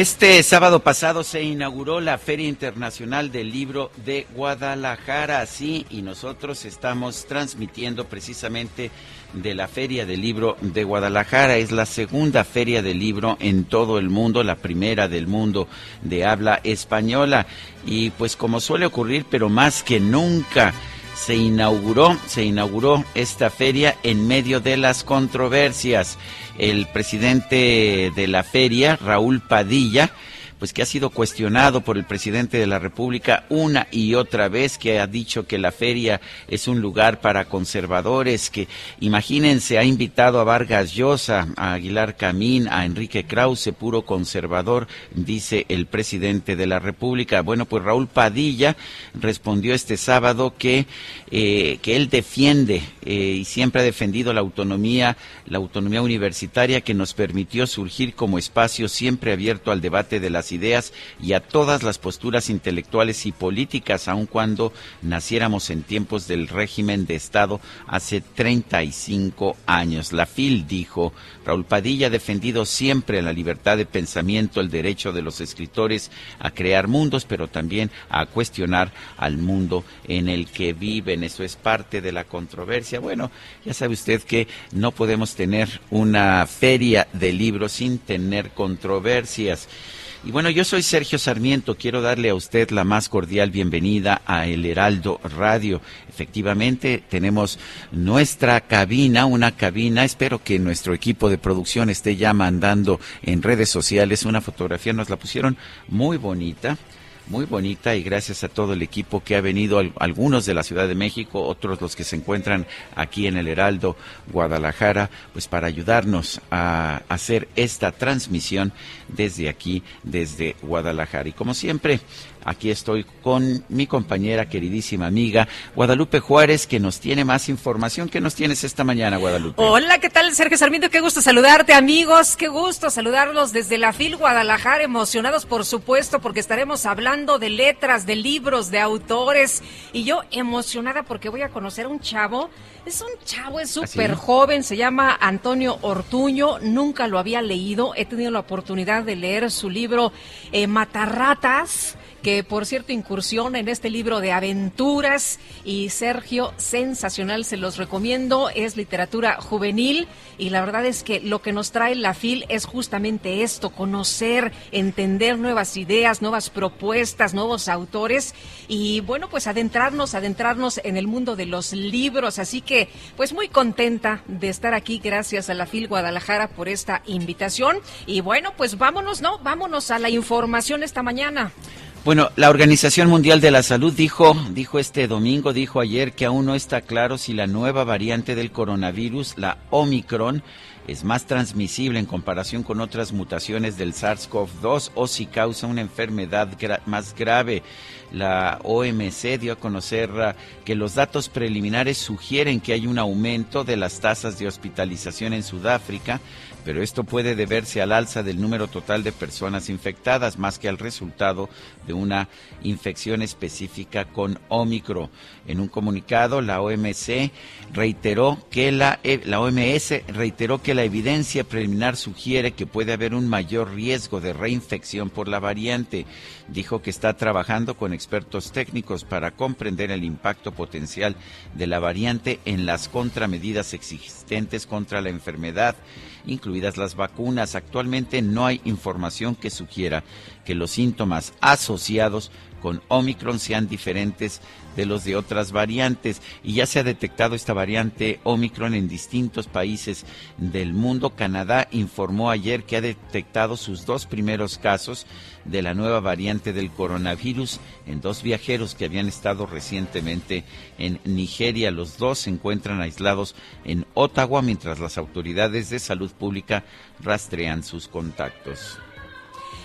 Este sábado pasado se inauguró la Feria Internacional del Libro de Guadalajara, sí, y nosotros estamos transmitiendo precisamente de la Feria del Libro de Guadalajara. Es la segunda feria del libro en todo el mundo, la primera del mundo de habla española. Y pues como suele ocurrir, pero más que nunca, se inauguró, se inauguró esta feria en medio de las controversias. El presidente de la feria, Raúl Padilla, pues que ha sido cuestionado por el presidente de la República una y otra vez, que ha dicho que la feria es un lugar para conservadores, que imagínense, ha invitado a Vargas Llosa, a Aguilar Camín, a Enrique Krause, puro conservador, dice el presidente de la República. Bueno, pues Raúl Padilla respondió este sábado que, eh, que él defiende eh, y siempre ha defendido la autonomía, la autonomía universitaria que nos permitió surgir como espacio siempre abierto al debate de las ideas y a todas las posturas intelectuales y políticas, aun cuando naciéramos en tiempos del régimen de Estado hace 35 años. La FIL dijo, Raúl Padilla ha defendido siempre la libertad de pensamiento, el derecho de los escritores a crear mundos, pero también a cuestionar al mundo en el que viven. Eso es parte de la controversia. Bueno, ya sabe usted que no podemos tener una feria de libros sin tener controversias. Y bueno, yo soy Sergio Sarmiento, quiero darle a usted la más cordial bienvenida a El Heraldo Radio. Efectivamente, tenemos nuestra cabina, una cabina, espero que nuestro equipo de producción esté ya mandando en redes sociales una fotografía, nos la pusieron muy bonita muy bonita y gracias a todo el equipo que ha venido, algunos de la Ciudad de México, otros los que se encuentran aquí en el Heraldo Guadalajara, pues para ayudarnos a hacer esta transmisión desde aquí, desde Guadalajara. Y como siempre, Aquí estoy con mi compañera, queridísima amiga, Guadalupe Juárez, que nos tiene más información. ¿Qué nos tienes esta mañana, Guadalupe? Hola, ¿qué tal, Sergio Sarmiento? Qué gusto saludarte, amigos. Qué gusto saludarlos desde la FIL Guadalajara, emocionados, por supuesto, porque estaremos hablando de letras, de libros, de autores. Y yo emocionada porque voy a conocer a un chavo. Es un chavo, es ¿Ah, súper joven, se llama Antonio Ortuño. Nunca lo había leído. He tenido la oportunidad de leer su libro eh, Matarratas que por cierto incursión en este libro de aventuras y Sergio, sensacional, se los recomiendo, es literatura juvenil y la verdad es que lo que nos trae la FIL es justamente esto, conocer, entender nuevas ideas, nuevas propuestas, nuevos autores y bueno, pues adentrarnos, adentrarnos en el mundo de los libros, así que pues muy contenta de estar aquí, gracias a la FIL Guadalajara por esta invitación y bueno, pues vámonos, ¿no? Vámonos a la información esta mañana. Bueno, la Organización Mundial de la Salud dijo, dijo este domingo, dijo ayer que aún no está claro si la nueva variante del coronavirus, la Omicron, es más transmisible en comparación con otras mutaciones del SARS-CoV-2 o si causa una enfermedad más grave. La OMC dio a conocer ah, que los datos preliminares sugieren que hay un aumento de las tasas de hospitalización en Sudáfrica pero esto puede deberse al alza del número total de personas infectadas más que al resultado de una infección específica con Omicron. En un comunicado, la OMC reiteró que la, eh, la OMS reiteró que la evidencia preliminar sugiere que puede haber un mayor riesgo de reinfección por la variante. Dijo que está trabajando con expertos técnicos para comprender el impacto potencial de la variante en las contramedidas existentes contra la enfermedad incluidas las vacunas. Actualmente no hay información que sugiera que los síntomas asociados con Omicron sean diferentes de los de otras variantes y ya se ha detectado esta variante Omicron en distintos países del mundo. Canadá informó ayer que ha detectado sus dos primeros casos de la nueva variante del coronavirus en dos viajeros que habían estado recientemente en Nigeria. Los dos se encuentran aislados en Ottawa mientras las autoridades de salud pública rastrean sus contactos.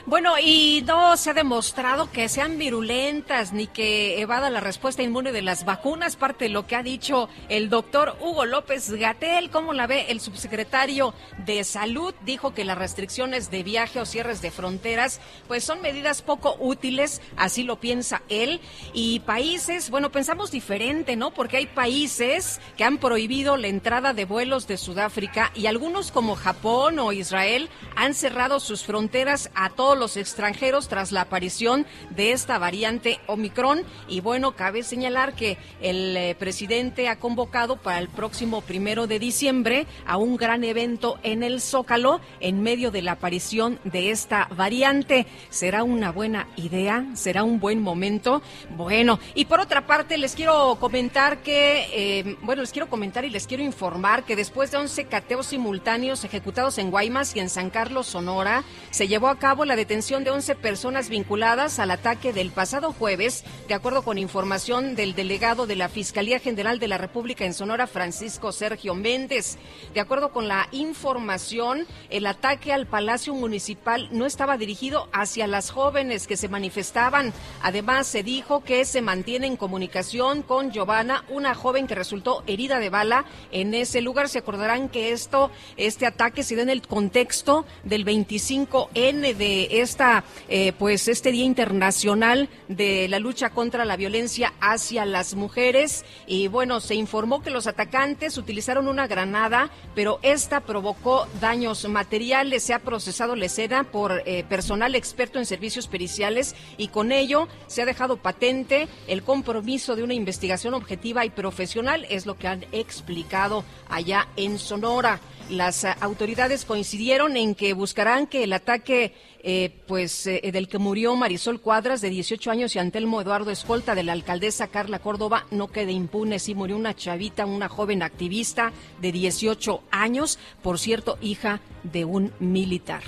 Bueno, y no se ha demostrado que sean virulentas ni que evada la respuesta inmune de las vacunas, parte de lo que ha dicho el doctor Hugo López Gatel. ¿Cómo la ve el subsecretario de Salud? Dijo que las restricciones de viaje o cierres de fronteras, pues son medidas poco útiles, así lo piensa él. Y países, bueno, pensamos diferente, ¿no? Porque hay países que han prohibido la entrada de vuelos de Sudáfrica y algunos como Japón o Israel han cerrado sus fronteras a todos los extranjeros tras la aparición de esta variante Omicron. Y bueno, cabe señalar que el eh, presidente ha convocado para el próximo primero de diciembre a un gran evento en el Zócalo en medio de la aparición de esta variante. ¿Será una buena idea? ¿Será un buen momento? Bueno, y por otra parte les quiero comentar que, eh, bueno, les quiero comentar y les quiero informar que después de 11 cateos simultáneos ejecutados en Guaymas y en San Carlos, Sonora, se llevó a cabo la detención de 11 personas vinculadas al ataque del pasado jueves, de acuerdo con información del delegado de la Fiscalía General de la República en Sonora, Francisco Sergio Méndez. De acuerdo con la información, el ataque al Palacio Municipal no estaba dirigido hacia las jóvenes que se manifestaban. Además, se dijo que se mantiene en comunicación con Giovanna, una joven que resultó herida de bala en ese lugar. Se acordarán que esto, este ataque se dio en el contexto del 25N de esta, eh, pues este Día Internacional de la lucha contra la violencia hacia las mujeres. Y bueno, se informó que los atacantes utilizaron una granada, pero esta provocó daños materiales. Se ha procesado la escena por eh, personal experto en servicios periciales y con ello se ha dejado patente el compromiso de una investigación objetiva y profesional, es lo que han explicado allá en Sonora. Las autoridades coincidieron en que buscarán que el ataque eh, pues eh, del que murió Marisol Cuadras de 18 años y Antelmo Eduardo Escolta de la alcaldesa Carla Córdoba no quede impune. Sí murió una chavita, una joven activista de 18 años, por cierto, hija de un militar.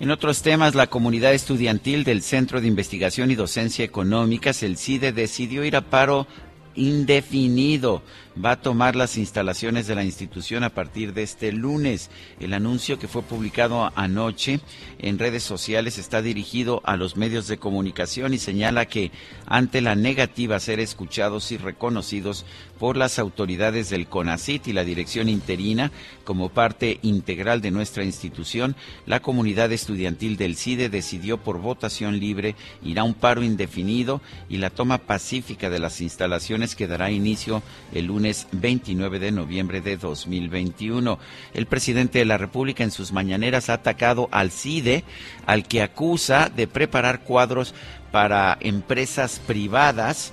En otros temas, la comunidad estudiantil del Centro de Investigación y Docencia Económicas, el CIDE, decidió ir a paro indefinido. Va a tomar las instalaciones de la institución a partir de este lunes. El anuncio que fue publicado anoche en redes sociales está dirigido a los medios de comunicación y señala que ante la negativa a ser escuchados y reconocidos por las autoridades del CONACIT y la dirección interina como parte integral de nuestra institución, la comunidad estudiantil del CIDE decidió por votación libre ir a un paro indefinido y la toma pacífica de las instalaciones que dará inicio el lunes 29 de noviembre de 2021. El presidente de la República en sus mañaneras ha atacado al CIDE, al que acusa de preparar cuadros para empresas privadas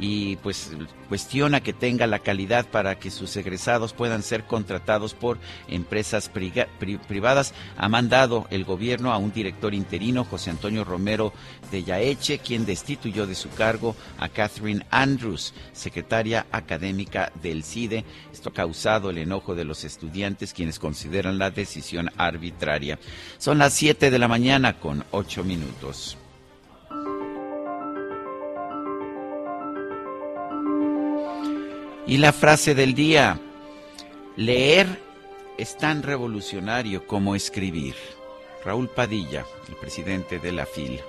y pues cuestiona que tenga la calidad para que sus egresados puedan ser contratados por empresas privadas. Ha mandado el gobierno a un director interino, José Antonio Romero de Yaeche, quien destituyó de su cargo a Catherine Andrews, secretaria académica del CIDE. Esto ha causado el enojo de los estudiantes, quienes consideran la decisión arbitraria. Son las 7 de la mañana con 8 minutos. Y la frase del día, leer es tan revolucionario como escribir. Raúl Padilla, el presidente de la FIL.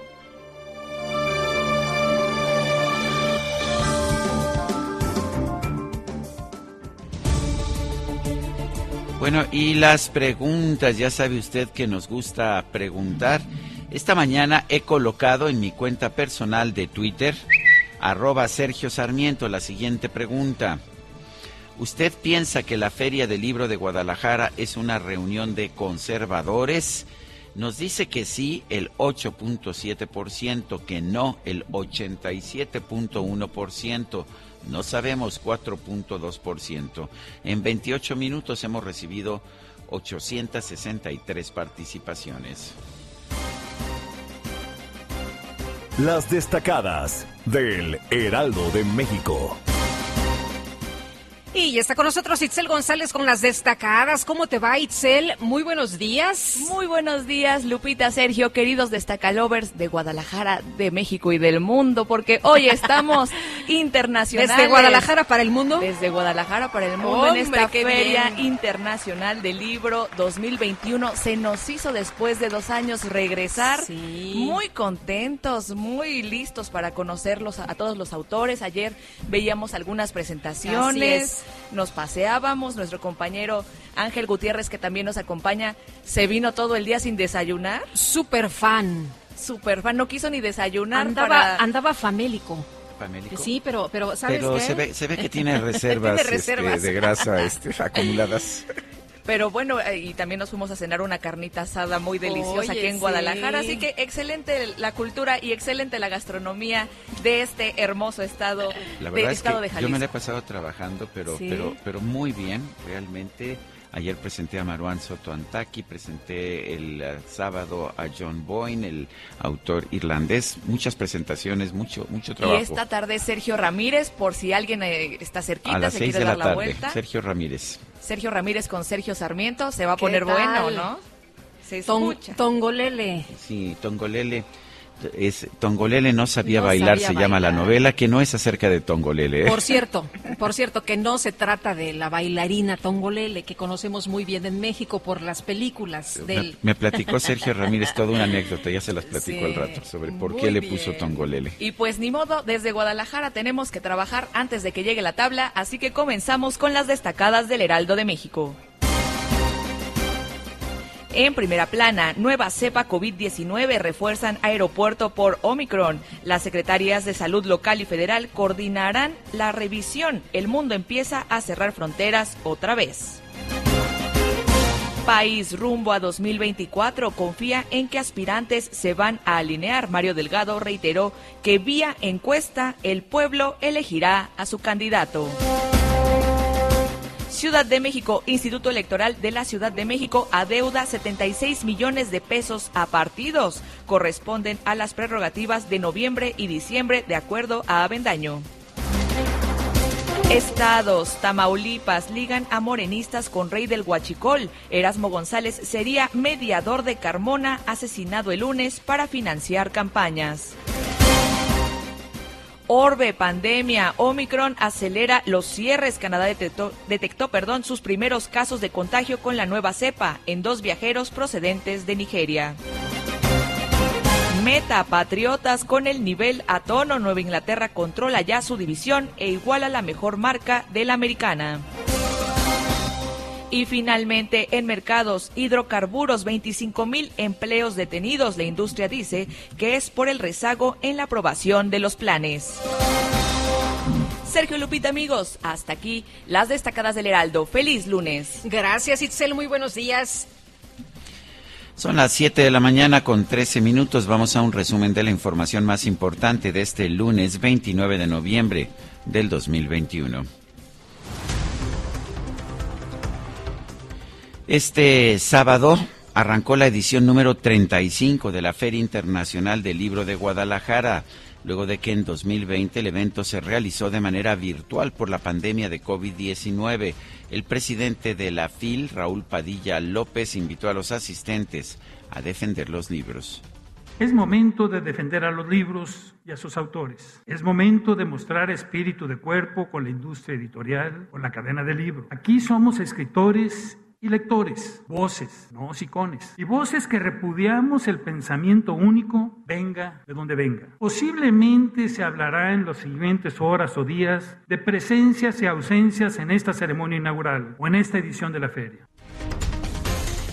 Bueno, y las preguntas, ya sabe usted que nos gusta preguntar. Esta mañana he colocado en mi cuenta personal de Twitter, arroba Sergio Sarmiento, la siguiente pregunta. ¿Usted piensa que la Feria del Libro de Guadalajara es una reunión de conservadores? Nos dice que sí el 8.7%, que no el 87.1%. No sabemos 4.2%. En 28 minutos hemos recibido 863 participaciones. Las destacadas del Heraldo de México. Y está con nosotros Itzel González con las destacadas. ¿Cómo te va, Itzel? Muy buenos días. Muy buenos días, Lupita, Sergio, queridos destacalovers de Guadalajara, de México y del mundo, porque hoy estamos internacionales. ¿Desde Guadalajara para el mundo? Desde Guadalajara para el mundo en esta Feria Internacional del Libro 2021. Se nos hizo después de dos años regresar. Muy contentos, muy listos para conocerlos a, a todos los autores. Ayer veíamos algunas presentaciones nos paseábamos, nuestro compañero Ángel Gutiérrez, que también nos acompaña, se vino todo el día sin desayunar. Súper fan. Súper fan, no quiso ni desayunar. Andaba, andaba famélico. ¿Famélico? Sí, pero, pero ¿sabes Pero qué? se ve, se ve que tiene reservas, Tiene reservas. este, de grasa este, acumuladas. Pero bueno, eh, y también nos fuimos a cenar una carnita asada muy deliciosa Oye, aquí en sí. Guadalajara. Así que excelente la cultura y excelente la gastronomía de este hermoso estado, La de, verdad es que estado de yo Jalisco. me la he pasado trabajando, pero, Sí. pero, pero muy bien, realmente. Ayer presenté a Maruán Soto Antaki, presenté el eh, sábado a John Boyne, el autor irlandés. Muchas presentaciones, mucho, mucho Y trabajo. esta tarde Sergio Ramírez, por si alguien eh, está cerquita, a las se seis quiere de dar la la tarde, vuelta. Sergio Ramírez. Sergio Ramírez con Sergio Sarmiento, se va a ¿Qué poner tal? bueno, ¿no? Se Ton- escucha. Tongolele. Sí, Tongolele. Es, Tongolele no sabía No bailar, sabía se llama la novela, que no es acerca de Tongolele. ¿eh? Por cierto, por cierto, que no se trata de la bailarina Tongolele que conocemos muy bien en México por las películas Me, del... me platicó Sergio Ramírez toda una anécdota, ya se las platico Sí, al rato, sobre por qué le puso Tongolele. Y pues ni modo, desde Guadalajara tenemos que trabajar antes de que llegue la tabla, así que comenzamos con las destacadas del Heraldo de México. En primera plana, nueva cepa COVID-19 refuerzan aeropuerto por Omicron. Las secretarías de salud local y federal coordinarán la revisión. El mundo empieza a cerrar fronteras otra vez. País rumbo a 2024 confía en que aspirantes se van a alinear. Mario Delgado reiteró que vía encuesta el pueblo elegirá a su candidato. Ciudad de México, Instituto Electoral de la Ciudad de México adeuda 76 millones de pesos a partidos. Corresponden a las prerrogativas de noviembre y diciembre de acuerdo a Avendaño. Estados, Tamaulipas ligan a morenistas con Rey del Huachicol. Erasmo González sería mediador de Carmona, asesinado el lunes para financiar campañas. Orbe, pandemia, Omicron acelera los cierres. Canadá detectó, perdón, sus primeros casos de contagio con la nueva cepa en dos viajeros procedentes de Nigeria. Meta, Patriotas con el nivel a tono. Nueva Inglaterra controla ya su división e iguala la mejor marca de la americana. Y finalmente, en mercados, hidrocarburos, 25 mil empleos detenidos. La industria dice que es por el rezago en la aprobación de los planes. Sergio Lupita, amigos, hasta aquí las destacadas del Heraldo. Feliz lunes. Gracias, Itzel. Muy buenos días. Son las 7 de la mañana con 13 minutos. Vamos a un resumen de la información más importante de este lunes 29 de noviembre del 2021. Este sábado arrancó la edición número 35 de la Feria Internacional del Libro de Guadalajara, luego de que en 2020 el evento se realizó de manera virtual por la pandemia de COVID-19. El presidente de la FIL, Raúl Padilla López, invitó a los asistentes a defender los libros. Es momento de defender a los libros y a sus autores. Es momento de mostrar espíritu de cuerpo con la industria editorial, con la cadena de libro. Aquí somos escritores y lectores, voces, no hocicones, y voces que repudiamos el pensamiento único, venga de donde venga. Posiblemente se hablará en las siguientes horas o días de presencias y ausencias en esta ceremonia inaugural o en esta edición de la feria.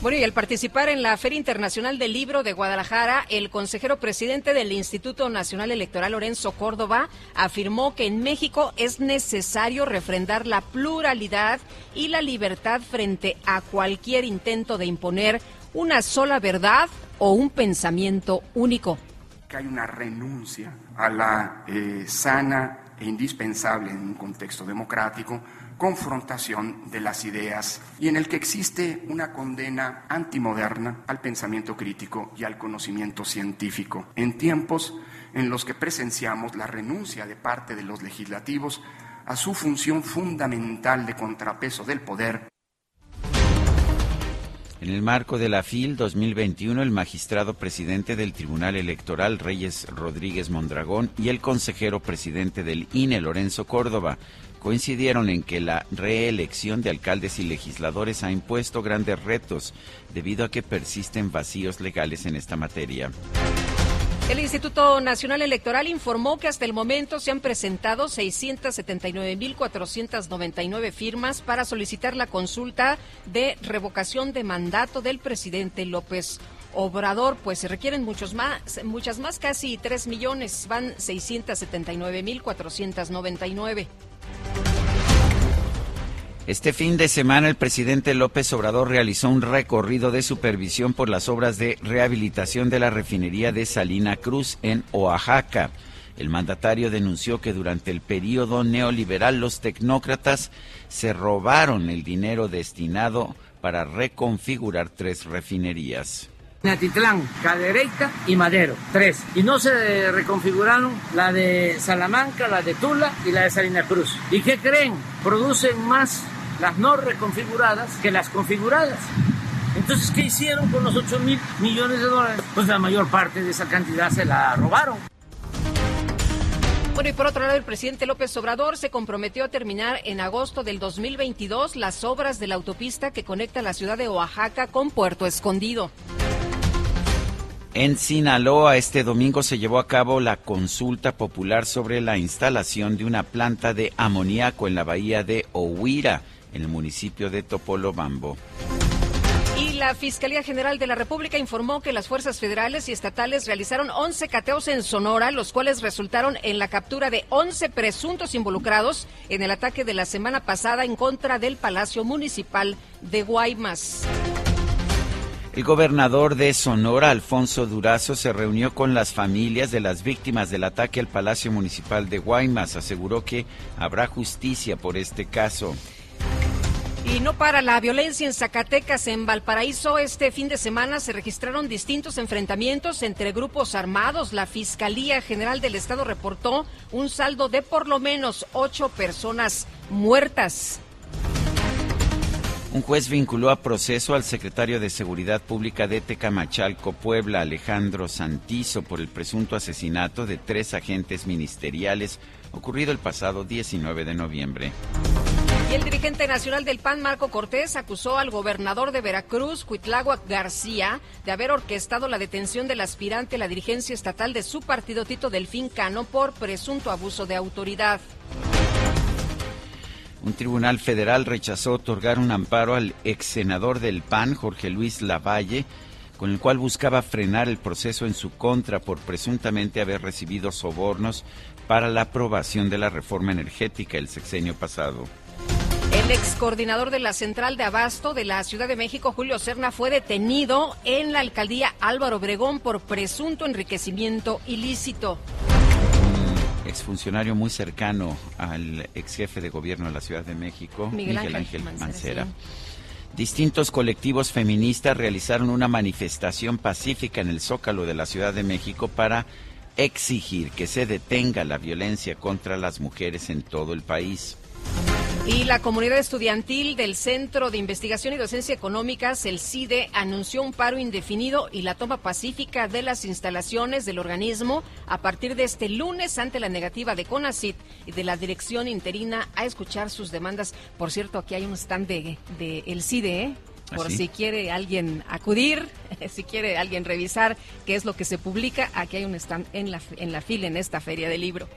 Bueno, y al participar en la Feria Internacional del Libro de Guadalajara, el consejero presidente del Instituto Nacional Electoral, Lorenzo Córdoba, afirmó que en México es necesario refrendar la pluralidad y la libertad frente a cualquier intento de imponer una sola verdad o un pensamiento único. Que hay una renuncia a la eh, sana e indispensable en un contexto democrático confrontación de las ideas y en el que existe una condena antimoderna al pensamiento crítico y al conocimiento científico, en tiempos en los que presenciamos la renuncia de parte de los legislativos a su función fundamental de contrapeso del poder. En el marco de la FIL 2021, el magistrado presidente del Tribunal Electoral, Reyes Rodríguez Mondragón, y el consejero presidente del INE, Lorenzo Córdoba, coincidieron en que la reelección de alcaldes y legisladores ha impuesto grandes retos debido a que persisten vacíos legales en esta materia. El Instituto Nacional Electoral informó que hasta el momento se han presentado 679.499 firmas para solicitar la consulta de revocación de mandato del presidente López Obrador, pues se requieren muchos más, muchas más, casi 3 millones, van 679.499. Este fin de semana el presidente López Obrador realizó un recorrido de supervisión por las obras de rehabilitación de la refinería de Salina Cruz en Oaxaca. El mandatario denunció que durante el periodo neoliberal los tecnócratas se robaron el dinero destinado para reconfigurar tres refinerías. Natitlán, Cadereyta y Madero, tres. Y no se reconfiguraron la de Salamanca, la de Tula y la de Salina Cruz. ¿Y qué creen? Producen más las no reconfiguradas que las configuradas. Entonces, ¿qué hicieron con los 8 mil millones de dólares? Pues la mayor parte de esa cantidad se la robaron. Bueno, y por otro lado, el presidente López Obrador se comprometió a terminar en agosto del 2022 las obras de la autopista que conecta la ciudad de Oaxaca con Puerto Escondido. En Sinaloa, este domingo se llevó a cabo la consulta popular sobre la instalación de una planta de amoníaco en la bahía de Ohuira en el municipio de Topolobambo. Y la Fiscalía General de la República informó que las fuerzas federales y estatales realizaron 11 cateos en Sonora, los cuales resultaron en la captura de 11 presuntos involucrados en el ataque de la semana pasada en contra del Palacio Municipal de Guaymas. El gobernador de Sonora, Alfonso Durazo, se reunió con las familias de las víctimas del ataque al Palacio Municipal de Guaymas. Aseguró que habrá justicia por este caso. Y no para la violencia en Zacatecas, en Valparaíso, este fin de semana se registraron distintos enfrentamientos entre grupos armados. La Fiscalía General del Estado reportó un saldo de por lo menos ocho personas muertas. Un juez vinculó a proceso al secretario de Seguridad Pública de Tecamachalco, Puebla, Alejandro Santizo, por el presunto asesinato de tres agentes ministeriales ocurrido el pasado 19 de noviembre. Y el dirigente nacional del PAN, Marco Cortés, acusó al gobernador de Veracruz, Cuitláhuac García, de haber orquestado la detención del aspirante a la dirigencia estatal de su partido Tito Delfín Cano por presunto abuso de autoridad. Un tribunal federal rechazó otorgar un amparo al ex senador del PAN, Jorge Luis Lavalle, con el cual buscaba frenar el proceso en su contra por presuntamente haber recibido sobornos para la aprobación de la reforma energética el sexenio pasado. El ex coordinador de la Central de Abasto de la Ciudad de México, Julio Serna, fue detenido en la alcaldía Álvaro Obregón por presunto enriquecimiento ilícito. Un exfuncionario muy cercano al ex jefe de gobierno de la Ciudad de México, Miguel, Ángel, Mancera. Distintos colectivos feministas realizaron una manifestación pacífica en el Zócalo de la Ciudad de México para exigir que se detenga la violencia contra las mujeres en todo el país. Y la comunidad estudiantil del Centro de Investigación y Docencia Económicas, el CIDE, anunció un paro indefinido y la toma pacífica de las instalaciones del organismo a partir de este lunes ante la negativa de CONACIT y de la dirección interina a escuchar sus demandas. Por cierto, aquí hay un stand de, el CIDE, ¿eh? ¿Ah, por si quiere alguien acudir, si quiere alguien revisar qué es lo que se publica, aquí hay un stand en la, en la fila en esta feria del libro.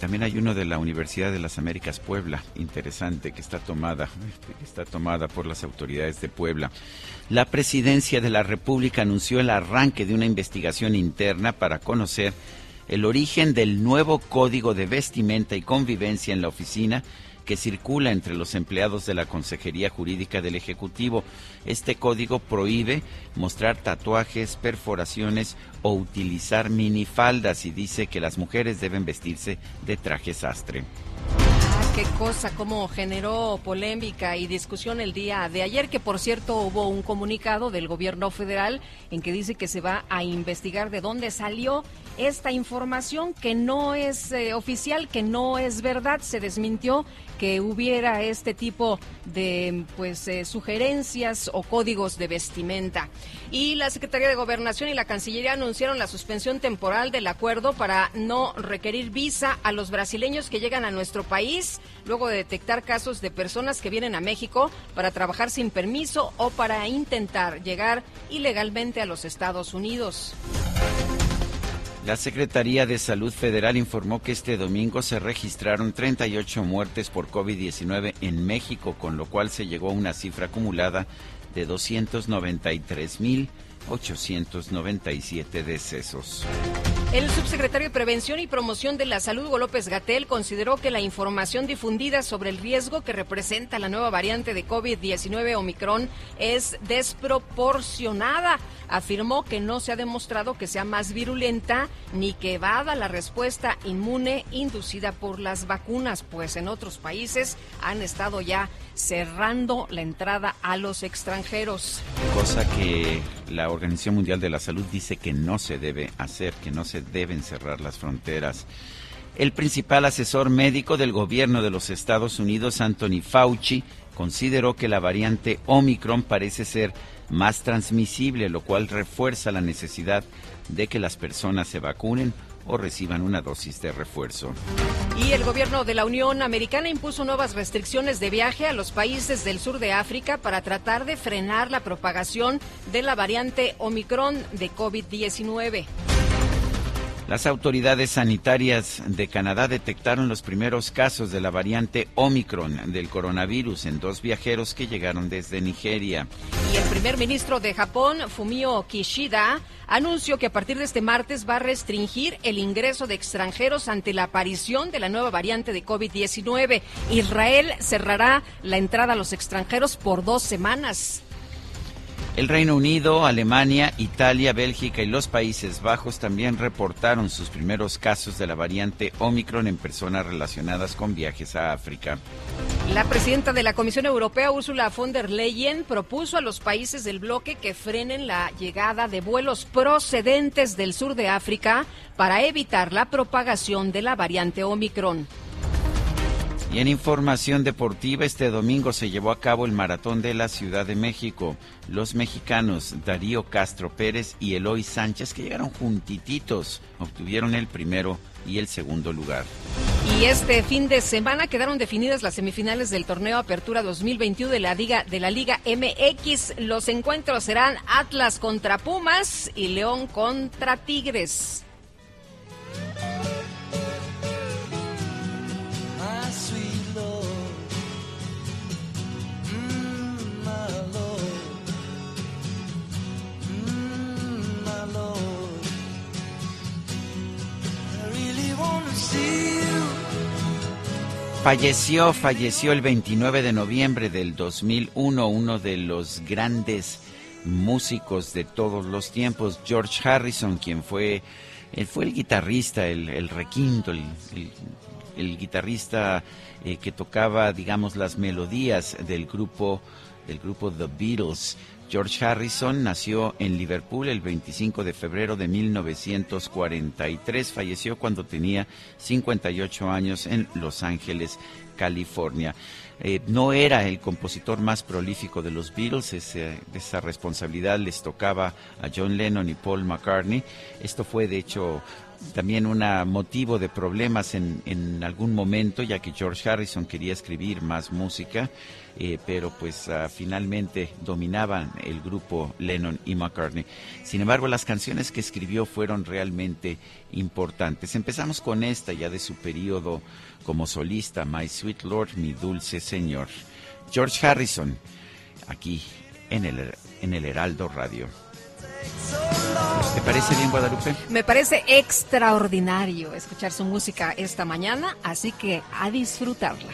También hay uno de la Universidad de las Américas Puebla, interesante, que está tomada, que está tomada por las autoridades de Puebla. La Presidencia de la República anunció el arranque de una investigación interna para conocer el origen del nuevo código de vestimenta y convivencia en la oficina que circula entre los empleados de la Consejería Jurídica del Ejecutivo. Este código prohíbe mostrar tatuajes, perforaciones o utilizar minifaldas y dice que las mujeres deben vestirse de traje sastre qué cosa, cómo generó polémica y discusión el día de ayer, que por cierto hubo un comunicado del gobierno federal en que dice que se va a investigar de dónde salió esta información que no es eh, oficial, que no es verdad, se desmintió que hubiera este tipo de pues eh, sugerencias o códigos de vestimenta. Y la Secretaría de Gobernación y la Cancillería anunciaron la suspensión temporal del acuerdo para no requerir visa a los brasileños que llegan a nuestro país luego de detectar casos de personas que vienen a México para trabajar sin permiso o para intentar llegar ilegalmente a los Estados Unidos. La Secretaría de Salud Federal informó que este domingo se registraron 38 muertes por COVID-19 en México, con lo cual se llegó a una cifra acumulada de 293.897 decesos. El subsecretario de Prevención y Promoción de la Salud, Hugo López Gatel, consideró que la información difundida sobre el riesgo que representa la nueva variante de COVID-19 Omicron es desproporcionada. Afirmó que no se ha demostrado que sea más virulenta ni que evada la respuesta inmune inducida por las vacunas, pues en otros países han estado ya cerrando la entrada a los extranjeros. Cosa que la Organización Mundial de la Salud dice que no se debe hacer, que no se deben cerrar las fronteras. El principal asesor médico del gobierno de los Estados Unidos, Anthony Fauci, consideró que la variante Omicron parece ser más transmisible, lo cual refuerza la necesidad de que las personas se vacunen o reciban una dosis de refuerzo. Y el gobierno de la Unión Americana impuso nuevas restricciones de viaje a los países del sur de África para tratar de frenar la propagación de la variante Omicron de COVID-19. Las autoridades sanitarias de Canadá detectaron los primeros casos de la variante Omicron del coronavirus en dos viajeros que llegaron desde Nigeria. Y el primer ministro de Japón, Fumio Kishida, anunció que a partir de este martes va a restringir el ingreso de extranjeros ante la aparición de la nueva variante de COVID-19. Israel cerrará la entrada a los extranjeros por dos semanas. El Reino Unido, Alemania, Italia, Bélgica y los Países Bajos también reportaron sus primeros casos de la variante Omicron en personas relacionadas con viajes a África. La presidenta de la Comisión Europea, Ursula von der Leyen, propuso a los países del bloque que frenen la llegada de vuelos procedentes del sur de África para evitar la propagación de la variante Omicron. Y en información deportiva, este domingo se llevó a cabo el Maratón de la Ciudad de México. Los mexicanos Darío Castro Pérez y Eloy Sánchez, que llegaron juntititos, obtuvieron el primero y el segundo lugar. Y este fin de semana quedaron definidas las semifinales del torneo Apertura 2021 de la Liga, de la Liga MX. Los encuentros serán Atlas contra Pumas y León contra Tigres. Falleció, falleció el 29 de noviembre del 2001 uno de los grandes músicos de todos los tiempos, George Harrison, quien fue, él fue el guitarrista, el, requinto, el, guitarrista eh, que tocaba, digamos, las melodías del grupo, del grupo The Beatles. George Harrison nació en Liverpool el 25 de febrero de 1943. Falleció cuando tenía 58 años en Los Ángeles, California. Eh, no era el compositor más prolífico de los Beatles, esa responsabilidad les tocaba a John Lennon y Paul McCartney. Esto fue de hecho también un motivo de problemas en, en, algún momento, ya que George Harrison quería escribir más música, eh, pero pues ah, finalmente dominaban el grupo Lennon y McCartney. Sin embargo, las canciones que escribió fueron realmente importantes. Empezamos con esta ya de su periodo como solista, My Sweet Lord, mi dulce Señor. George Harrison, aquí en el, en el Heraldo Radio. ¿Te parece bien, Guadalupe? Me parece extraordinario escuchar su música esta mañana, así que a disfrutarla.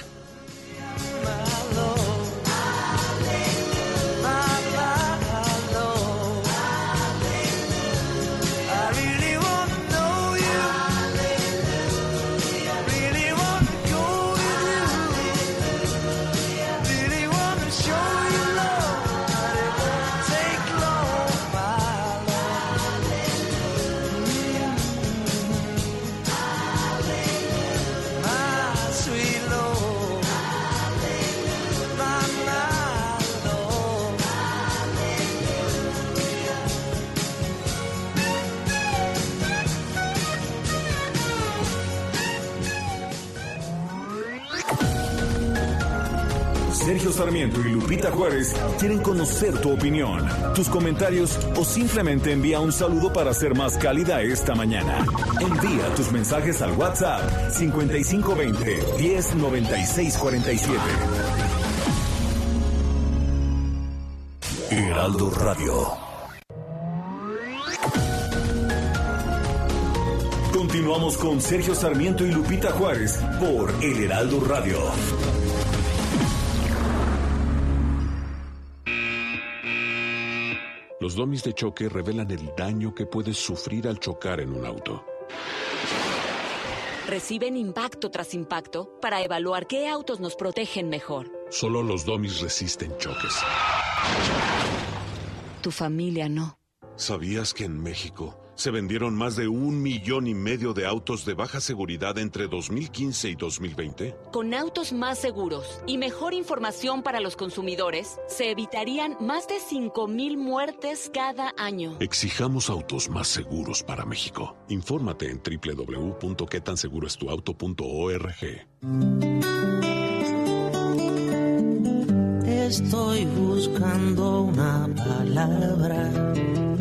Sergio Sarmiento y Lupita Juárez quieren conocer tu opinión, tus comentarios o simplemente envía un saludo para ser más cálida esta mañana. Envía tus mensajes al WhatsApp 5520 109647. Heraldo Radio. Continuamos con Sergio Sarmiento y Lupita Juárez por El Heraldo Radio. Los domis de choque revelan el daño que puedes sufrir al chocar en un auto. Reciben impacto tras impacto para evaluar qué autos nos protegen mejor. Solo los domis resisten choques. Tu familia no. ¿Sabías que en México se vendieron más de un millón y medio de autos de baja seguridad entre 2015 y 2020. Con autos más seguros y mejor información para los consumidores, se evitarían más de 5.000 muertes cada año. Exijamos autos más seguros para México. Infórmate en www.quetanseguroestuauto.org. Estoy buscando una palabra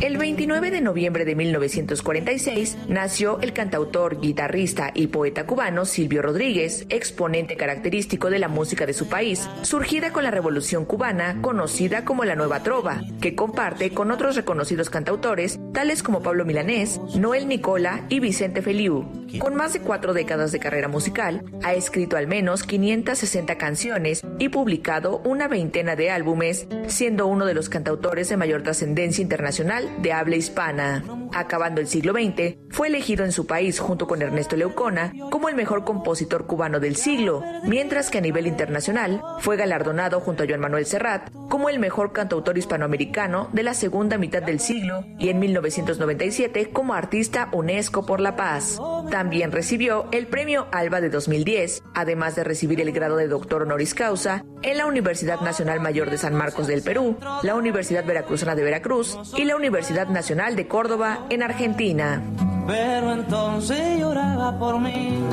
el 29 de noviembre de 1946 nació el cantautor, guitarrista y poeta cubano Silvio Rodríguez, exponente característico de la música de su país, surgida con la Revolución cubana, conocida como la Nueva Trova, que comparte con otros reconocidos cantautores, tales como Pablo Milanés, Noel Nicola y Vicente Feliu. Con más de cuatro décadas de carrera musical, ha escrito al menos 560 canciones y publicado una veintena de álbumes, siendo uno de los cantautores de mayor trascendencia internacional de habla hispana. Acabando el siglo XX, fue elegido en su país junto con Ernesto Leucona como el mejor compositor cubano del siglo, mientras que a nivel internacional fue galardonado junto a Joan Manuel Serrat como el mejor cantautor hispanoamericano de la segunda mitad del siglo y en 1997 como artista UNESCO por la paz. También recibió el premio ALBA de 2010, además de recibir el grado de doctor honoris causa en la Universidad Nacional Mayor de San Marcos del Perú, la Universidad Veracruzana de Veracruz y la Universidad Nacional de Córdoba en Argentina. Pero entonces lloraba por mí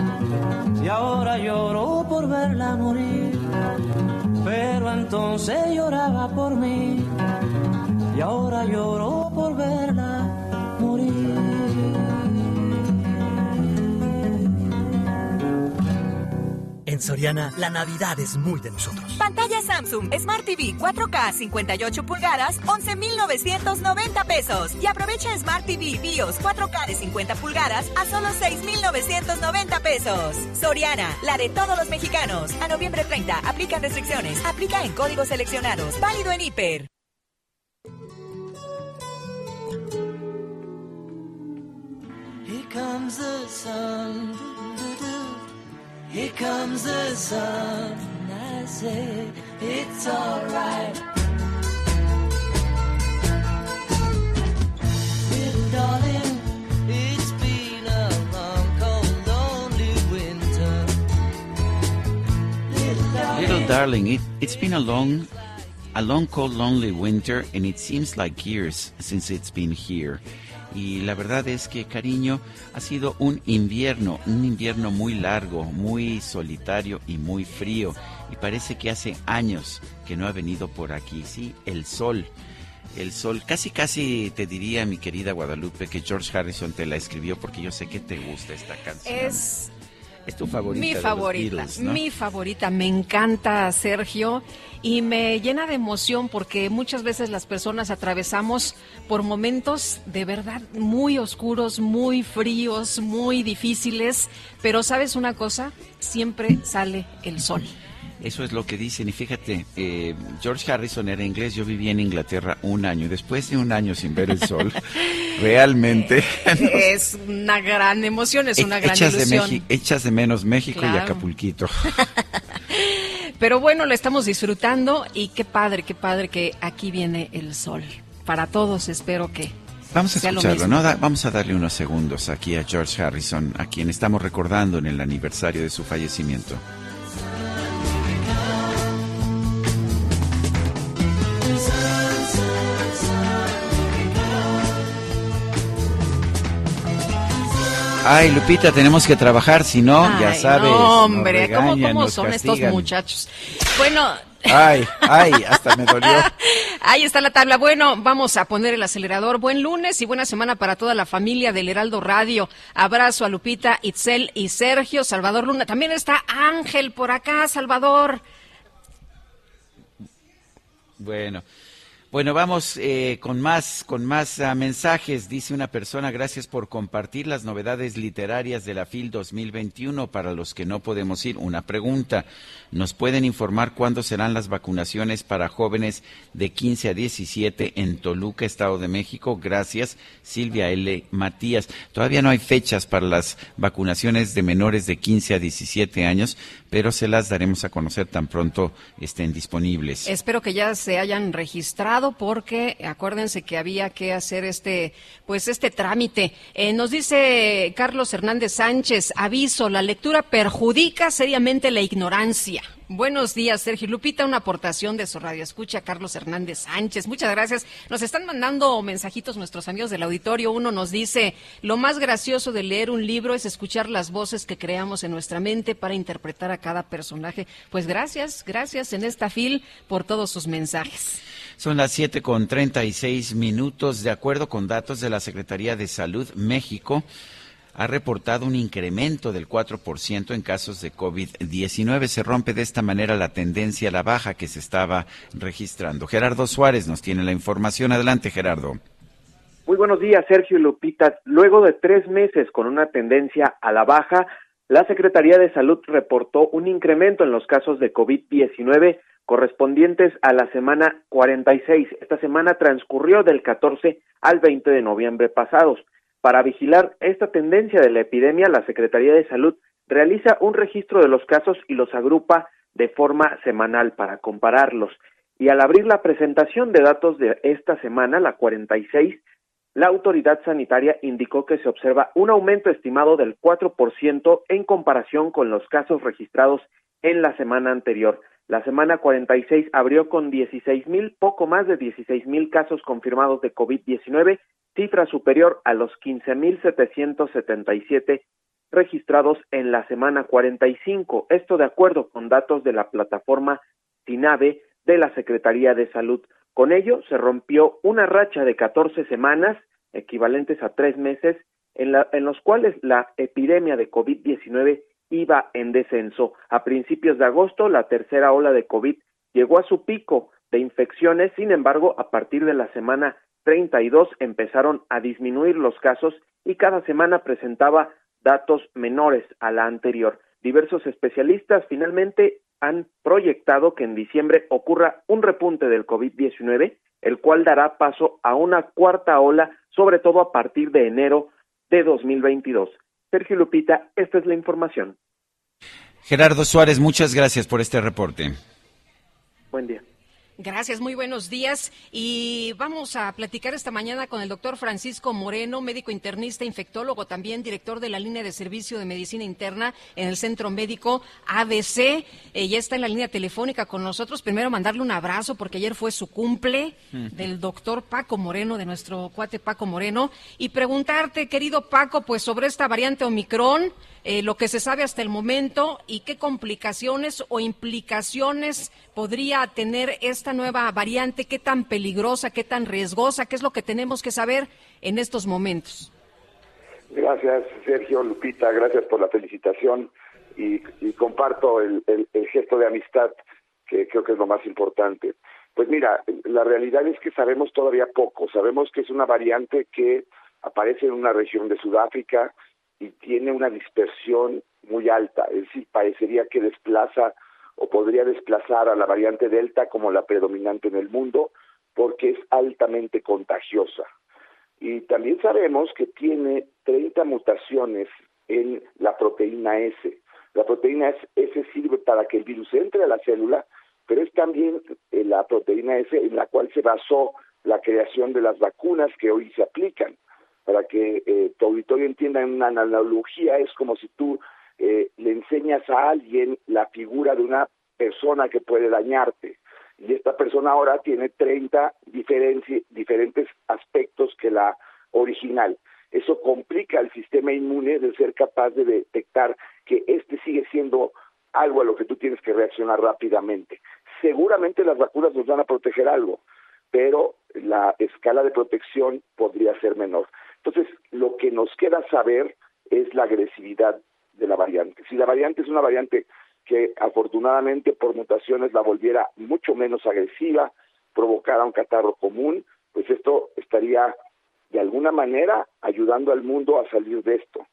y ahora lloro por verla morir. Pero entonces lloraba por mí y ahora lloro por verla morir. En Soriana, la Navidad es muy de nosotros. Pantalla Samsung Smart TV 4K 58 pulgadas, 11,990 pesos. Y aprovecha Smart TV BIOS 4K de 50 pulgadas a solo 6,990 pesos. Soriana, la de todos los mexicanos. A noviembre 30, aplican restricciones. Aplica en códigos seleccionados. Válido en hiper. Here comes the sun. Here comes the sun, I say it's alright. Little darling, it's been a long, cold, lonely winter. Little darling, darling it, it's been a long, a long, cold, lonely winter, and it seems like years since it's been here. Y la verdad es que, cariño, ha sido un invierno, un invierno muy largo, muy solitario y muy frío. Y parece que hace años que no ha venido por aquí, sí, el sol. El sol, casi casi te diría, mi querida Guadalupe, que George Harrison te la escribió porque yo sé que te gusta esta canción. Es es tu favorita. Mi favorita, Beatles, ¿no? mi favorita. Me encanta Sergio y me llena de emoción porque muchas veces las personas atravesamos por momentos de verdad muy oscuros, muy fríos, muy difíciles, pero sabes una cosa, siempre sale el sol. Eso es lo que dicen. Y fíjate, eh, George Harrison era inglés. Yo viví en Inglaterra un año. Después de un año sin ver el sol, realmente. Es una gran emoción, es una gran echas, de ilusión. Echas de menos México y. Acapulquito. Pero bueno, lo estamos disfrutando y qué padre, qué padre que aquí viene el sol. Para todos espero que Vamos a escucharlo. ¿no? Da- vamos a darle unos segundos aquí a George Harrison, a quien estamos recordando en el aniversario de su fallecimiento. Ay, Lupita, tenemos que trabajar, si no, ya sabes. no, hombre, ¿cómo, regañan, cómo son estos muchachos? Bueno, Ay, ay, hasta me dolió. ahí está la tabla. Bueno, vamos a poner el acelerador. Buen lunes y buena semana para toda la familia del Heraldo Radio. Abrazo a Lupita, Itzel y Sergio, Salvador Luna. También está Ángel por acá, Salvador. Bueno, bueno, vamos eh, con más, con más ah, mensajes. Dice una persona, gracias por compartir las novedades literarias de la FIL 2021 para los que no podemos ir. Una pregunta, ¿nos pueden informar cuándo serán las vacunaciones para jóvenes de 15 a 17 en Toluca, Estado de México? Gracias, Silvia L. Matías. Todavía no hay fechas para las vacunaciones de menores de 15 a 17 años, pero se las daremos a conocer tan pronto estén disponibles. Espero que ya se hayan registrado porque acuérdense que había que hacer este, pues este trámite. Eh, nos dice Carlos Hernández Sánchez, aviso, la lectura perjudica seriamente la ignorancia. Buenos días, Sergio Lupita, una aportación de su radio escucha, Carlos Hernández Sánchez. Muchas gracias. Nos están mandando mensajitos nuestros amigos del auditorio. Uno nos dice, lo más gracioso de leer un libro es escuchar las voces que creamos en nuestra mente para interpretar a cada personaje. Pues gracias, gracias en esta fil por todos sus mensajes. Son las 7 con 36 minutos. De acuerdo con datos de la Secretaría de Salud, México ha reportado un incremento del 4% en casos de COVID-19. Se rompe de esta manera la tendencia a la baja que se estaba registrando. Gerardo Suárez nos tiene la información. Adelante, Gerardo. Muy buenos días, Sergio y Lupita. Luego de tres meses con una tendencia a la baja, la Secretaría de Salud reportó un incremento en los casos de COVID-19 correspondientes a la semana 46. Esta semana transcurrió del 14 al 20 de noviembre pasados. Para vigilar esta tendencia de la epidemia, la Secretaría de Salud realiza un registro de los casos y los agrupa de forma semanal para compararlos. Y al abrir la presentación de datos de esta semana, la 46, la autoridad sanitaria indicó que se observa un aumento estimado del 4% en comparación con los casos registrados en la semana anterior. La semana 46 abrió con 16 mil, poco más de 16 mil casos confirmados de COVID-19, cifra superior a los 15 mil 777 registrados en la semana 45. Esto de acuerdo con datos de la plataforma SINAVE de la Secretaría de Salud. Con ello se rompió una racha de 14 semanas, equivalentes a tres meses, en, la- en los cuales la epidemia de COVID-19 iba en descenso. A principios de agosto, la tercera ola de COVID llegó a su pico de infecciones, sin embargo, a partir de la semana 32 empezaron a disminuir los casos y cada semana presentaba datos menores a la anterior. Diversos especialistas finalmente han proyectado que en diciembre ocurra un repunte del COVID-19, el cual dará paso a una cuarta ola, sobre todo a partir de enero de 2022. Sergio Lupita, esta es la información. Gerardo Suárez, muchas gracias por este reporte. Buen día. Gracias, muy buenos días. Y vamos a platicar esta mañana con el doctor Francisco Moreno, médico internista, infectólogo, también director de la línea de servicio de medicina interna en el Centro Médico ABC. Eh, ya está en la línea telefónica con nosotros. Primero mandarle un abrazo porque ayer fue su cumple del doctor Paco Moreno, de nuestro cuate Paco Moreno. Y preguntarte, querido Paco, pues sobre esta variante Omicron, eh, lo que se sabe hasta el momento y qué complicaciones o implicaciones podría tener esta nueva variante, qué tan peligrosa, qué tan riesgosa, qué es lo que tenemos que saber en estos momentos. Gracias, Sergio Lupita, gracias por la felicitación y, comparto el gesto de amistad que creo que es lo más importante. Pues mira, la realidad es que sabemos todavía poco. Sabemos que es una variante que aparece en una región de Sudáfrica y tiene una dispersión muy alta. Es decir, parecería que desplaza o podría desplazar a la variante Delta como la predominante en el mundo porque es altamente contagiosa. Y también sabemos que tiene 30 mutaciones en la proteína S. La proteína S sirve para que el virus entre a la célula, pero es también eh, la proteína S en la cual se basó la creación de las vacunas que hoy se aplican. Para que eh, tu auditorio entienda en una analogía, es como si tú eh, le enseñas a alguien la figura de una persona que puede dañarte. Y esta persona ahora tiene 30 diferentes aspectos que la original. Eso complica el sistema inmune de ser capaz de detectar que este sigue siendo algo a lo que tú tienes que reaccionar rápidamente. Seguramente las vacunas nos van a proteger algo, pero la escala de protección podría ser menor. Entonces, lo que nos queda saber es la agresividad de la variante. Si la variante es una variante que afortunadamente por mutaciones la volviera mucho menos agresiva, provocara un catarro común, pues esto estaría de alguna manera ayudando al mundo a salir de esto.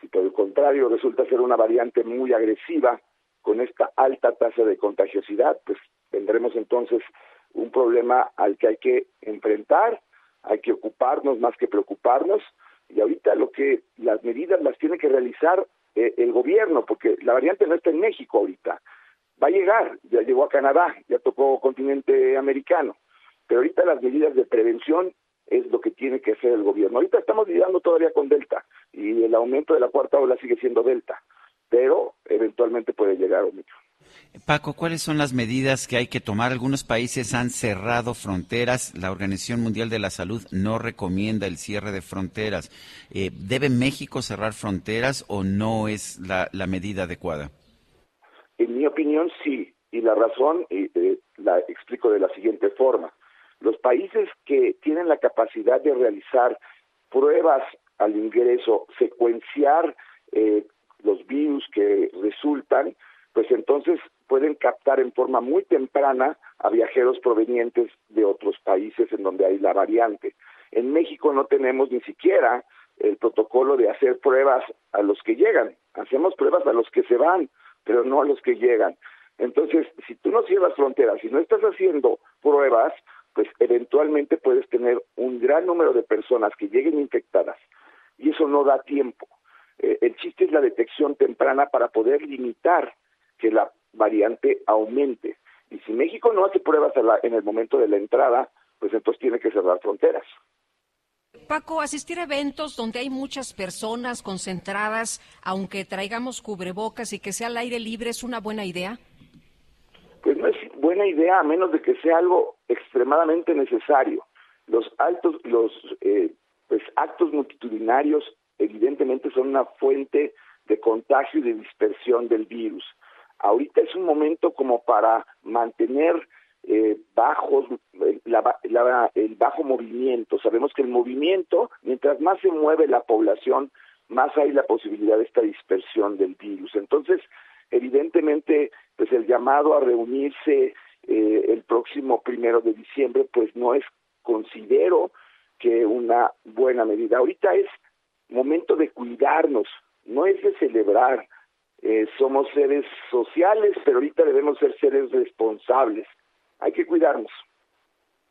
Si por el contrario resulta ser una variante muy agresiva, con esta alta tasa de contagiosidad, pues tendremos entonces un problema al que hay que enfrentar, hay que ocuparnos más que preocuparnos, y ahorita lo que las medidas las tiene que realizar eh, el gobierno, porque la variante no está en México ahorita, va a llegar, ya llegó a Canadá, ya tocó continente americano, pero ahorita las medidas de prevención es lo que tiene que hacer el gobierno. Ahorita estamos lidiando todavía con Delta y el aumento de la cuarta ola sigue siendo Delta, pero eventualmente puede llegar Omicron. Paco, ¿cuáles son las medidas que hay que tomar? Algunos países han cerrado fronteras. La Organización Mundial de la Salud no recomienda el cierre de fronteras. Eh, ¿Debe México cerrar fronteras o no es la, medida adecuada? En mi opinión, sí. Y la razón eh, la explico de la siguiente forma. Los países que tienen la capacidad de realizar pruebas al ingreso, secuenciar eh, los virus que resultan, pues entonces pueden captar en forma muy temprana a viajeros provenientes de otros países en donde hay la variante. En México no tenemos ni siquiera el protocolo de hacer pruebas a los que llegan. Hacemos pruebas a los que se van, pero no a los que llegan. Entonces, si tú no cierras fronteras, si no estás haciendo pruebas, pues eventualmente puedes tener un gran número de personas que lleguen infectadas y eso no da tiempo. Eh, el chiste es la detección temprana para poder limitar que la variante aumente. Y si México no hace pruebas en el momento de la entrada, pues entonces tiene que cerrar fronteras. Paco, asistir a eventos donde hay muchas personas concentradas, aunque traigamos cubrebocas y que sea al aire libre, ¿es una buena idea? Pues no es buena idea a menos de que sea algo extremadamente necesario. Los altos, los eh, pues actos multitudinarios evidentemente son una fuente de contagio y de dispersión del virus. Ahorita es un momento como para mantener eh, bajos la, la, el bajo movimiento. Sabemos que el movimiento, mientras más se mueve la población, más hay la posibilidad de esta dispersión del virus. Entonces, evidentemente, pues el llamado a reunirse eh, el próximo primero de diciembre, pues no es, considero que una buena medida. Ahorita es momento de cuidarnos, no es de celebrar. Eh, somos seres sociales, pero ahorita debemos ser seres responsables. Hay que cuidarnos.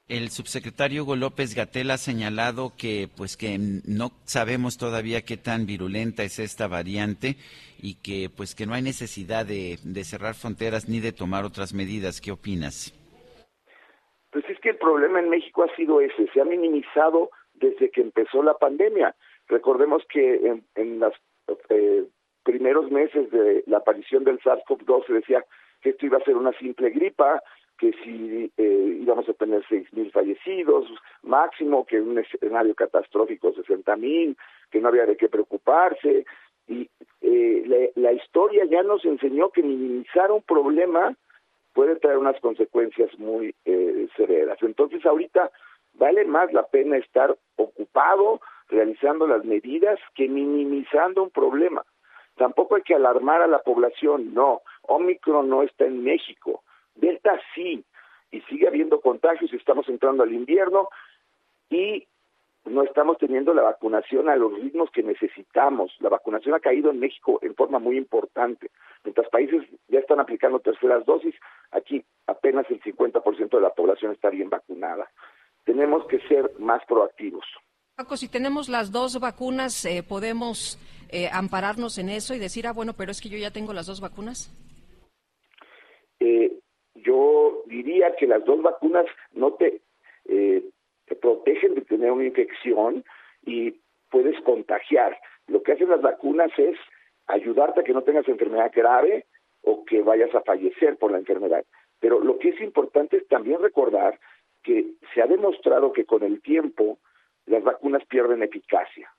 El subsecretario Hugo López Gatel ha señalado que pues que no sabemos todavía qué tan virulenta es esta variante y que pues que no hay necesidad de, de cerrar fronteras ni de tomar otras medidas. ¿Qué opinas? Pues es que el problema en México ha sido ese, se ha minimizado desde que empezó la pandemia. Recordemos que en, los eh, primeros meses de la aparición del SARS-CoV-2 se decía que esto iba a ser una simple gripa, que si eh, íbamos a tener seis mil fallecidos máximo, que un escenario catastrófico sesenta mil, que no había de qué preocuparse. Y eh, la, historia ya nos enseñó que minimizar un problema puede traer unas consecuencias muy eh, severas. Entonces ahorita vale más la pena estar ocupado realizando las medidas que minimizando un problema. Tampoco hay que alarmar a la población, no. Omicron no está en México. Delta sí, y sigue habiendo contagios y estamos entrando al invierno y no estamos teniendo la vacunación a los ritmos que necesitamos. La vacunación ha caído en México en forma muy importante. Mientras países ya están aplicando terceras dosis, aquí apenas el 50% de la población está bien vacunada. Tenemos que ser más proactivos. Paco, si tenemos las dos vacunas, eh, ¿podemos eh, ampararnos en eso y decir, ah, bueno, pero es que yo ya tengo las dos vacunas? Eh, yo diría que las dos vacunas no te, eh, te protegen de tener una infección y puedes contagiar. Lo que hacen las vacunas es ayudarte a que no tengas enfermedad grave o que vayas a fallecer por la enfermedad. Pero lo que es importante es también recordar que se ha demostrado que con el tiempo las vacunas pierden eficacia.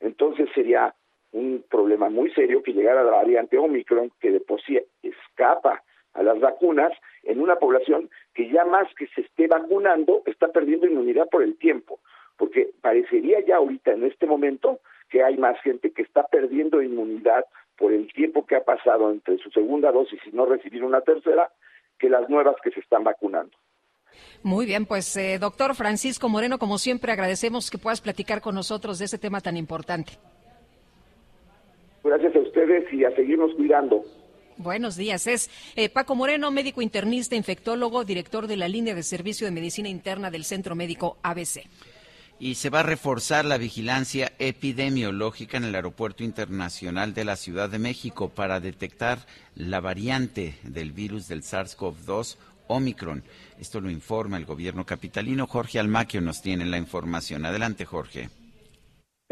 Entonces sería un problema muy serio que llegara la variante Omicron, que de por sí escapa a las vacunas en una población que ya más que se esté vacunando está perdiendo inmunidad por el tiempo, porque parecería ya ahorita en este momento que hay más gente que está perdiendo inmunidad por el tiempo que ha pasado entre su segunda dosis y no recibir una tercera que las nuevas que se están vacunando. Muy bien, pues eh, doctor Francisco Moreno, como siempre agradecemos que puedas platicar con nosotros de ese tema tan importante. Gracias a ustedes y a seguirnos cuidando. Buenos días. Es eh, Paco Moreno, médico internista, infectólogo, director de la línea de servicio de medicina interna del Centro Médico ABC. Y se va a reforzar la vigilancia epidemiológica en el Aeropuerto Internacional de la Ciudad de México para detectar la variante del virus del SARS-CoV-2 Omicron. Esto lo informa el gobierno capitalino. Jorge Almaquio nos tiene la información. Adelante, Jorge.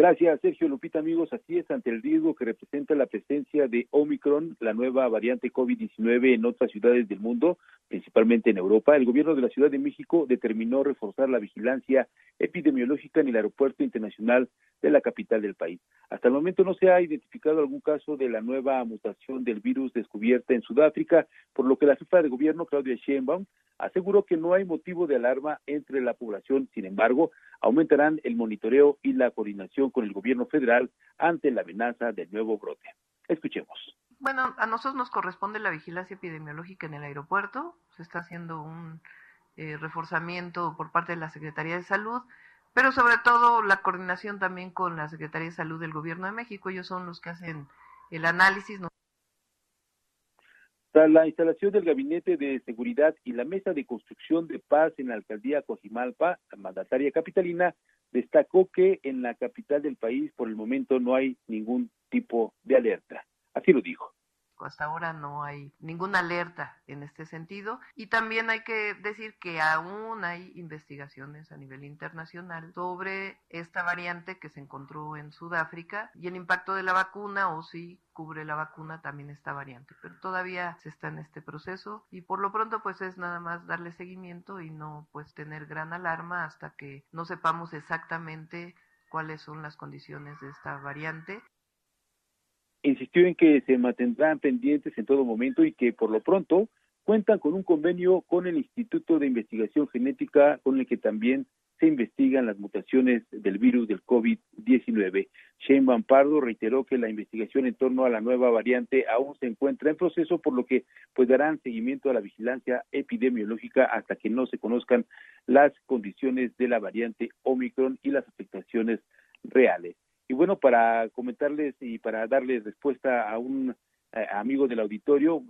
Gracias, Sergio Lupita, amigos. Así es, ante el riesgo que representa la presencia de Omicron, la nueva variante COVID-19 en otras ciudades del mundo, principalmente en Europa, el gobierno de la Ciudad de México determinó reforzar la vigilancia epidemiológica en el aeropuerto internacional de la capital del país. Hasta el momento no se ha identificado algún caso de la nueva mutación del virus descubierta en Sudáfrica, por lo que la jefa de gobierno, Claudia Sheinbaum, aseguró que no hay motivo de alarma entre la población. Sin embargo, aumentarán el monitoreo y la coordinación con el gobierno federal ante la amenaza del nuevo brote. Escuchemos. Bueno, a nosotros nos corresponde la vigilancia epidemiológica en el aeropuerto. Se está haciendo un eh, reforzamiento por parte de la Secretaría de Salud, pero sobre todo la coordinación también con la Secretaría de Salud del Gobierno de México. Ellos son los que hacen el análisis. Tras la instalación del Gabinete de Seguridad y la Mesa de Construcción de Paz en la Alcaldía Coajimalpa, la mandataria capitalina destacó que en la capital del país por el momento no hay ningún tipo de alerta. Así lo dijo. Hasta ahora no hay ninguna alerta en este sentido. Y también hay que decir que aún hay investigaciones a nivel internacional sobre esta variante que se encontró en Sudáfrica y el impacto de la vacuna o si cubre la vacuna también esta variante. Pero todavía se está en este proceso y por lo pronto pues es nada más darle seguimiento y no pues tener gran alarma hasta que no sepamos exactamente cuáles son las condiciones de esta variante insistió en que se mantendrán pendientes en todo momento y que por lo pronto cuentan con un convenio con el Instituto de Investigación Genética con el que también se investigan las mutaciones del virus del COVID-19. Shane Pardo reiteró que la investigación en torno a la nueva variante aún se encuentra en proceso, por lo que pues darán seguimiento a la vigilancia epidemiológica hasta que no se conozcan las condiciones de la variante Omicron y las afectaciones reales. Y bueno, para comentarles y para darles respuesta a un eh, amigo del auditorio,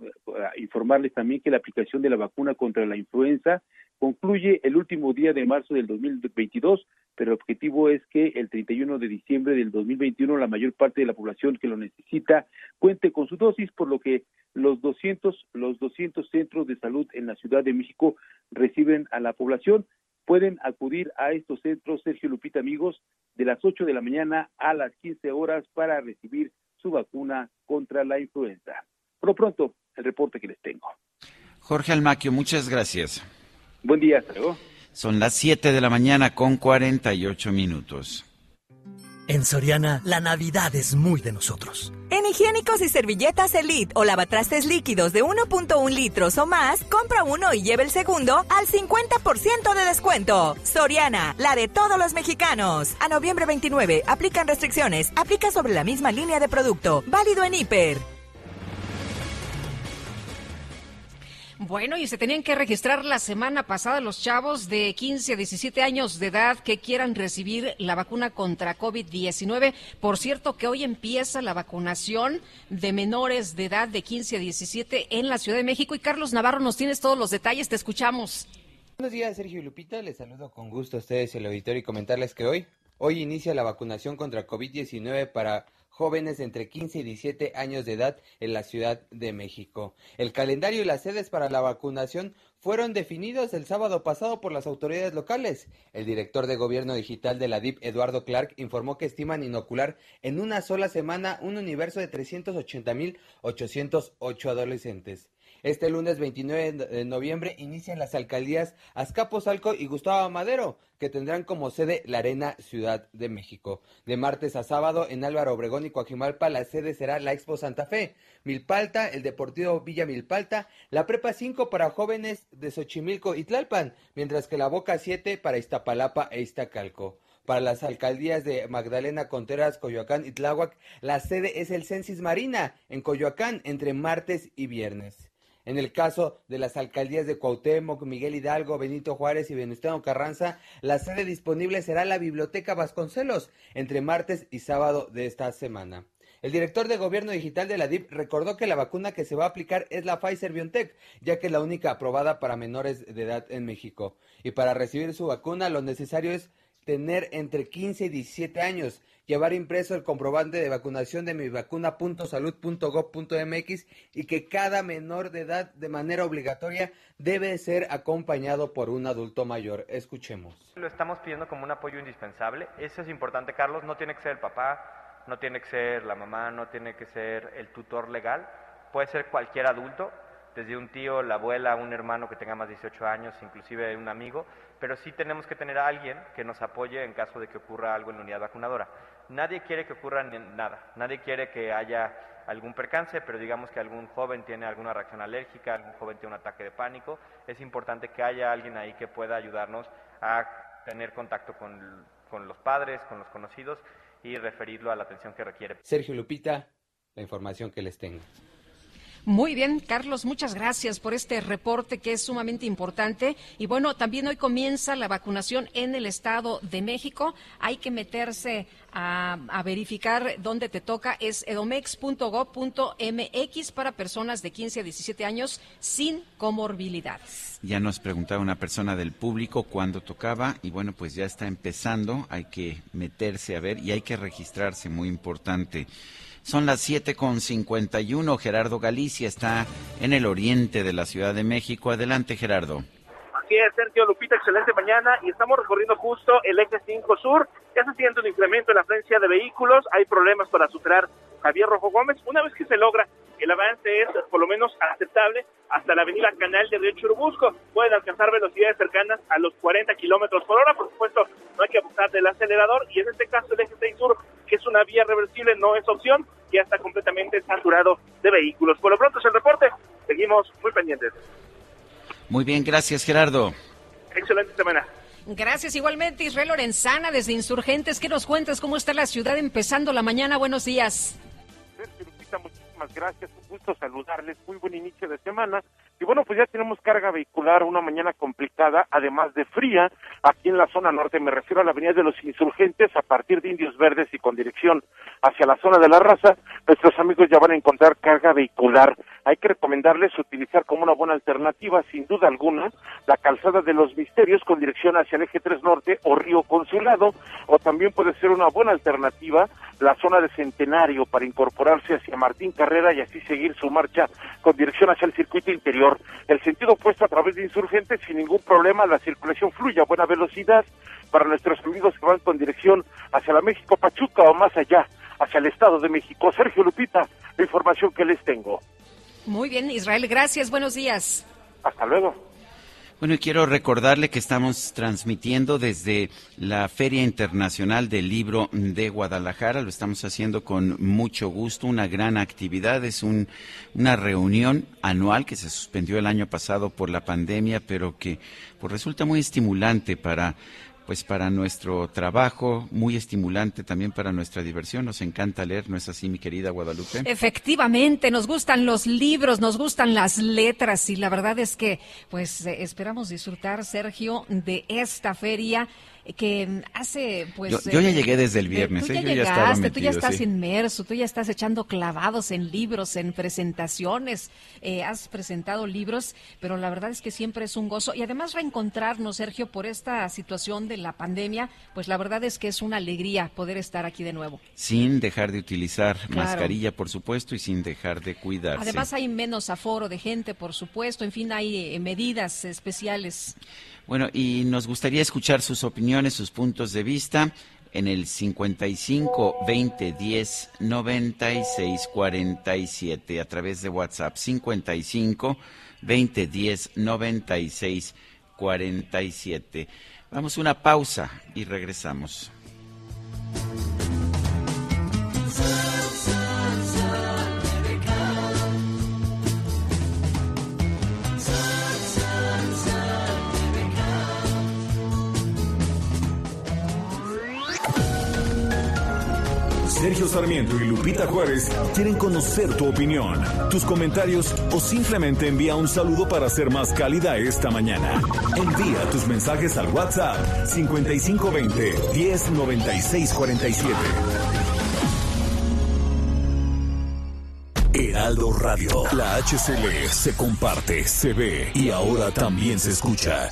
informarles también que la aplicación de la vacuna contra la influenza concluye el último día de marzo del 2022, pero el objetivo es que el 31 de diciembre del 2021 la mayor parte de la población que lo necesita cuente con su dosis, por lo que los 200, los 200 centros de salud en la Ciudad de México reciben a la población. Pueden acudir a estos centros, Sergio Lupita, amigos, de las 8 de la mañana a las 15 horas para recibir su vacuna contra la influenza. Por lo pronto, el reporte que les tengo. Jorge Almaquio, muchas gracias. Buen día, hasta luego. Son las 7 de la mañana con 48 minutos. En Soriana, la Navidad es muy de nosotros. En higiénicos y servilletas Elite o lavatrastes líquidos de 1.1 litros o más, compra uno y lleve el segundo al 50% de descuento. Soriana, la de todos los mexicanos. A noviembre 29, aplican restricciones. Aplica sobre la misma línea de producto. Válido en hiper. Bueno, y se tenían que registrar la semana pasada los chavos de 15 a 17 años de edad que quieran recibir la vacuna contra COVID-19. Por cierto, que hoy empieza la vacunación de menores de edad de 15 a 17 en la Ciudad de México. Y Carlos Navarro, nos tienes todos los detalles, te escuchamos. Buenos días, Sergio Lupita. Les saludo con gusto a ustedes el auditorio y comentarles que hoy, hoy inicia la vacunación contra COVID-19 para jóvenes entre 15 y 17 años de edad en la Ciudad de México. El calendario y las sedes para la vacunación fueron definidos el sábado pasado por las autoridades locales. El director de Gobierno Digital de la DIP, Eduardo Clark, informó que estiman inocular en una sola semana un universo de 380.808 adolescentes. Este lunes 29 de noviembre inician las alcaldías Azcapotzalco y Gustavo Madero, que tendrán como sede la Arena Ciudad de México. De martes a sábado en Álvaro Obregón y Coajimalpa la sede será la Expo Santa Fe. Milpalta, el Deportivo Villa Milpalta, la Prepa 5 para jóvenes de Xochimilco y Tlalpan, mientras que la Boca 7 para Iztapalapa e Iztacalco. Para las alcaldías de Magdalena Contreras, Coyoacán y Tláhuac, la sede es el Censis Marina en Coyoacán entre martes y viernes. En el caso de las alcaldías de Cuauhtémoc, Miguel Hidalgo, Benito Juárez y Venustiano Carranza, la sede disponible será la Biblioteca Vasconcelos entre martes y sábado de esta semana. El director de Gobierno Digital de la DIP recordó que la vacuna que se va a aplicar es la Pfizer BioNTech, ya que es la única aprobada para menores de edad en México. Y para recibir su vacuna lo necesario es tener entre 15 y 17 años, llevar impreso el comprobante de vacunación de mivacuna.salud.gov.mx y que cada menor de edad de manera obligatoria debe ser acompañado por un adulto mayor. Escuchemos. Lo estamos pidiendo como un apoyo indispensable. Eso es importante, Carlos. No tiene que ser el papá, no tiene que ser la mamá, no tiene que ser el tutor legal. Puede ser cualquier adulto, desde un tío, la abuela, un hermano que tenga más de 18 años, inclusive un amigo, pero sí tenemos que tener a alguien que nos apoye en caso de que ocurra algo en la unidad vacunadora. Nadie quiere que ocurra nada, nadie quiere que haya algún percance, pero digamos que algún joven tiene alguna reacción alérgica, algún joven tiene un ataque de pánico, es importante que haya alguien ahí que pueda ayudarnos a tener contacto con, con los padres, con los conocidos y referirlo a la atención que requiere. Sergio Lupita, la información que les tengo. Muy bien, Carlos, muchas gracias por este reporte que es sumamente importante. Y bueno, también hoy comienza la vacunación en el Estado de México. Hay que meterse a, verificar dónde te toca. Es edomex.gov.mx para personas de 15 a 17 años sin comorbilidades. Ya nos preguntaba una persona del público cuándo tocaba y bueno, pues ya está empezando, hay que meterse a ver y hay que registrarse, muy importante. Son las 7 con 51, Gerardo Galicia está en el oriente de la Ciudad de México. Adelante, Gerardo. Así es, Sergio Lupita, excelente mañana y estamos recorriendo justo el eje 5 sur. Ya se siente un incremento en la afluencia de vehículos, hay problemas para superar Javier Rojo Gómez. Una vez que se logra, el avance es por lo menos aceptable hasta la avenida Canal de Río Churubusco. Pueden alcanzar velocidades cercanas a los 40 kilómetros por hora. Por supuesto, no hay que abusar del acelerador y en este caso el eje 6 sur, que es una vía reversible, no es opción, ya está completamente saturado de vehículos. Por lo pronto es el reporte, seguimos muy pendientes. Muy bien, gracias, Gerardo. Excelente semana. Gracias igualmente, Israel Lorenzana, desde Insurgentes. ¿Qué nos cuentas? ¿Cómo está la ciudad empezando la mañana? Buenos días. Muchísimas gracias. Un gusto saludarles. Muy buen inicio de semana. Y bueno, pues ya tenemos carga vehicular, una mañana complicada, además de fría, aquí en la zona norte. Me refiero a la avenida de los insurgentes a partir de Indios Verdes y con dirección hacia la zona de la raza. Nuestros amigos ya van a encontrar carga vehicular. Hay que recomendarles utilizar como una buena alternativa, sin duda alguna, la calzada de los misterios con dirección hacia el eje 3 norte o Río Consulado, o también puede ser una buena alternativa la zona de Centenario para incorporarse hacia Martín Carrera y así seguir su marcha con dirección hacia el circuito interior. El sentido opuesto a través de insurgentes sin ningún problema, la circulación fluye a buena velocidad para nuestros amigos que van con dirección hacia la México Pachuca o más allá, hacia el Estado de México. Sergio Lupita, la información que les tengo. Muy bien, Israel, gracias. Buenos días. Hasta luego. Bueno, y quiero recordarle que estamos transmitiendo desde la Feria Internacional del Libro de Guadalajara. Lo estamos haciendo con mucho gusto, una gran actividad. Es un, una reunión anual que se suspendió el año pasado por la pandemia, pero que pues, resulta muy estimulante para pues para nuestro trabajo, muy estimulante también para nuestra diversión. Nos encanta leer, ¿no es así, mi querida Guadalupe? Efectivamente, nos gustan los libros, nos gustan las letras y la verdad es que pues eh, esperamos disfrutar, Sergio, de esta feria que hace pues Yo, yo ya eh, llegué desde el viernes, tú ¿eh? ya Yo ya llegaste, tú ya estás sí. inmerso, tú ya estás echando clavados en libros, en presentaciones, eh, has presentado libros, pero la verdad es que siempre es un gozo y además reencontrarnos, Sergio, por esta situación de la pandemia, pues la verdad es que es una alegría poder estar aquí de nuevo. Sin dejar de utilizar Claro. mascarilla, por supuesto, y sin dejar de cuidarse. Además hay menos aforo de gente, por supuesto, en fin, hay medidas especiales. Bueno, y nos gustaría escuchar sus opiniones, sus puntos de vista en el 55 20 10 96 47 a través de WhatsApp 55 20 10 96 47. Vamos a una pausa y regresamos. Sergio Sarmiento y Lupita Juárez quieren conocer tu opinión, tus comentarios o simplemente envía un saludo para ser más cálida esta mañana. Envía tus mensajes al WhatsApp 5520 109647. Heraldo Radio, la HCL se comparte, se ve y ahora también se escucha.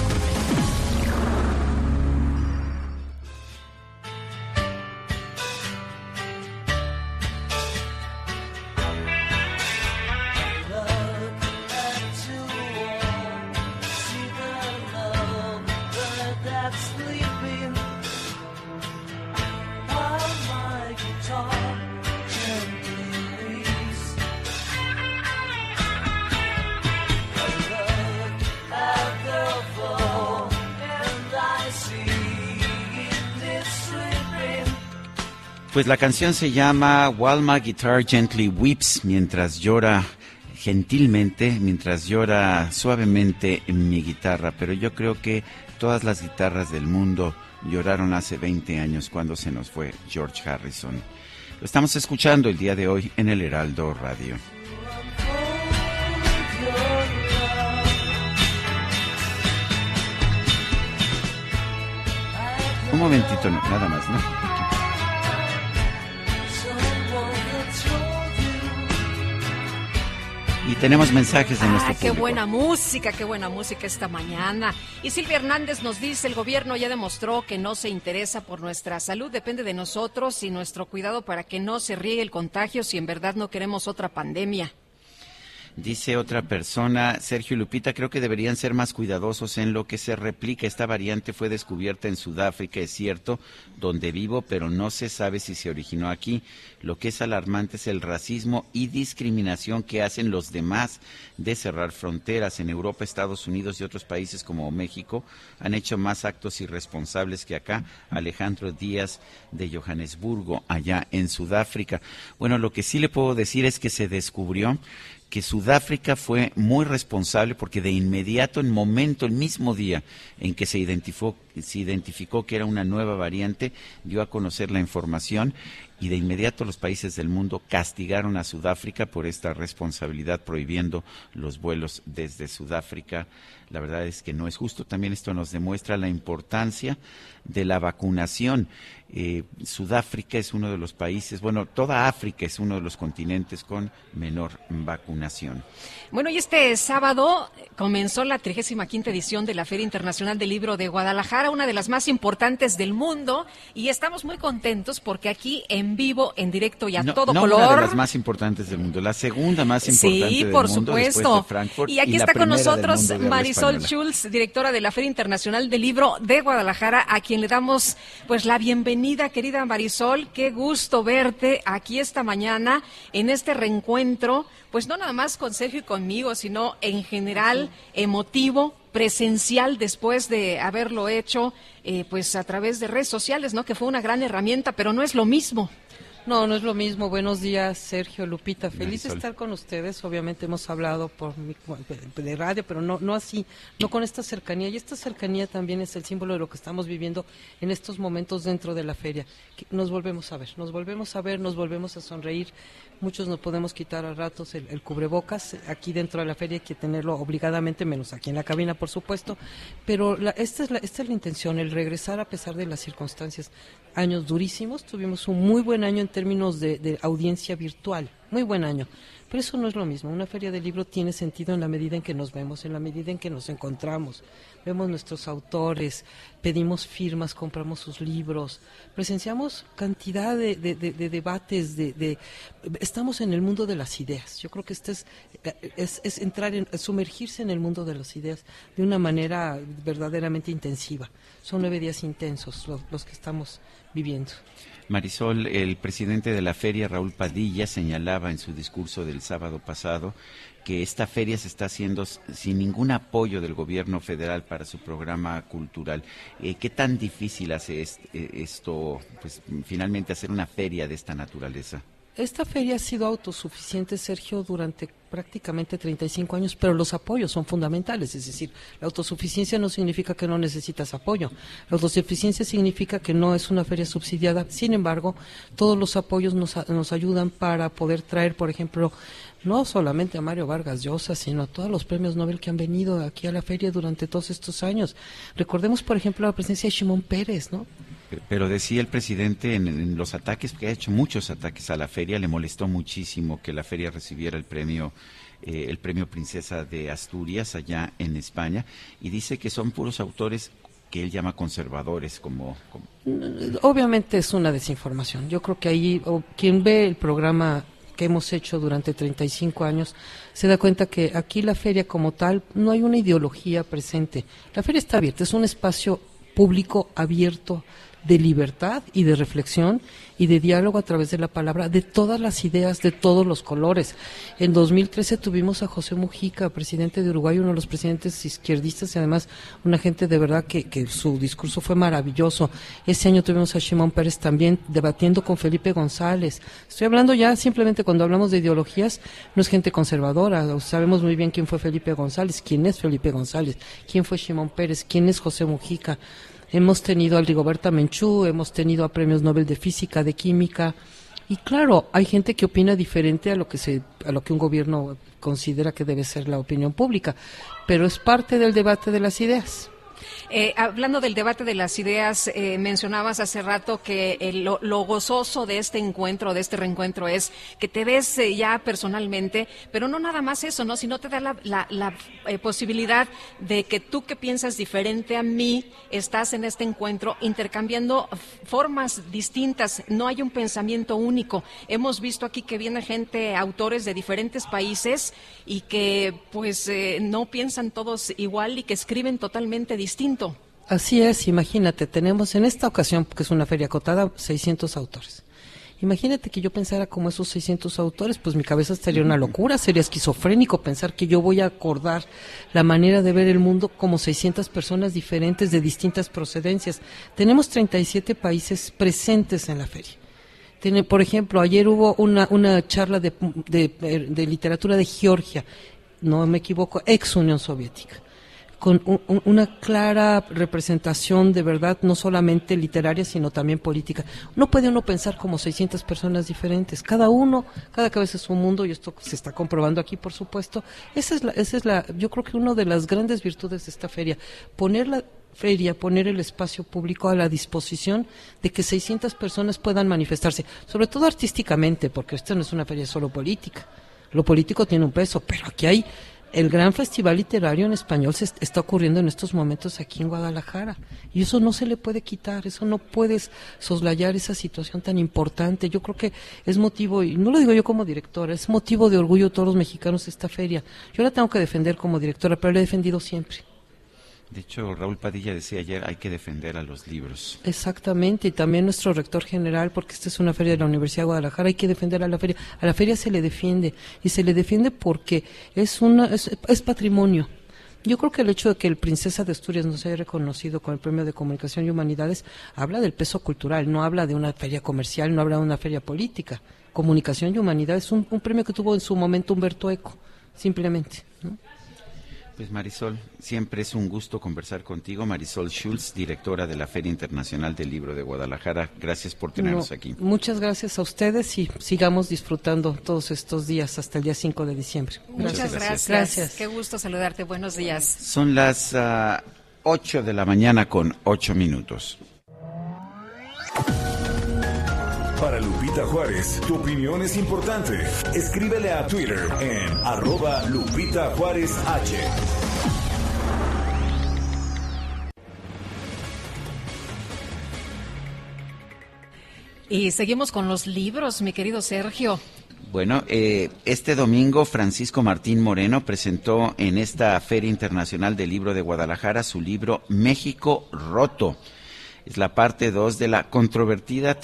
Pues la canción se llama While My Guitar Gently Weeps, mientras llora gentilmente, mientras llora suavemente en mi guitarra, pero yo creo que todas las guitarras del mundo lloraron hace 20 años cuando se nos fue George Harrison. Lo estamos escuchando el día de hoy en el Heraldo Radio. Un momentito, nada más, ¿no? Y tenemos mensajes de nuestro Ah, qué público. buena música, qué buena música esta mañana. Y Silvia Hernández nos dice, el gobierno ya demostró que no se interesa por nuestra salud, depende de nosotros y nuestro cuidado para que no se riegue el contagio si en verdad no queremos otra pandemia. Dice otra persona, Sergio Lupita, creo que deberían ser más cuidadosos en lo que se replica. Esta variante fue descubierta en Sudáfrica, es cierto, donde vivo, pero no se sabe si se originó aquí. Lo que es alarmante es el racismo y discriminación que hacen los demás de cerrar fronteras. En Europa, Estados Unidos y otros países como México han hecho más actos irresponsables que acá. Alejandro Díaz de Johannesburgo, allá en Sudáfrica. Bueno, lo que sí le puedo decir es que se descubrió que Sudáfrica fue muy responsable porque de inmediato, en momento, el mismo día en que se identificó, se identificó que era una nueva variante, dio a conocer la información y de inmediato los países del mundo castigaron a Sudáfrica por esta responsabilidad prohibiendo los vuelos desde Sudáfrica. La verdad es que no es justo. También esto nos demuestra la importancia de la vacunación. Eh, Sudáfrica es uno de los países, bueno, toda África es uno de los continentes con menor vacunación. Bueno, y este sábado comenzó la 35 edición de la Feria Internacional del Libro de Guadalajara, una de las más importantes del mundo, y estamos muy contentos porque aquí en vivo, en directo y a No, todo no color. una de las más importantes del mundo, la segunda más importante Sí, del por mundo después supuesto. de Frankfurt y aquí la está con nosotros Marisol española. Schulz, directora de la Feria Internacional del Libro de Guadalajara, a quien le damos pues la bienvenida, querida Marisol. Qué gusto verte aquí esta mañana en este reencuentro, pues no nada más con Sergio y conmigo, sino en general emotivo presencial después de haberlo hecho eh, pues a través de redes sociales, ¿no? Que fue una gran herramienta, pero no es lo mismo. No, no es lo mismo. Buenos días, Sergio, Lupita. Feliz de estar con ustedes. Obviamente hemos hablado por mi- de radio, pero no, no así, no con esta cercanía. Y esta cercanía también es el símbolo de lo que estamos viviendo en estos momentos dentro de la feria. Nos volvemos a ver, nos volvemos a ver, nos volvemos a sonreír. Muchos nos podemos quitar a ratos el, el cubrebocas. Aquí dentro de la feria hay que tenerlo obligadamente, menos aquí en la cabina, por supuesto. Pero la- esta, es la, esta es la intención, el regresar a pesar de las circunstancias. Años durísimos, tuvimos un muy buen año en términos de, de audiencia virtual, muy buen año. Pero eso no es lo mismo. Una feria de libro tiene sentido en la medida en que nos vemos, en la medida en que nos encontramos. Vemos nuestros autores, pedimos firmas, compramos sus libros, presenciamos cantidad de, de- de- de debates, de, de- estamos en el mundo de las ideas. Yo creo que este es, es, es entrar en, sumergirse en el mundo de las ideas de una manera verdaderamente intensiva. Son nueve días intensos los, los que estamos viviendo. Marisol, el presidente de la feria, Raúl Padilla, señalaba en su discurso del sábado pasado que esta feria se está haciendo sin ningún apoyo del gobierno federal para su programa cultural. Eh, ¿Qué tan difícil hace eh, esto, pues finalmente hacer una feria de esta naturaleza? Esta feria ha sido autosuficiente, Sergio, durante prácticamente 35 años, pero los apoyos son fundamentales. Es decir, la autosuficiencia no significa que no necesitas apoyo. La autosuficiencia significa que no es una feria subsidiada. Sin embargo, todos los apoyos nos, nos ayudan para poder traer, por ejemplo, no solamente a Mario Vargas Llosa, sino a todos los premios Nobel que han venido aquí a la feria durante todos estos años. Recordemos, por ejemplo, la presencia de Shimon Pérez, ¿no? Pero decía el presidente en, los ataques, que ha hecho muchos ataques a la feria, le molestó muchísimo que la feria recibiera el premio, eh, el premio Princesa de Asturias allá en España, y dice que son puros autores que él llama conservadores, como, como- Obviamente es una desinformación. Yo creo que ahí o, quien ve el programa que hemos hecho durante 35 años se da cuenta que aquí la feria como tal no hay una ideología presente. La feria está abierta, es un espacio público abierto de libertad y de reflexión y de diálogo a través de la palabra de todas las ideas, de todos los colores. En 2013 tuvimos a José Mujica, presidente de Uruguay, uno de los presidentes izquierdistas y además una gente de verdad que, que su discurso fue maravilloso. Este año tuvimos a Shimon Pérez también debatiendo con Felipe González. Estoy hablando ya simplemente cuando hablamos de ideologías, no es gente conservadora. Sabemos muy bien quién fue Felipe González, quién es Felipe González, quién fue Shimon Pérez, quién es José Mujica. Hemos tenido a Rigoberta Menchú, hemos tenido a premios Nobel de Física, de Química. Y claro, hay gente que opina diferente a lo que se, a lo que un gobierno considera que debe ser la opinión pública, pero es parte del debate de las ideas. Eh, hablando del debate de las ideas, eh, mencionabas hace rato que eh, lo, gozoso de este encuentro, de este reencuentro, es que te ves eh, ya personalmente, pero no nada más eso, ¿no? Sino te da la, eh, posibilidad de que tú que piensas diferente a mí, estás en este encuentro intercambiando formas distintas, no hay un pensamiento único. Hemos visto aquí que viene gente, autores de diferentes países y que pues no piensan todos igual y que escriben totalmente distinto. Así es, imagínate, tenemos en esta ocasión, que es una feria acotada, 600 autores. Imagínate que yo pensara como esos 600 autores, pues mi cabeza estaría una locura, sería esquizofrénico pensar que yo voy a acordar la manera de ver el mundo como 600 personas diferentes de distintas procedencias. Tenemos 37 países presentes en la feria. Tiene, por ejemplo, ayer hubo una, una charla de, de- de literatura de Georgia, no me equivoco, ex Unión Soviética con un- un- una clara representación de verdad, no solamente literaria, sino también política. No puede uno pensar como 600 personas diferentes. Cada uno, cada cabeza es un mundo y esto se está comprobando aquí, por supuesto. Esa es la, esa es la, yo creo que una de las grandes virtudes de esta feria, poner la feria, poner el espacio público a la disposición de que 600 personas puedan manifestarse, sobre todo artísticamente, porque esta no es una feria solo política. Lo político tiene un peso, pero aquí hay el gran festival literario en español se est- está ocurriendo en estos momentos aquí en Guadalajara y eso no se le puede quitar, eso no puedes soslayar esa situación tan importante. Yo creo que es motivo, y no lo digo yo como directora, es motivo de orgullo de todos los mexicanos esta feria. Yo la tengo que defender como directora, pero la he defendido siempre. De hecho, Raúl Padilla decía ayer, hay que defender a los libros. Exactamente, y también nuestro rector general, porque esta es una feria de la Universidad de Guadalajara, hay que defender a la feria. A la feria se le defiende, y se le defiende porque es, una, es, es patrimonio. Yo creo que el hecho de que el Princesa de Asturias nos haya reconocido con el Premio de Comunicación y Humanidades habla del peso cultural, no habla de una feria comercial, no habla de una feria política. Comunicación y Humanidades, un, un premio que tuvo en su momento Humberto Eco, simplemente. Pues Marisol, siempre es un gusto conversar contigo. Marisol Schulz, directora de la Feria Internacional del Libro de Guadalajara. Gracias por tenernos No, aquí. Muchas gracias a ustedes y sigamos disfrutando todos estos días hasta el día 5 de diciembre. Muchas gracias. Gracias. Qué gusto saludarte. Buenos días. Son las ah, 8 de la mañana con 8 minutos. Para Lupita Juárez, tu opinión es importante. Escríbele a Twitter en arroba Lupita Juárez H. Y seguimos con los libros, mi querido Sergio. Bueno, eh, este domingo Francisco Martín Moreno presentó en esta Feria Internacional del Libro de Guadalajara su libro México Roto. Es la parte 2 de la controvertida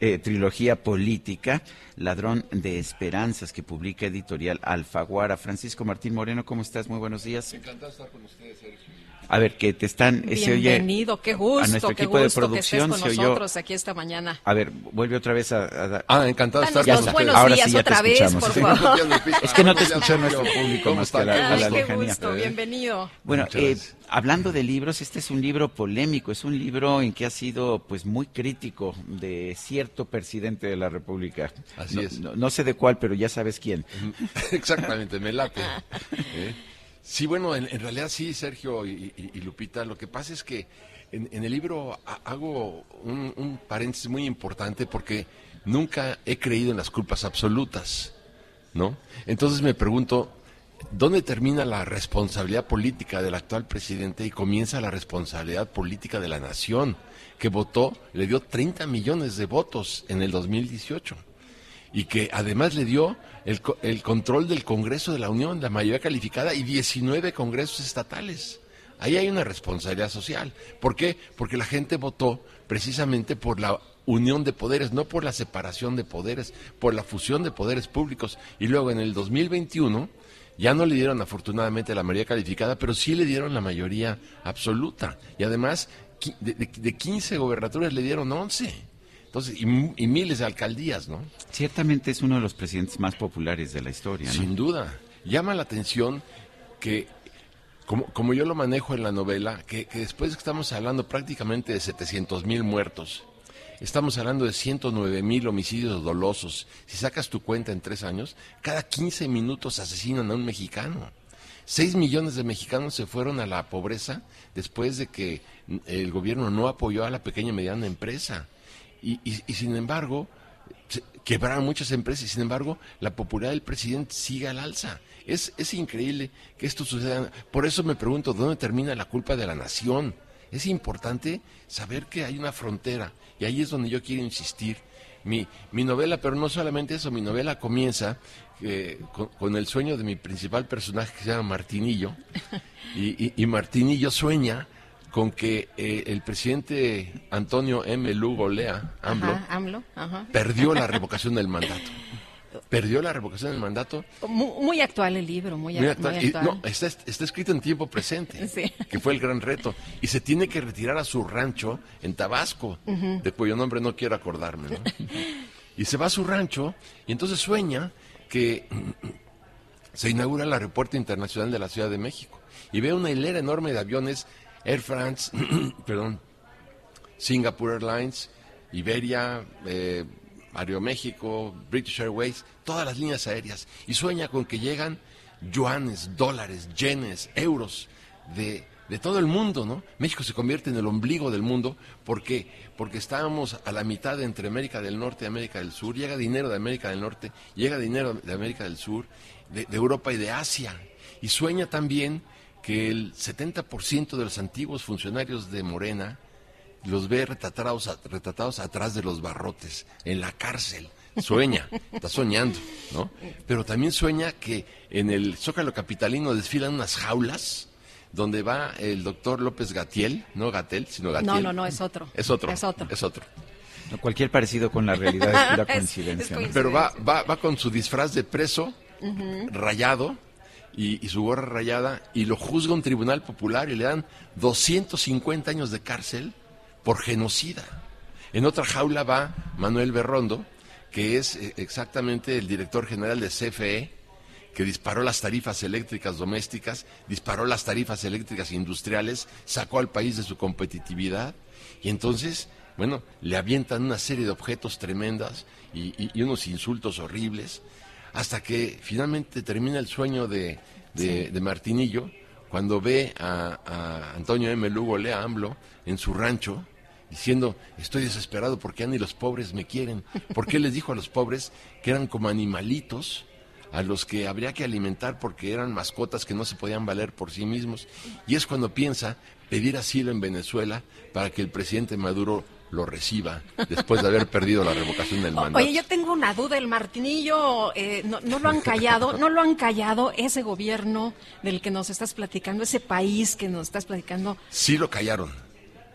eh, trilogía política Ladrón de Esperanzas que publica editorial Alfaguara. Francisco Martín Moreno, ¿cómo estás? Muy buenos días. Encantado de estar con ustedes, Sergio. A ver, que te están... eh, se oye- Bienvenido, qué a gusto, nuestro qué equipo de gusto que estés producción con se oyó- nosotros aquí esta mañana. A ver, vuelve otra vez a... a- Ah, encantado de estar con ustedes. buenos Ahora días sí ya otra te vez, escuchamos. por favor. Es que no te escuchó nuestro público ¿Cómo más que a la, a la Ay, qué lejanía. gusto, bienvenido. Bueno, eh, hablando de libros, este es un libro polémico, es un libro en que ha sido pues muy crítico de cierto presidente de la República. Así No- es. No, no sé de cuál, pero ya sabes quién. Exactamente, me late. ¿eh? Sí, bueno, en, realidad sí, Sergio y, Lupita, lo que pasa es que en, el libro ha- hago un, un paréntesis muy importante porque nunca he creído en las culpas absolutas, ¿no? Entonces me pregunto, ¿dónde termina la responsabilidad política del actual presidente y comienza la responsabilidad política de la nación, que votó, le dio 30 millones de votos en el 2018? Y que además le dio el, el control del Congreso de la Unión, la mayoría calificada, y 19 congresos estatales. Ahí hay una responsabilidad social. ¿Por qué? Porque la gente votó precisamente por la unión de poderes, no por la separación de poderes, por la fusión de poderes públicos. Y luego en el 2021 ya no le dieron afortunadamente la mayoría calificada, pero sí le dieron la mayoría absoluta. Y además de, de- de 15 gobernaturas le dieron 11. Entonces, y, y miles de alcaldías, ¿no? Ciertamente es uno de los presidentes más populares de la historia. ¿no? Sin duda. Llama la atención que, como, como yo lo manejo en la novela, que, que después estamos hablando prácticamente de 700 mil muertos, estamos hablando de 109 mil homicidios dolosos. Si sacas tu cuenta en tres años, cada 15 minutos asesinan a un mexicano. 6 millones de mexicanos se fueron a la pobreza después de que el gobierno no apoyó a la pequeña y mediana empresa. Y, y- y sin embargo, quebraron muchas empresas y sin embargo la popularidad del presidente sigue al alza. Es, es increíble que esto suceda. Por eso me pregunto, ¿dónde termina la culpa de la nación? Es importante saber que hay una frontera y ahí es donde yo quiero insistir. Mi, mi novela, pero no solamente eso, mi novela comienza eh, con, el sueño de mi principal personaje que se llama Martinillo y Martinillo sueña con que eh, el presidente Antonio M. Lugo Lea, AMLO, Ajá, AMLO, ajá. perdió la revocación del mandato. Perdió la revocación del mandato. Muy, muy actual el libro, muy, Muy ac- actual. muy Y, actual. no, está, está escrito en tiempo presente, Sí. que fue el gran reto. Y se tiene que retirar a su rancho en Tabasco, de cuyo nombre no quiero acordarme. ¿no? y se va a su rancho y entonces sueña que se inaugura el Aeropuerto Internacional de la Ciudad de México y ve una hilera enorme de aviones Air France, perdón, Singapore Airlines, Iberia, eh, Aeroméxico, British Airways, todas las líneas aéreas. Y sueña con que llegan yuanes, dólares, yenes, euros de, de todo el mundo, ¿no? México se convierte en el ombligo del mundo. Porque porque estábamos a la mitad entre América del Norte y América del Sur, llega dinero de América del Norte, llega dinero de América del Sur, de, de Europa y de Asia. Y sueña también que el 70% de los antiguos funcionarios de Morena los ve retratados, retratados atrás de los barrotes, en la cárcel. Sueña, está soñando, ¿no? Pero también sueña que en el Zócalo Capitalino desfilan unas jaulas donde va el doctor López Gatiel, no Gatel, sino Gatiel. No, no, no, es otro. Es otro. Es otro. Es otro. No, Cualquier parecido con la realidad es pura Es- coincidencia. Pero va, va, va con su disfraz de preso, rayado, y, su gorra rayada, y lo juzga un tribunal popular y le dan 250 años de cárcel por genocida. En otra jaula va Manuel Berrondo, que es eh, exactamente el director general de CFE, que disparó las tarifas eléctricas domésticas, disparó las tarifas eléctricas industriales, sacó al país de su competitividad y entonces, bueno, le avientan una serie de objetos tremendas y unos insultos horribles, hasta que finalmente termina el sueño de, de- de Martinillo cuando ve a, a Antonio M. Lugo Lea AMLO en su rancho diciendo, estoy desesperado porque ya ni los pobres me quieren. Porque él les dijo a los pobres que eran como animalitos a los que habría que alimentar porque eran mascotas que no se podían valer por sí mismos. Y es cuando piensa pedir asilo en Venezuela para que el presidente Maduro lo reciba después de haber perdido la revocación del mandato. Oye, yo tengo una duda, el Martinillo, eh, no, no lo han callado, no lo han callado ese gobierno del que nos estás platicando, ese país que nos estás platicando. Sí lo callaron,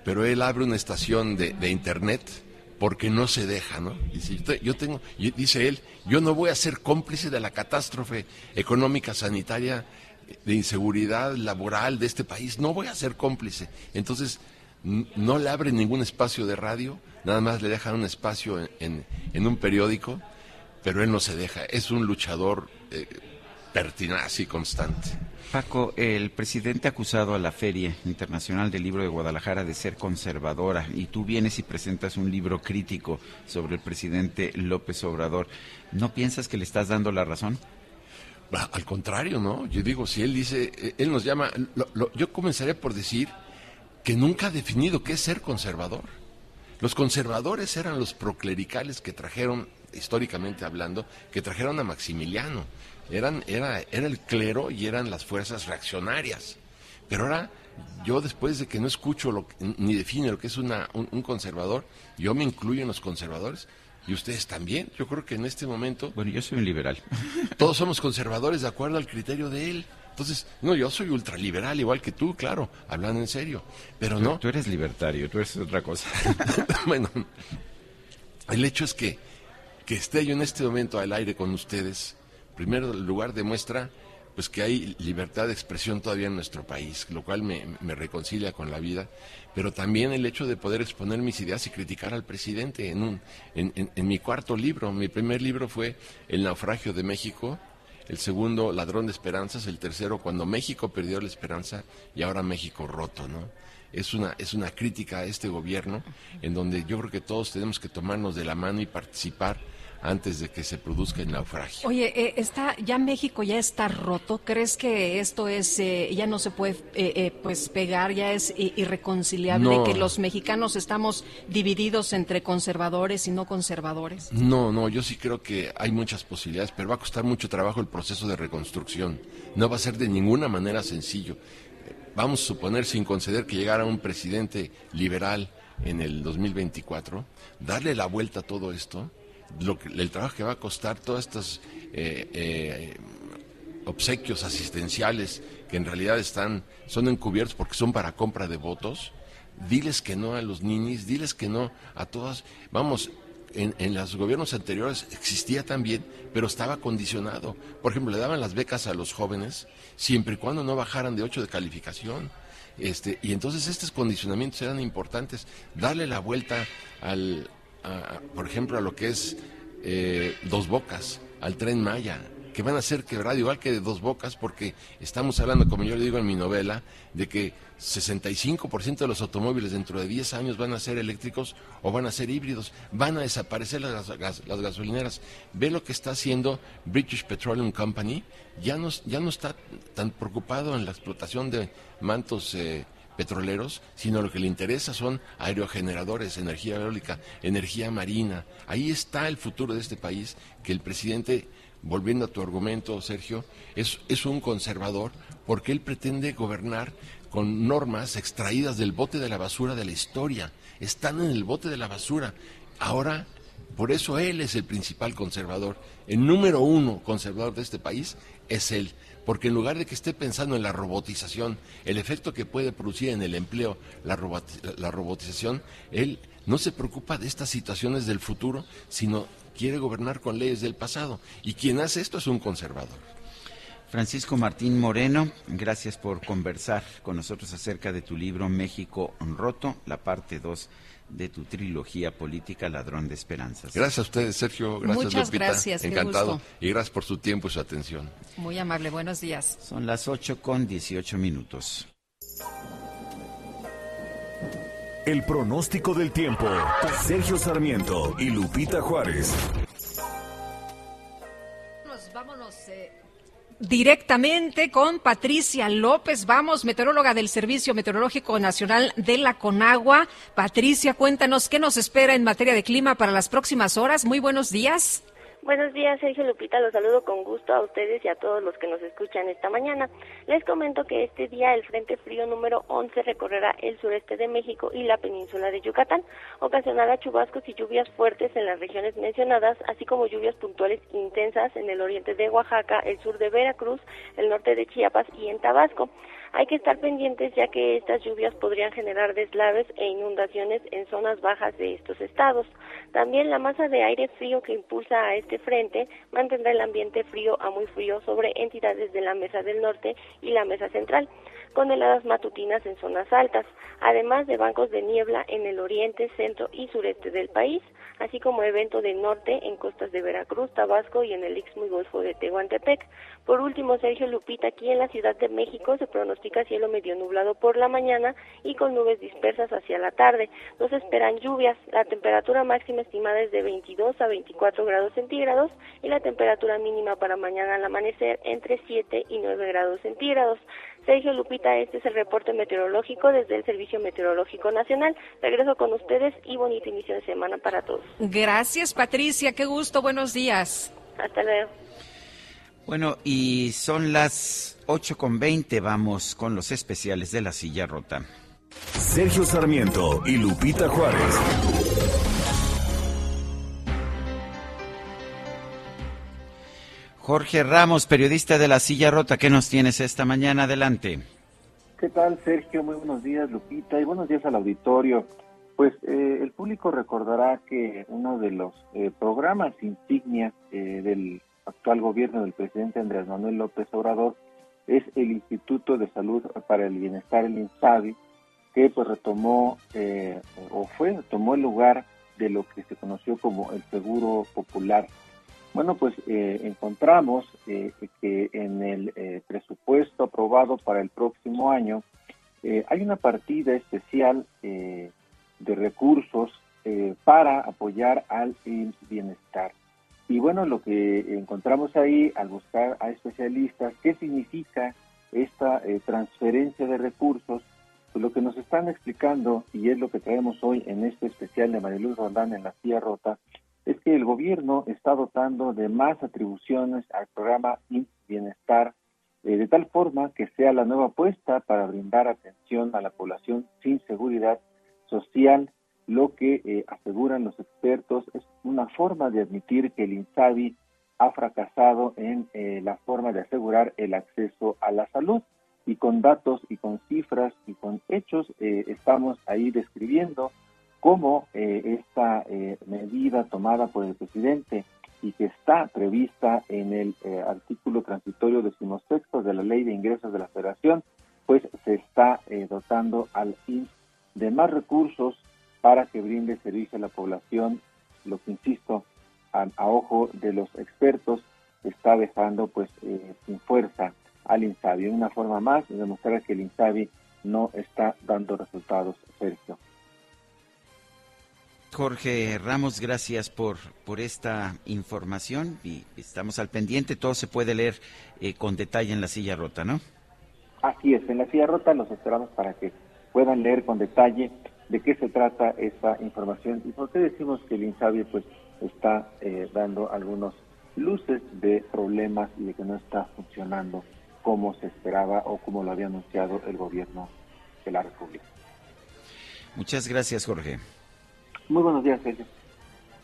pero él abre una estación de, de internet porque no se deja, ¿no? Dice, yo te- yo tengo, dice él, yo no voy a ser cómplice de la catástrofe económica, sanitaria, de inseguridad laboral de este país, no voy a ser cómplice. Entonces, no le abre ningún espacio de radio, nada más le dejan un espacio en, en- en un periódico, pero él no se deja, es un luchador eh, pertinaz y constante. Paco, el presidente ha acusado a la Feria Internacional del Libro de Guadalajara de ser conservadora y tú vienes y presentas un libro crítico sobre el presidente López Obrador. ¿No piensas que le estás dando la razón? Bah, Al contrario, ¿no? Yo digo, si él dice, eh, él nos llama, lo- lo- yo comenzaría por decir que nunca ha definido qué es ser conservador. Los conservadores eran los proclericales que trajeron, históricamente hablando, que trajeron a Maximiliano. Eran, era, era el clero y eran las fuerzas reaccionarias. Pero ahora, yo después de que no escucho lo, ni define lo que es una, un, un conservador, yo me incluyo en los conservadores. Y ustedes también. Yo creo que en este momento... Bueno, yo soy un liberal. Todos somos conservadores de acuerdo al criterio de él. Entonces, no, yo soy ultraliberal, igual que tú, claro, hablando en serio. Pero no. Tú eres libertario, tú eres otra cosa. bueno, el hecho es que, que esté yo en este momento al aire con ustedes, en primer lugar demuestra pues que hay libertad de expresión todavía en nuestro país, lo cual me, me reconcilia con la vida, pero también el hecho de poder exponer mis ideas y criticar al presidente en, un, en, en- en mi cuarto libro. Mi primer libro fue El naufragio de México, el segundo Ladrón de Esperanzas, el tercero Cuando México perdió la esperanza y ahora México roto, ¿no? Es una, es una crítica a este gobierno en donde yo creo que todos tenemos que tomarnos de la mano y participar antes de que se produzca el naufragio. Oye, eh, está, ya México ya está roto. ¿Crees que esto es, eh, ya no se puede, eh, eh, pues pegar, ya es irreconciliable No. que los mexicanos estamos divididos entre conservadores y no conservadores? No, no, yo sí creo que hay muchas posibilidades, pero va a costar mucho trabajo el proceso de reconstrucción. No va a ser de ninguna manera sencillo. Vamos a suponer, sin conceder que llegara un presidente liberal en el 2024, darle la vuelta a todo esto, lo que, el trabajo que va a costar todas estas eh, eh, obsequios asistenciales que en realidad están son encubiertos porque son para compra de votos. Diles que no a los ninis, diles que no a todas. Vamos, en, en los gobiernos anteriores existía también, pero estaba condicionado. Por ejemplo, le daban las becas a los jóvenes siempre y cuando no bajaran de 8 de calificación. Este, y entonces estos condicionamientos eran importantes. Darle la vuelta al, a- por ejemplo, a lo que es eh, Dos Bocas, al tren Maya, que van a ser quebradas igual que de dos bocas, porque estamos hablando, como yo le digo en mi novela, de que 65% de los automóviles dentro de 10 años van a ser eléctricos o van a ser híbridos, van a desaparecer las, las gasolineras. Ve lo que está haciendo British Petroleum Company, ya no, ya no está tan preocupado en la explotación de mantos eh, petroleros, sino lo que le interesa son aerogeneradores, energía eólica, energía marina. Ahí está el futuro de este país, que el presidente, volviendo a tu argumento, Sergio, es, es un conservador porque él pretende gobernar con normas extraídas del bote de la basura de la historia. Están en el bote de la basura. Ahora, por eso él es el principal conservador. El número uno conservador de este país es él. Porque en lugar de que esté pensando en la robotización, el efecto que puede producir en el empleo la, roboti- la robotización, él no se preocupa de estas situaciones del futuro, sino quiere gobernar con leyes del pasado. Y quien hace esto es un conservador. Francisco Martín Moreno, gracias por conversar con nosotros acerca de tu libro México Roto, la parte 2 de tu trilogía política Ladrón de Esperanzas. Gracias a ustedes, Sergio. Gracias, Muchas Lupita. gracias, Encantado. gusto. Y gracias por su tiempo y su atención. Muy amable, buenos días. Son las 8 con 18 minutos. El pronóstico del tiempo. Sergio Sarmiento y Lupita Juárez. Directamente con Patricia López. Vamos, meteoróloga del Servicio Meteorológico Nacional de la Conagua. Patricia, cuéntanos qué nos espera en materia de clima para las próximas horas. Muy buenos días. Buenos días, Sergio Lupita. Los saludo con gusto a ustedes y a todos los que nos escuchan esta mañana. Les comento que este día el Frente Frío número 11 recorrerá el sureste de México y la península de Yucatán. Ocasionará chubascos y lluvias fuertes en las regiones mencionadas, así como lluvias puntuales intensas en el oriente de Oaxaca, el sur de Veracruz, el norte de Chiapas y en Tabasco. Hay que estar pendientes ya que estas lluvias podrían generar deslaves e inundaciones en zonas bajas de estos estados. También la masa de aire frío que impulsa a este frente mantendrá el ambiente frío a muy frío sobre entidades de la Mesa del Norte y la Mesa Central, con heladas matutinas en zonas altas, además de bancos de niebla en el oriente, centro y sureste del país, así como evento de norte en costas de Veracruz, Tabasco y en el Istmo y Golfo de Tehuantepec. Por último, Sergio Lupita, aquí en la Ciudad de México se pronostica cielo medio nublado por la mañana y con nubes dispersas hacia la tarde. No se esperan lluvias. La temperatura máxima estimada es de 22 a 24 grados centígrados y la temperatura mínima para mañana al amanecer entre 7 y 9 grados centígrados. Sergio Lupita, este es el reporte meteorológico desde el Servicio Meteorológico Nacional. Regreso con ustedes y bonito inicio de semana para todos. Gracias, Patricia. Qué gusto. Buenos días. Hasta luego. Bueno, y son las 8 con 20. Vamos con los especiales de la silla rota. Sergio Sarmiento y Lupita Juárez. Jorge Ramos, periodista de la silla rota, ¿qué nos tienes esta mañana? Adelante. ¿Qué tal, Sergio? Muy buenos días, Lupita, y buenos días al auditorio. Pues eh, el público recordará que uno de los eh, programas insignia eh, del actual gobierno del presidente Andrés Manuel López Obrador es el Instituto de Salud para el Bienestar, el INSABI, que pues retomó eh, o fue, tomó el lugar de lo que se conoció como el Seguro Popular. Bueno, pues eh, encontramos eh, que en el eh, presupuesto aprobado para el próximo año eh, hay una partida especial de recursos para apoyar al Bienestar. Y bueno, lo que encontramos ahí al buscar a especialistas, ¿qué significa esta transferencia de recursos? Pues lo que nos están explicando, y es lo que traemos hoy en este especial de Mariluz Rondán en la silla rota, es que el gobierno está dotando de más atribuciones al programa Bienestar, eh, de tal forma que sea la nueva apuesta para brindar atención a la población sin seguridad social, lo que eh, aseguran los expertos es una forma de admitir que el INSABI ha fracasado en eh, la forma de asegurar el acceso a la salud. Y con datos y con cifras y con hechos estamos ahí describiendo cómo eh, esta eh, medida tomada por el presidente y que está prevista en el eh, artículo transitorio decimosexto de la Ley de Ingresos de la Federación, pues se está dotando al INS de más recursos para que brinde servicio a la población, lo que insisto, a, ojo de los expertos, está dejando pues sin fuerza al INSABI. Una forma más de demostrar que el INSABI no está dando resultados, Sergio. Jorge Ramos, gracias por, por esta información y estamos al pendiente. Todo se puede leer eh, con detalle en la silla rota, ¿no? Así es, en la silla rota los esperamos para que puedan leer con detalle de qué se trata esta información y por qué decimos que el INSABI pues está eh, dando algunos luces de problemas y de que no está funcionando como se esperaba o como lo había anunciado el gobierno de la República. Muchas gracias, Jorge. Muy buenos días, Sergio.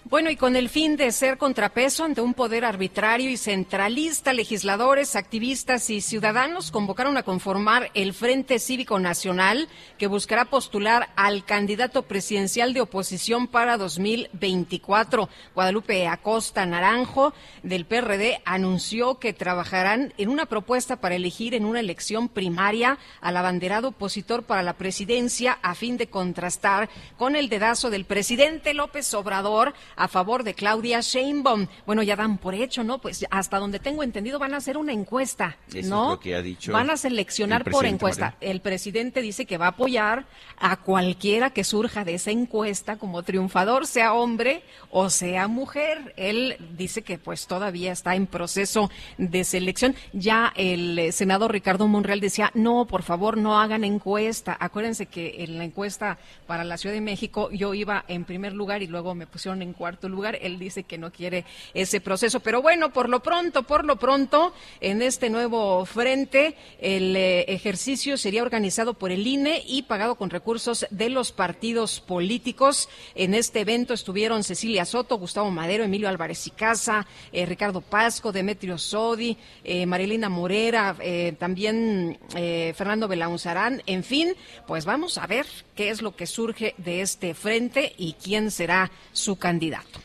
Bueno, y con el fin de ser contrapeso ante un poder arbitrario y centralista, legisladores, activistas y ciudadanos convocaron a conformar el Frente Cívico Nacional que buscará postular al candidato presidencial de oposición para 2024. Guadalupe Acosta Naranjo del PRD anunció que trabajarán en una propuesta para elegir en una elección primaria al abanderado opositor para la presidencia a fin de contrastar con el dedazo del presidente López Obrador a favor de Claudia Sheinbaum. Bueno, ya dan por hecho, ¿no? Pues hasta donde tengo entendido van a hacer una encuesta, Eso ¿no? es lo que ha dicho Van a seleccionar el por encuesta. El presidente dice que va a apoyar a cualquiera que surja de esa encuesta como triunfador, sea hombre o sea mujer. Él dice que pues todavía está en proceso de selección. Ya el eh, senador Ricardo Monreal decía, no, por favor, no hagan encuesta. Acuérdense que en la encuesta para la Ciudad de México yo iba en primer lugar y luego me pusieron en cuarto lugar. Él dice que no quiere ese proceso. Pero bueno, por lo pronto, por lo pronto, en este nuevo frente, el eh, ejercicio sería organizado por el INE y pagado con recursos de los partidos políticos. En este evento estuvieron Cecilia Soto, Gustavo Madero, Emilio Álvarez y Casa, eh, Ricardo Pasco, Demetrio Sodi, eh, Marilina Morera, eh, también eh, Fernando Belaunzarán. En fin, pues vamos a ver qué es lo que surge de este frente y quién será su candidato.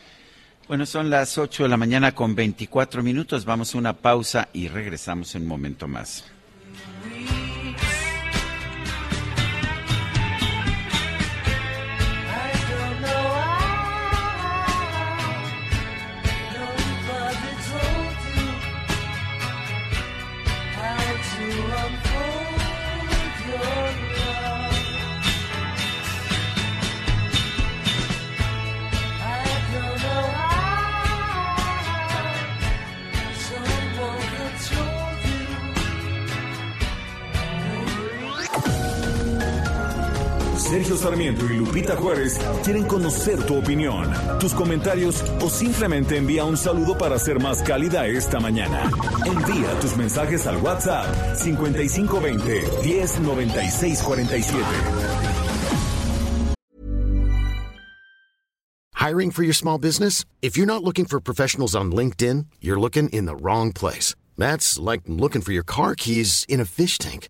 Bueno, son las 8 de la mañana con 24 minutos. Vamos a una pausa y regresamos en un momento más. Sergio Sarmiento y Lupita Juárez quieren conocer tu opinión, tus comentarios o simplemente envía un saludo para ser más cálida esta mañana. Envía tus mensajes al WhatsApp 5520 109647. Hiring for your small business? If you're not looking for professionals on LinkedIn, you're looking in the wrong place. That's like looking for your car keys in a fish tank.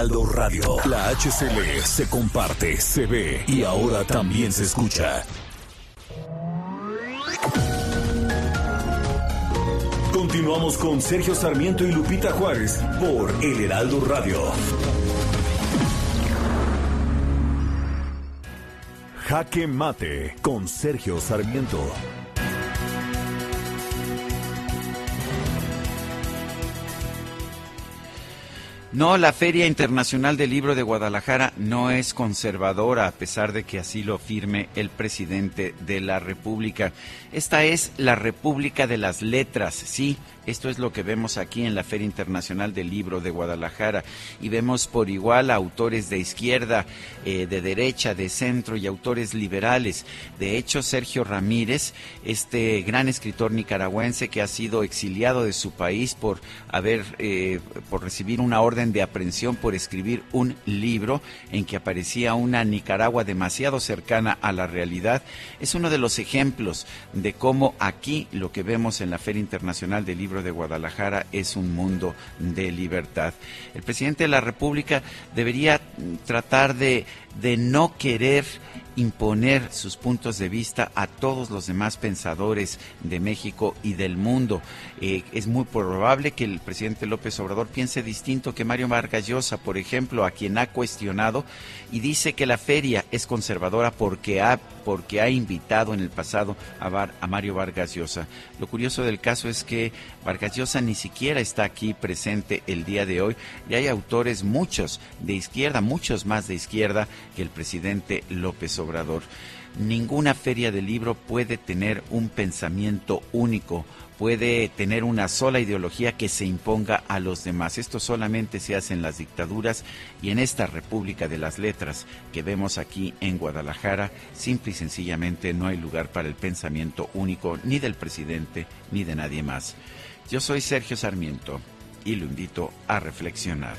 Heraldo Radio. La HCL se comparte, se ve y ahora también se escucha. Continuamos con Sergio Sarmiento y Lupita Juárez por El Heraldo Radio. Jaque Mate con Sergio Sarmiento. No, la Feria Internacional del Libro de Guadalajara no es conservadora, a pesar de que así lo firme el presidente de la República. Esta es la República de las Letras, sí, esto es lo que vemos aquí en la Feria Internacional del Libro de Guadalajara. Y vemos por igual a autores de izquierda, eh, de derecha, de centro y autores liberales. De hecho, Sergio Ramírez, este gran escritor nicaragüense que ha sido exiliado de su país por haber, eh, por recibir una orden de aprehensión por escribir un libro en que aparecía una Nicaragua demasiado cercana a la realidad, es uno de los ejemplos de cómo aquí lo que vemos en la Feria Internacional del Libro de Guadalajara es un mundo de libertad. El presidente de la República debería tratar de, de no querer imponer sus puntos de vista a todos los demás pensadores de México y del mundo. Eh, es muy probable que el presidente López Obrador piense distinto que Mario Vargas Llosa, por ejemplo, a quien ha cuestionado y dice que la feria es conservadora porque ha, porque ha invitado en el pasado a, a Mario Vargas Llosa. Lo curioso del caso es que Vargas Llosa ni siquiera está aquí presente el día de hoy y hay autores, muchos de izquierda, muchos más de izquierda que el presidente López Obrador. Ninguna feria de libro puede tener un pensamiento único, puede tener una sola ideología que se imponga a los demás. Esto solamente se hace en las dictaduras y en esta República de las Letras que vemos aquí en Guadalajara, simple y sencillamente no hay lugar para el pensamiento único ni del presidente ni de nadie más. Yo soy Sergio Sarmiento y lo invito a reflexionar.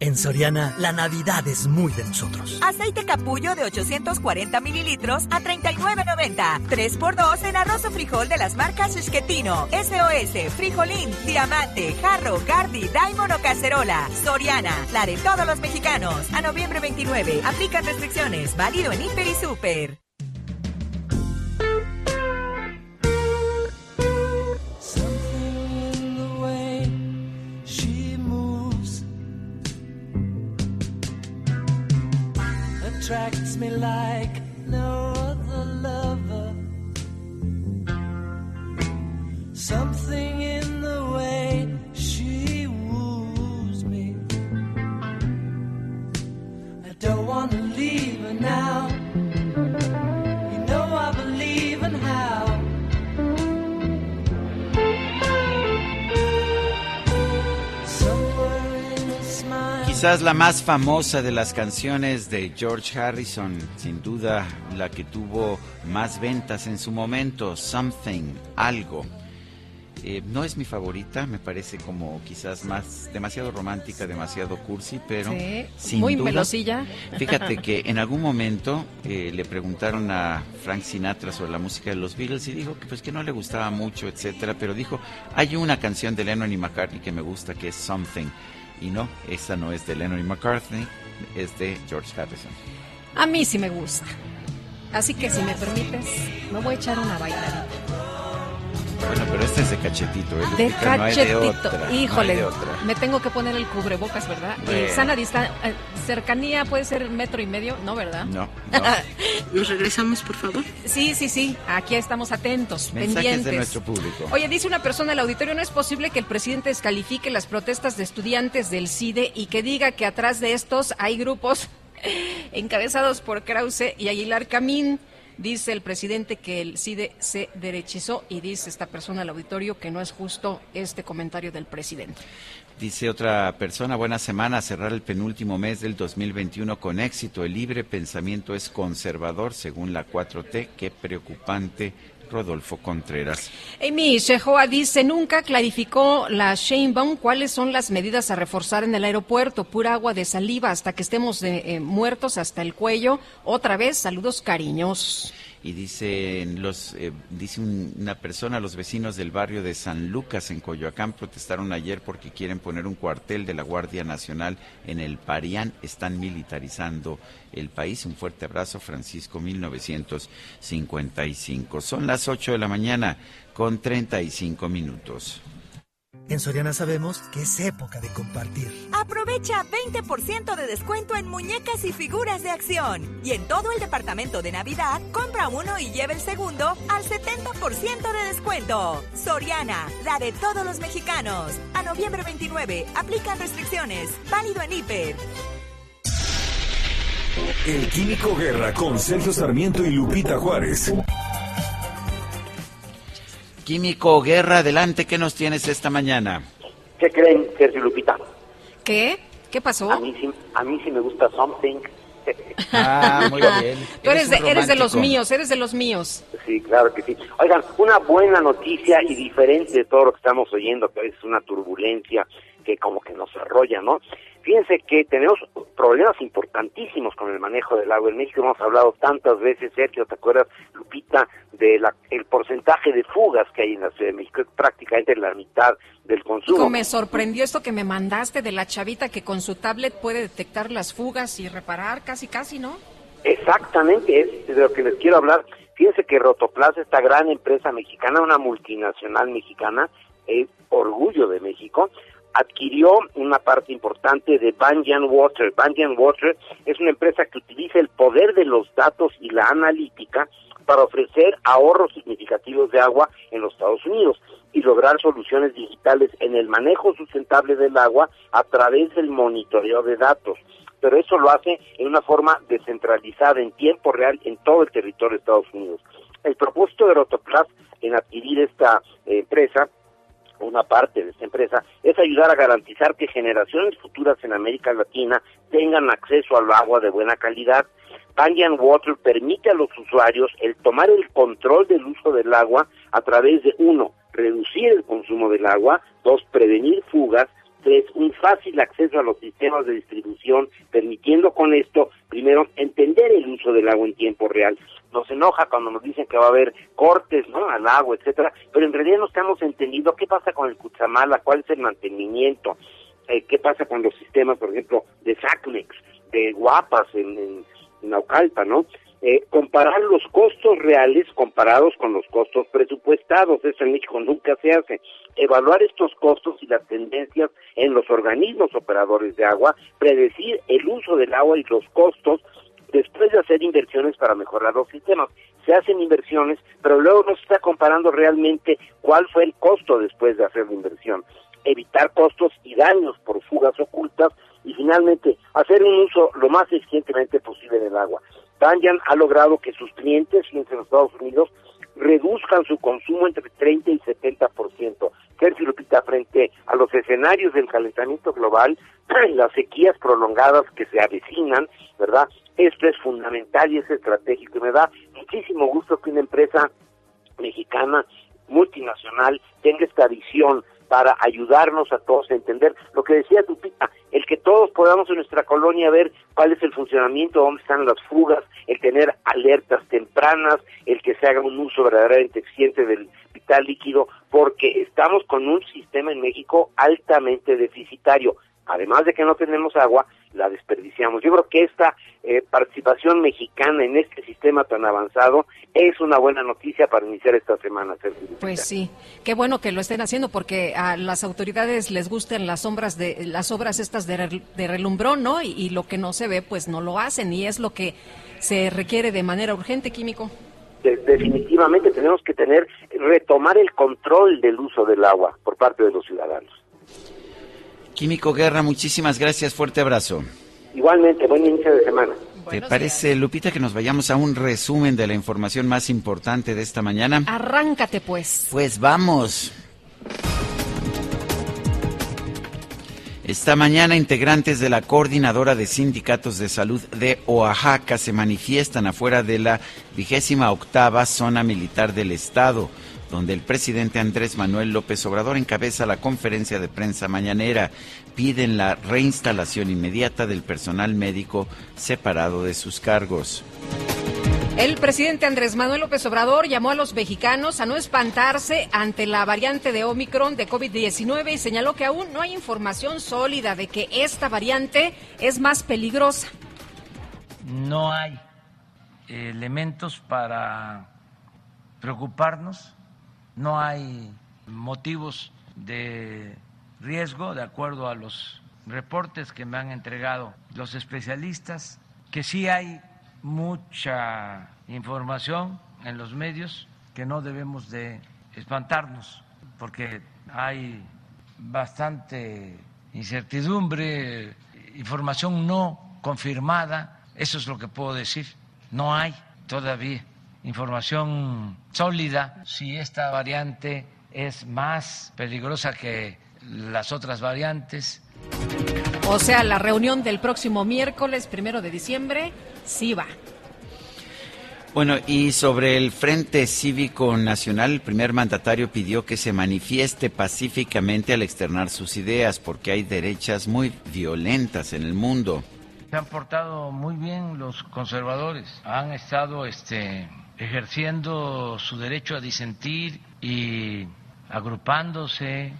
En Soriana, la Navidad es muy de nosotros. Aceite capullo de 840 mililitros a 39.90. 3x2 en arroz o frijol de las marcas Esquetino, SOS, Frijolín, Diamante, Jarro, Gardi, Daimon o Cacerola. Soriana, la de todos los mexicanos. A noviembre 29. Aplican restricciones. Válido en Hiper y Super. Attracts me like no other lover. Something in Quizás la más famosa de las canciones de George Harrison, sin duda la que tuvo más ventas en su momento, Something, algo. Eh, no es mi favorita, me parece como quizás más demasiado romántica, demasiado cursi, pero Sí, sin muy duda- melosilla. Fíjate que en algún momento eh, le preguntaron a Frank Sinatra sobre la música de los Beatles y dijo que pues que no le gustaba mucho, etcétera, pero dijo hay una canción de Lennon y McCartney que me gusta que es Something y no, esa no es de Lennon y McCartney, es de George Harrison. A mí sí me gusta. Así que si me permites, me voy a echar una bailadita. Bueno, pero este es de cachetito, ¿eh? De Lupita? No hay de cachetito. otra, no Híjole, de otra. me tengo que poner el cubrebocas, ¿verdad? Eh, Bueno. sana distancia, cercanía puede ser metro y medio, ¿no, verdad? No, ¿Nos regresamos, por favor? Sí, sí, sí. Aquí estamos atentos, Mensajes pendientes. de nuestro público. Oye, dice una persona al auditorio, no es posible que el presidente descalifique las protestas de estudiantes del CIDE y que diga que atrás de estos hay grupos encabezados por Krause y Aguilar Camín. Dice el presidente que el CIDE se derechizó y dice esta persona al auditorio que no es justo este comentario del presidente. Dice otra persona, buena semana, cerrar el penúltimo mes del 2021 con éxito. El libre pensamiento es conservador según la 4T. Qué preocupante, Rodolfo Contreras. Amy Shehoa dice, nunca clarificó la Sheinbaum cuáles son las medidas a reforzar en el aeropuerto. Pura agua de saliva hasta que estemos eh, eh, muertos hasta el cuello. Otra vez, saludos cariñosos. Y dice, los, eh, dice un- una persona, los vecinos del barrio de San Lucas en Coyoacán protestaron ayer porque quieren poner un cuartel de la Guardia Nacional en el Parián. Están militarizando el país. Un fuerte abrazo, Francisco, 1955. Son las 8 de la mañana con 35 minutos. En Soriana sabemos que es época de compartir. Aprovecha 20% de descuento en muñecas y figuras de acción. Y en todo el departamento de Navidad, compra uno y lleva el segundo al 70% de descuento. Soriana, la de todos los mexicanos. A noviembre 29, aplican restricciones. Válido en Hiper. El Químico Guerra con Sergio Sarmiento y Lupita Juárez. Químico Guerra, adelante, ¿qué nos tienes esta mañana? ¿Qué creen, Sergio Lupita? ¿Qué? ¿Qué pasó? A mí sí, a mí sí me gusta Something Ah, muy bien. Tú eres, de, un eres de los míos, eres de los míos. Sí, claro que sí. Oigan, una buena noticia y diferente de todo lo que estamos oyendo, que es una turbulencia que como que nos arrolla, ¿no? Fíjense que tenemos problemas importantísimos con el manejo del agua. En México hemos hablado tantas veces, Sergio, ¿te acuerdas, Lupita, del el porcentaje de fugas que hay en la Ciudad de México? Es prácticamente la mitad del consumo. Hijo, me sorprendió esto que me mandaste de la chavita que con su tablet puede detectar las fugas y reparar casi, casi, ¿no? Exactamente, es de lo que les quiero hablar. Fíjense que Rotoplas, esta gran empresa mexicana, una multinacional mexicana, es orgullo de México, adquirió una parte importante de Banyan Water. Banyan Water es una empresa que utiliza el poder de los datos y la analítica para ofrecer ahorros significativos de agua en los Estados Unidos y lograr soluciones digitales en el manejo sustentable del agua a través del monitoreo de datos pero eso lo hace en una forma descentralizada, en tiempo real, en todo el territorio de Estados Unidos. El propósito de Rotoplas en adquirir esta eh, empresa, una parte de esta empresa, es ayudar a garantizar que generaciones futuras en América Latina tengan acceso al agua de buena calidad. Banyan Water permite a los usuarios el tomar el control del uso del agua a través de, uno, reducir el consumo del agua, dos, prevenir fugas, Tres, un fácil acceso a los sistemas de distribución, permitiendo con esto, primero, entender el uso del agua en tiempo real. Nos enoja cuando nos dicen que va a haber cortes ¿no? al agua, etcétera, pero en realidad no estamos entendiendo qué pasa con el Cuchamala, cuál es el mantenimiento, eh, qué pasa con los sistemas, por ejemplo, de SACMEX, de Guapas en, en Naucalpa, ¿no? Eh, comparar los costos reales comparados con los costos presupuestados. Eso en México nunca se hace. Evaluar estos costos y las tendencias en los organismos operadores de agua, predecir el uso del agua y los costos después de hacer inversiones para mejorar los sistemas. Se hacen inversiones, pero luego no se está comparando realmente cuál fue el costo después de hacer la inversión. Evitar costos y daños por fugas ocultas y finalmente hacer un uso lo más eficientemente posible del agua. Banyan ha logrado que sus clientes, fíjense en los Estados Unidos, reduzcan su consumo entre 30 y 70%. Sergio Lupita, frente a los escenarios del calentamiento global, las sequías prolongadas que se avecinan, ¿verdad? Esto es fundamental y es estratégico. Y me da muchísimo gusto que una empresa mexicana multinacional tenga esta visión para ayudarnos a todos a entender lo que decía Lupita, el que todos podamos en nuestra colonia ver cuál es el funcionamiento, dónde están las fugas, el tener alertas tempranas, el que se haga un uso verdaderamente eficiente del vital líquido, porque estamos con un sistema en México altamente deficitario. Además de que no tenemos agua, la desperdiciamos. Yo creo que esta eh, participación mexicana en este sistema tan avanzado es una buena noticia para iniciar esta semana. Pues sí, qué bueno que lo estén haciendo porque a las autoridades les gustan las sombras de las obras estas de, rel- de relumbrón, ¿no? Y, y lo que no se ve, pues no lo hacen y es lo que se requiere de manera urgente, químico. De- definitivamente tenemos que tener, retomar el control del uso del agua por parte de los ciudadanos. Químico Guerra, muchísimas gracias, fuerte abrazo. Igualmente, buen inicio de semana. ¿Te parece, Lupita, que nos vayamos a un resumen de la información más importante de esta mañana? Arráncate, pues. Pues vamos. Esta mañana integrantes de la Coordinadora de Sindicatos de Salud de Oaxaca se manifiestan afuera de la vigésima octava zona militar del Estado, donde el presidente Andrés Manuel López Obrador encabeza la conferencia de prensa mañanera. Piden la reinstalación inmediata del personal médico separado de sus cargos. El presidente Andrés Manuel López Obrador llamó a los mexicanos a no espantarse ante la variante de Omicron de COVID-19 y señaló que aún no hay información sólida de que esta variante es más peligrosa. no hay elementos para preocuparnos, no hay motivos de riesgo de acuerdo a los reportes que me han entregado los especialistas, que sí hay mucha información en los medios que no debemos de espantarnos porque hay bastante incertidumbre, información no confirmada, eso es lo que puedo decir. No hay todavía información sólida si esta variante es más peligrosa que las otras variantes. O sea, la reunión del próximo miércoles, primero de diciembre, sí va. Bueno, y sobre el Frente Cívico Nacional, el primer mandatario pidió que se manifieste pacíficamente al externar sus ideas, porque hay derechas muy violentas en el mundo. Se han portado muy bien los conservadores, han estado este, ejerciendo su derecho a disentir y agrupándose,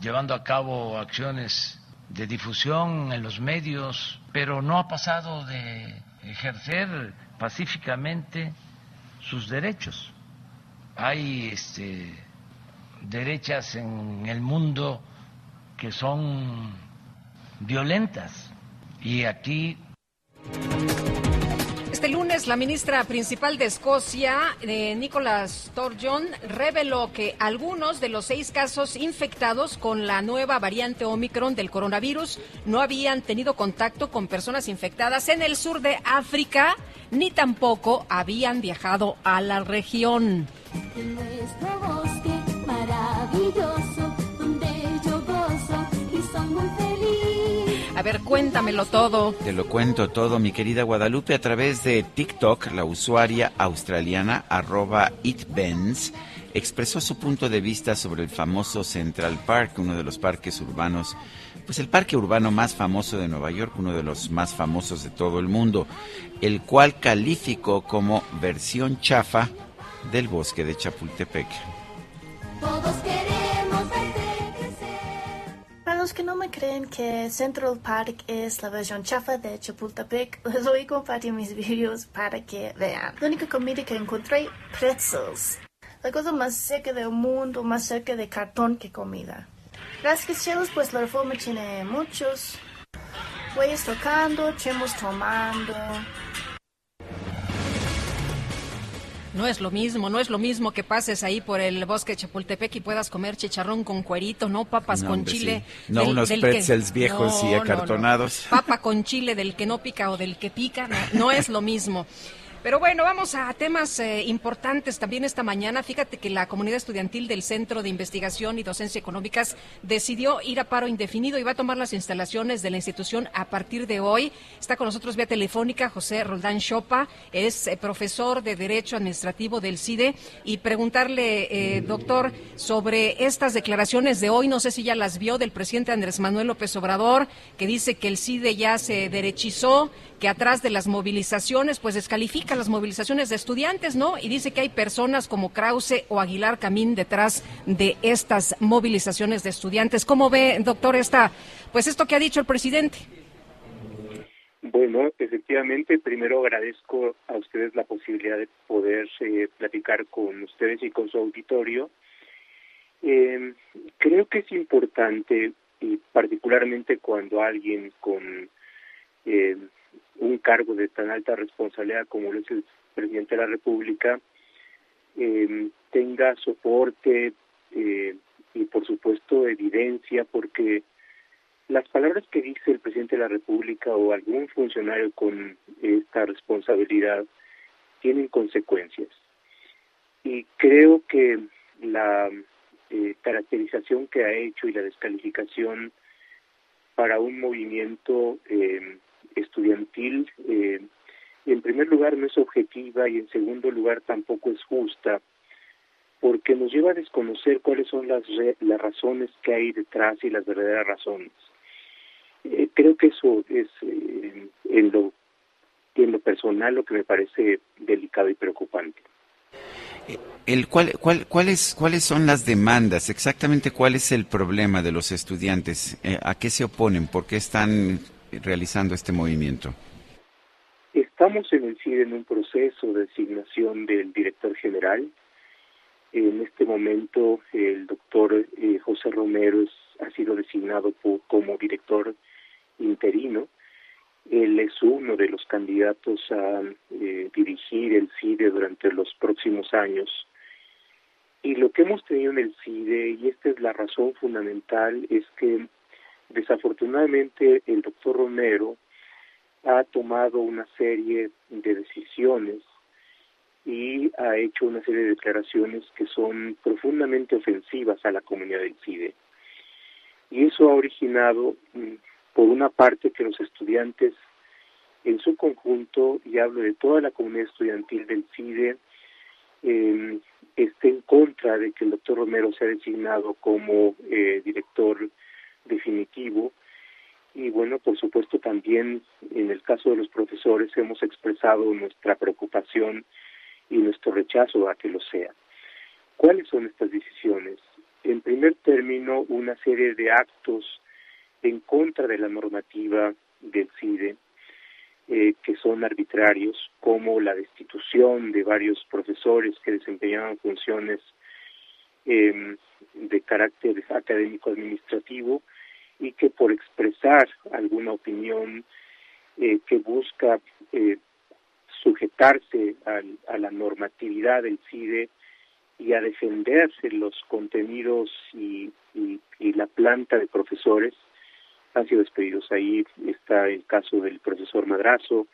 llevando a cabo acciones de difusión en los medios, pero no ha pasado de ejercer pacíficamente sus derechos. Hay este, derechas en el mundo que son violentas y aquí Este lunes, la ministra principal de Escocia, eh, Nicola Sturgeon, reveló que algunos de los seis casos infectados con la nueva variante Omicron del coronavirus no habían tenido contacto con personas infectadas en el sur de África, ni tampoco habían viajado a la región. Nuestro bosque maravilloso, donde yo gozo y soy muy. A ver, cuéntamelo todo. Te lo cuento todo, mi querida Guadalupe, a través de TikTok, la usuaria australiana arroba itbens expresó su punto de vista sobre el famoso Central Park, uno de los parques urbanos, pues el parque urbano más famoso de Nueva York, uno de los más famosos de todo el mundo, el cual calificó como versión chafa del bosque de Chapultepec. Todos queremos los que no me creen que Central Park es la versión chafa de Chapultepec, les voy a compartir mis videos para que vean. La única comida que encontré, pretzels. La cosa más seca del mundo, más cerca de cartón que comida. Rascacielos, pues la reforma tiene muchos. Güeyes tocando, chemos tomando. No es lo mismo, no es lo mismo que pases ahí por el bosque de Chapultepec y puedas comer chicharrón con cuerito, no papas No, con hombre, chile. sí. No del- unos del que- pretzels viejos y No, no, no. acartonados. Papa con chile del que no pica o del que pica, no es lo mismo. Pero bueno, vamos a temas eh, importantes también esta mañana. Fíjate que la comunidad estudiantil del Centro de Investigación y Docencia Económicas decidió ir a paro indefinido y va a tomar las instalaciones de la institución a partir de hoy. Está con nosotros vía telefónica José Roldán Chopa, es eh, profesor de Derecho Administrativo del CIDE y preguntarle, eh, doctor, sobre estas declaraciones de hoy, no sé si ya las vio del presidente Andrés Manuel López Obrador, que dice que el CIDE ya se derechizó, que atrás de las movilizaciones, pues descalifica las movilizaciones de estudiantes, ¿no? Y dice que hay personas como Krause o Aguilar Camín detrás de estas movilizaciones de estudiantes. ¿Cómo ve, doctor, esta, pues esto que ha dicho el presidente? Bueno, efectivamente, primero agradezco a ustedes la posibilidad de poder eh, platicar con ustedes y con su auditorio. Eh, creo que es importante, y particularmente cuando alguien con eh, un cargo de tan alta responsabilidad como lo es el presidente de la República, eh, tenga soporte eh, y, por supuesto, evidencia, porque las palabras que dice el presidente de la República o algún funcionario con esta responsabilidad tienen consecuencias. Y creo que la eh, caracterización que ha hecho y la descalificación para un movimiento eh, estudiantil, eh, en primer lugar no es objetiva y en segundo lugar tampoco es justa, porque nos lleva a desconocer cuáles son las, re- las razones que hay detrás y las verdaderas razones. Eh, creo que eso es eh, en lo en lo personal lo que me parece delicado y preocupante. El, cuál, cuál, ¿cuáles, ¿Cuáles son las demandas? Exactamente cuál es el problema de los estudiantes? Eh, ¿A qué se oponen? ¿Por qué están realizando este movimiento? Estamos en el CIDE en un proceso de designación del director general. En este momento el doctor eh, José Romero ha sido designado como director interino. Él es uno de los candidatos a eh, dirigir el CIDE durante los próximos años. Y lo que hemos tenido en el CIDE, y esta es la razón fundamental, es que desafortunadamente el doctor Romero ha tomado una serie de decisiones y ha hecho una serie de declaraciones que son profundamente ofensivas a la comunidad del CIDE. Y eso ha originado mm, por una parte que los estudiantes en su conjunto, y hablo de toda la comunidad estudiantil del CIDE, eh, esté en contra de que el doctor Romero sea designado como eh, director definitivo. Y bueno, por supuesto también en el caso de los profesores hemos expresado nuestra preocupación y nuestro rechazo a que lo sea. ¿Cuáles son estas decisiones? En primer término, una serie de actos en contra de la normativa del CIDE, eh, que son arbitrarios, como la destitución de varios profesores que desempeñaban funciones eh, de carácter académico-administrativo y que por expresar alguna opinión eh, que busca eh, sujetarse al, a la normatividad del CIDE y a defenderse los contenidos y, y, la planta de profesores, han sido despedidos. Ahí está el caso del profesor Madrazo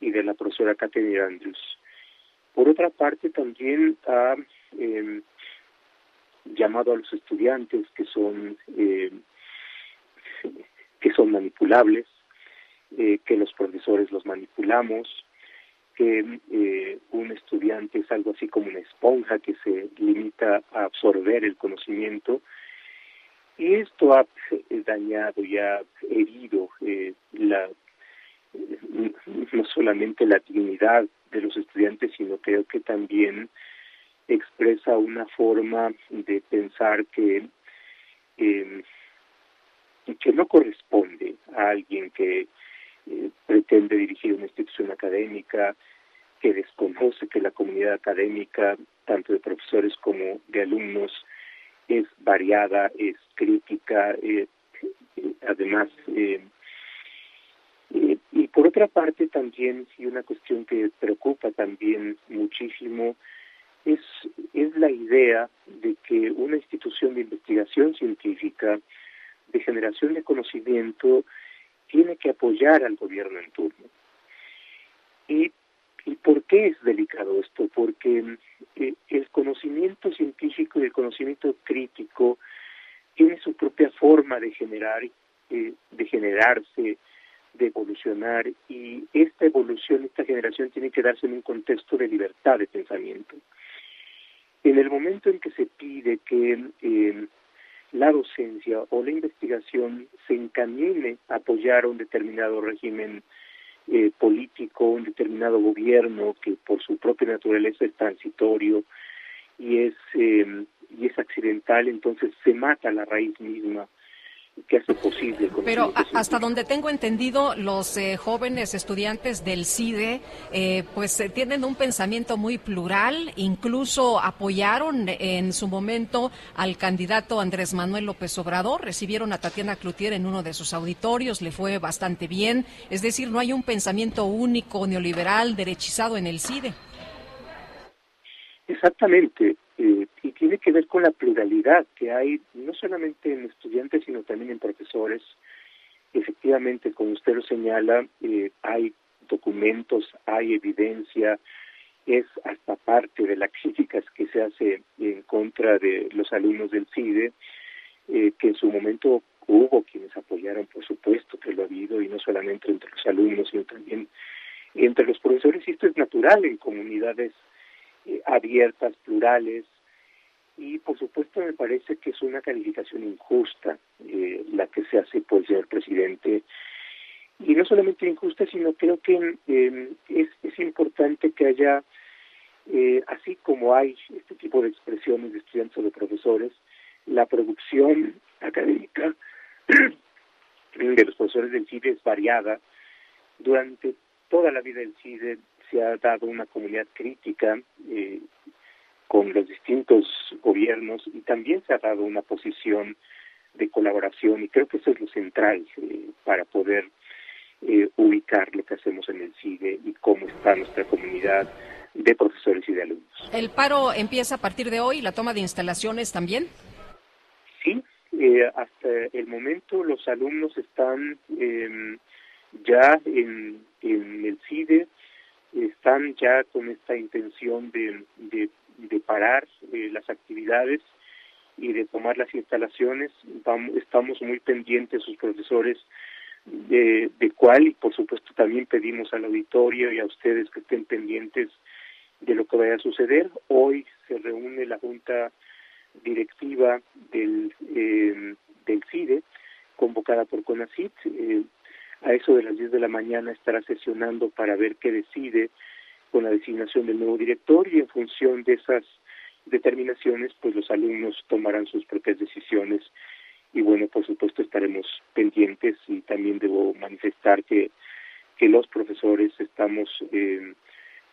y de la profesora Catherine Andrews. Por otra parte, también ha eh, llamado a los estudiantes que son eh, que son manipulables, eh, que los profesores los manipulamos, que eh, un estudiante es algo así como una esponja que se limita a absorber el conocimiento. Y esto ha dañado y ha herido eh, la no solamente la dignidad de los estudiantes, sino creo que también expresa una forma de pensar que eh, que no corresponde a alguien que eh, pretende dirigir una institución académica, que desconoce que la comunidad académica, tanto de profesores como de alumnos, es variada, es crítica, eh, eh, además, eh, y por otra parte también, y una cuestión que preocupa también muchísimo, es, es la idea de que una institución de investigación científica, de generación de conocimiento, tiene que apoyar al gobierno en turno. ¿Y, por qué es delicado esto? Porque eh, el conocimiento científico y el conocimiento crítico tiene su propia forma de generar, eh, de generarse, de evolucionar, y esta evolución, esta generación tiene que darse en un contexto de libertad de pensamiento. En el momento en que se pide que eh, la docencia o la investigación se encamine a apoyar un determinado régimen eh, político, un determinado gobierno que por su propia naturaleza es transitorio y es eh, y es accidental, entonces se mata la raíz misma que hace posible. Pero hasta donde tengo entendido, los eh, jóvenes estudiantes del CIDE, eh, pues eh, tienen un pensamiento muy plural, incluso apoyaron en su momento al candidato Andrés Manuel López Obrador, recibieron a Tatiana Cloutier en uno de sus auditorios, le fue bastante bien, es decir, no hay un pensamiento único, neoliberal, derechizado en el CIDE. Exactamente, eh, y tiene que ver con la pluralidad que hay no solamente en estudiantes, sino también en profesores. Efectivamente, como usted lo señala, eh, hay documentos, hay evidencia, es hasta parte de las críticas que se hace en contra de los alumnos del CIDE, eh, que en su momento hubo quienes apoyaron, por supuesto que lo ha habido, y no solamente entre los alumnos, sino también entre los profesores, y esto es natural en comunidades abiertas, plurales, y por supuesto me parece que es una calificación injusta eh, la que se hace por señor presidente, y no solamente injusta, sino creo que eh, es, es importante que haya, eh, así como hay este tipo de expresiones de estudiantes o de profesores, la producción académica de los profesores del CIDE es variada. Durante toda la vida del CIDE se ha dado una comunidad crítica eh, con los distintos gobiernos y también se ha dado una posición de colaboración y creo que eso es lo central eh, para poder eh, ubicar lo que hacemos en el CIDE y cómo está nuestra comunidad de profesores y de alumnos. ¿El paro empieza a partir de hoy, la toma de instalaciones también? Sí, eh, hasta el momento los alumnos están eh, ya en, en el CIDE, están ya con esta intención de, de, parar eh, las actividades y de tomar las instalaciones. Vamos, estamos muy pendientes sus profesores de, de cuál y por supuesto también pedimos al auditorio y a ustedes que estén pendientes de lo que vaya a suceder. Hoy se reúne la Junta Directiva del, eh, del CIDE, convocada por CONACIT. Eh, a eso de las 10 de la mañana estará sesionando para ver qué decide con la designación del nuevo director y en función de esas determinaciones, pues los alumnos tomarán sus propias decisiones. Y bueno, por supuesto estaremos pendientes y también debo manifestar que, que los profesores estamos eh,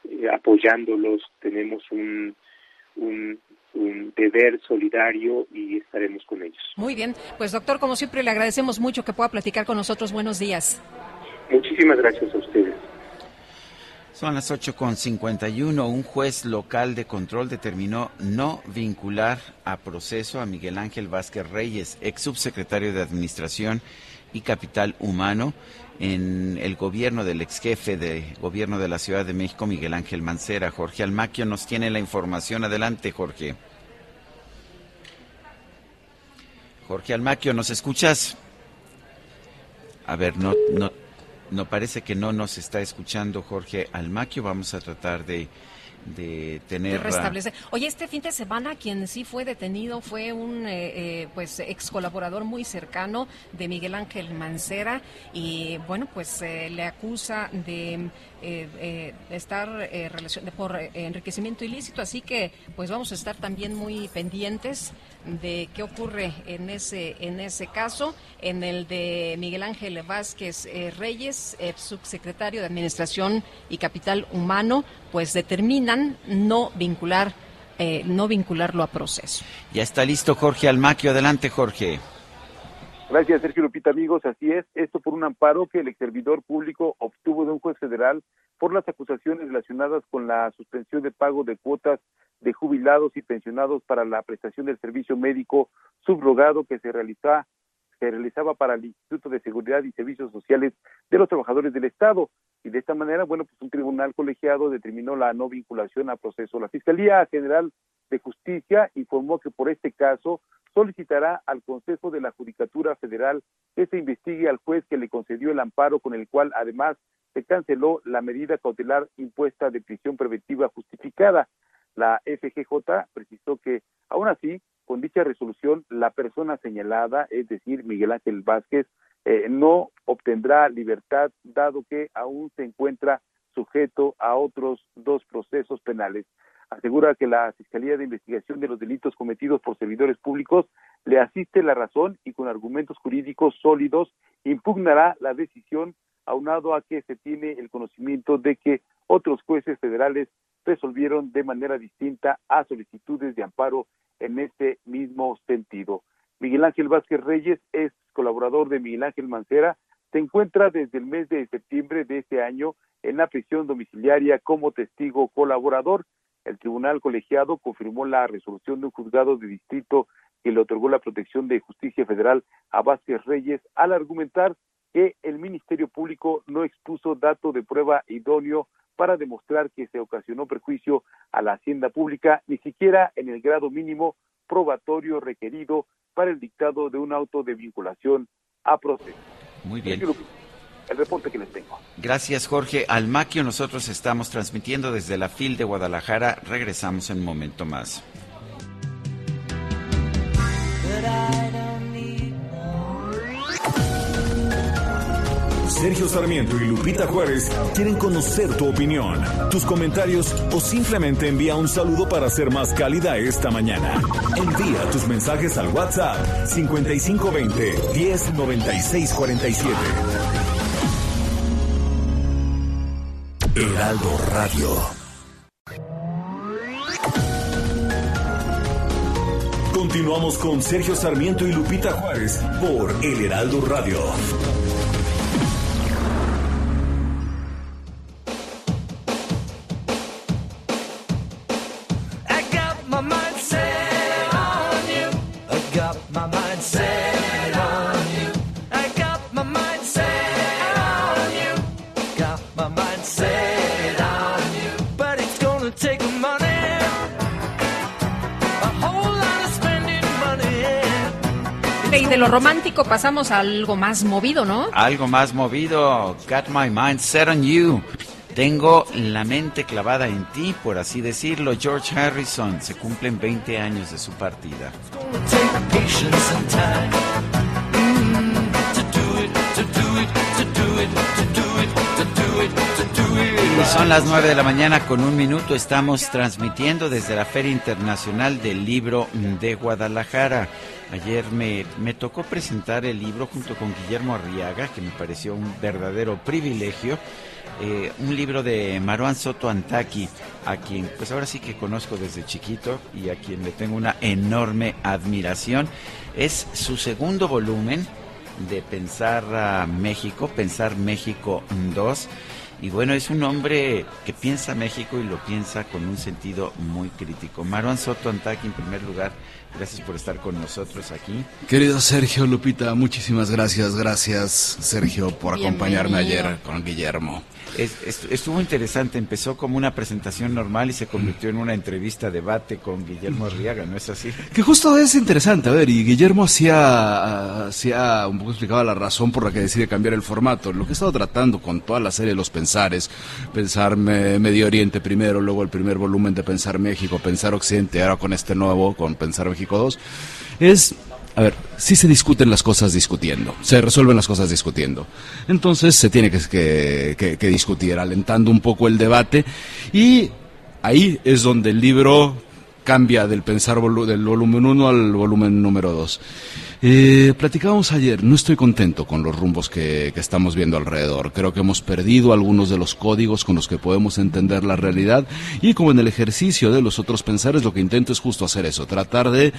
eh, apoyándolos, tenemos un, un, un deber solidario y estaremos con ellos. Muy bien, pues doctor, como siempre le agradecemos mucho que pueda platicar con nosotros. Buenos días. Muchísimas gracias a ustedes. Son las 8.51. Un juez local de control determinó no vincular a proceso a Miguel Ángel Vázquez Reyes, ex subsecretario de Administración y Capital Humano, en el gobierno del ex jefe de gobierno de la Ciudad de México, Miguel Ángel Mancera. Jorge Almaquio nos tiene la información. Adelante, Jorge. Jorge Almaquio, ¿nos escuchas? A ver, no, no, no parece que no nos está escuchando Jorge Almaquio. Vamos a tratar de, de tener. Restablecer. Oye, este fin de semana quien sí fue detenido fue un eh, eh, pues ex colaborador muy cercano de Miguel Ángel Mancera y bueno pues eh, le acusa de eh, eh, estar eh, relacion- de- por enriquecimiento ilícito, así que pues vamos a estar también muy pendientes de qué ocurre en ese en ese caso, en el de Miguel Ángel Vázquez eh, Reyes, eh, subsecretario de Administración y Capital Humano, pues determinan no vincular eh, no vincularlo a proceso. Ya está listo Jorge Almaquio. Adelante, Jorge. Gracias, Sergio Lupita, amigos. Así es, esto por un amparo que el ex servidor público obtuvo de un juez federal por las acusaciones relacionadas con la suspensión de pago de cuotas de jubilados y pensionados para la prestación del servicio médico subrogado que se realiza se realizaba para el Instituto de Seguridad y Servicios Sociales de los Trabajadores del Estado. Y de esta manera, bueno, pues un tribunal colegiado determinó la no vinculación a proceso. La Fiscalía General de Justicia informó que por este caso solicitará al Consejo de la Judicatura Federal que se investigue al juez que le concedió el amparo con el cual además se canceló la medida cautelar impuesta de prisión preventiva justificada. La FGJ precisó que, aún así, con dicha resolución, la persona señalada, es decir, Miguel Ángel Vázquez, eh, no obtendrá libertad, dado que aún se encuentra sujeto a otros dos procesos penales. Asegura que la Fiscalía de Investigación de los Delitos Cometidos por Servidores Públicos le asiste la razón y con argumentos jurídicos sólidos impugnará la decisión aunado a que se tiene el conocimiento de que otros jueces federales resolvieron de manera distinta a solicitudes de amparo en este mismo sentido. Miguel Ángel Vázquez Reyes es colaborador de Miguel Ángel Mancera, se encuentra desde el mes de septiembre de este año en la prisión domiciliaria como testigo colaborador. El tribunal colegiado confirmó la resolución de un juzgado de distrito que le otorgó la protección de justicia federal a Vázquez Reyes al argumentar que el Ministerio Público no expuso dato de prueba idóneo para demostrar que se ocasionó perjuicio a la hacienda pública, ni siquiera en el grado mínimo probatorio requerido para el dictado de un auto de vinculación a proceso. Muy bien. El reporte que les tengo. Gracias, Jorge Almaquio. Nosotros estamos transmitiendo desde la FIL de Guadalajara. Regresamos en un momento más. Sergio Sarmiento y Lupita Juárez quieren conocer tu opinión, tus comentarios o simplemente envía un saludo para ser más cálida esta mañana. Envía tus mensajes al WhatsApp 5520 109647. Heraldo Radio. Continuamos con Sergio Sarmiento y Lupita Juárez por El Heraldo Radio. De lo romántico pasamos a algo más movido, ¿no? Algo más movido. Got my mind set on you. Tengo la mente clavada en ti, por así decirlo. George Harrison. Se cumplen 20 años de su partida. Y son las 9 de la mañana con un minuto. Estamos transmitiendo desde la Feria Internacional del Libro de Guadalajara. Ayer me, me tocó presentar el libro junto con Guillermo Arriaga, que me pareció un verdadero privilegio. Eh, un libro de Maruán Soto Antaki, a quien pues ahora sí que conozco desde chiquito y a quien le tengo una enorme admiración. Es su segundo volumen de Pensar México, Pensar México 2. Y bueno, es un hombre que piensa México y lo piensa con un sentido muy crítico. Maruán Soto Antaki, en primer lugar, gracias por estar con nosotros aquí. Querido Sergio Lupita, muchísimas gracias, gracias Sergio por acompañarme Bienvenido. ayer con Guillermo. Es- es- estuvo interesante, empezó como una presentación normal y se convirtió en una entrevista, debate con Guillermo Arriaga, ¿no es así? Que justo es interesante, a ver, y Guillermo hacía, hacía un poco explicaba la razón por la que decide cambiar el formato. Lo que he estado tratando con toda la serie de los pensares, pensar Me- Medio Oriente primero, luego el primer volumen de Pensar México, Pensar Occidente, ahora con este nuevo, con Pensar México 2, es a ver, sí se discuten las cosas discutiendo, se resuelven las cosas discutiendo. Entonces se tiene que, que- que- discutir, alentando un poco el debate y ahí es donde el libro cambia del pensar volu- del volumen 1 al volumen número 2. Eh, platicábamos ayer, no estoy contento con los rumbos que, que estamos viendo alrededor. Creo que hemos perdido algunos de los códigos con los que podemos entender la realidad y como en el ejercicio de los otros pensares lo que intento es justo hacer eso, tratar de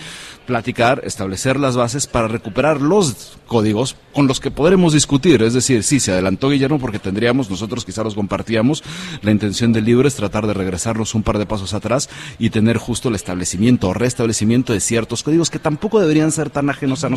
platicar, establecer las bases para recuperar los códigos con los que podremos discutir. Es decir, sí, se adelantó Guillermo porque tendríamos, nosotros quizá los compartíamos, la intención del libro es tratar de regresarnos un par de pasos atrás y tener justo el establecimiento o restablecimiento de ciertos códigos que tampoco deberían ser tan ajenos a nosotros.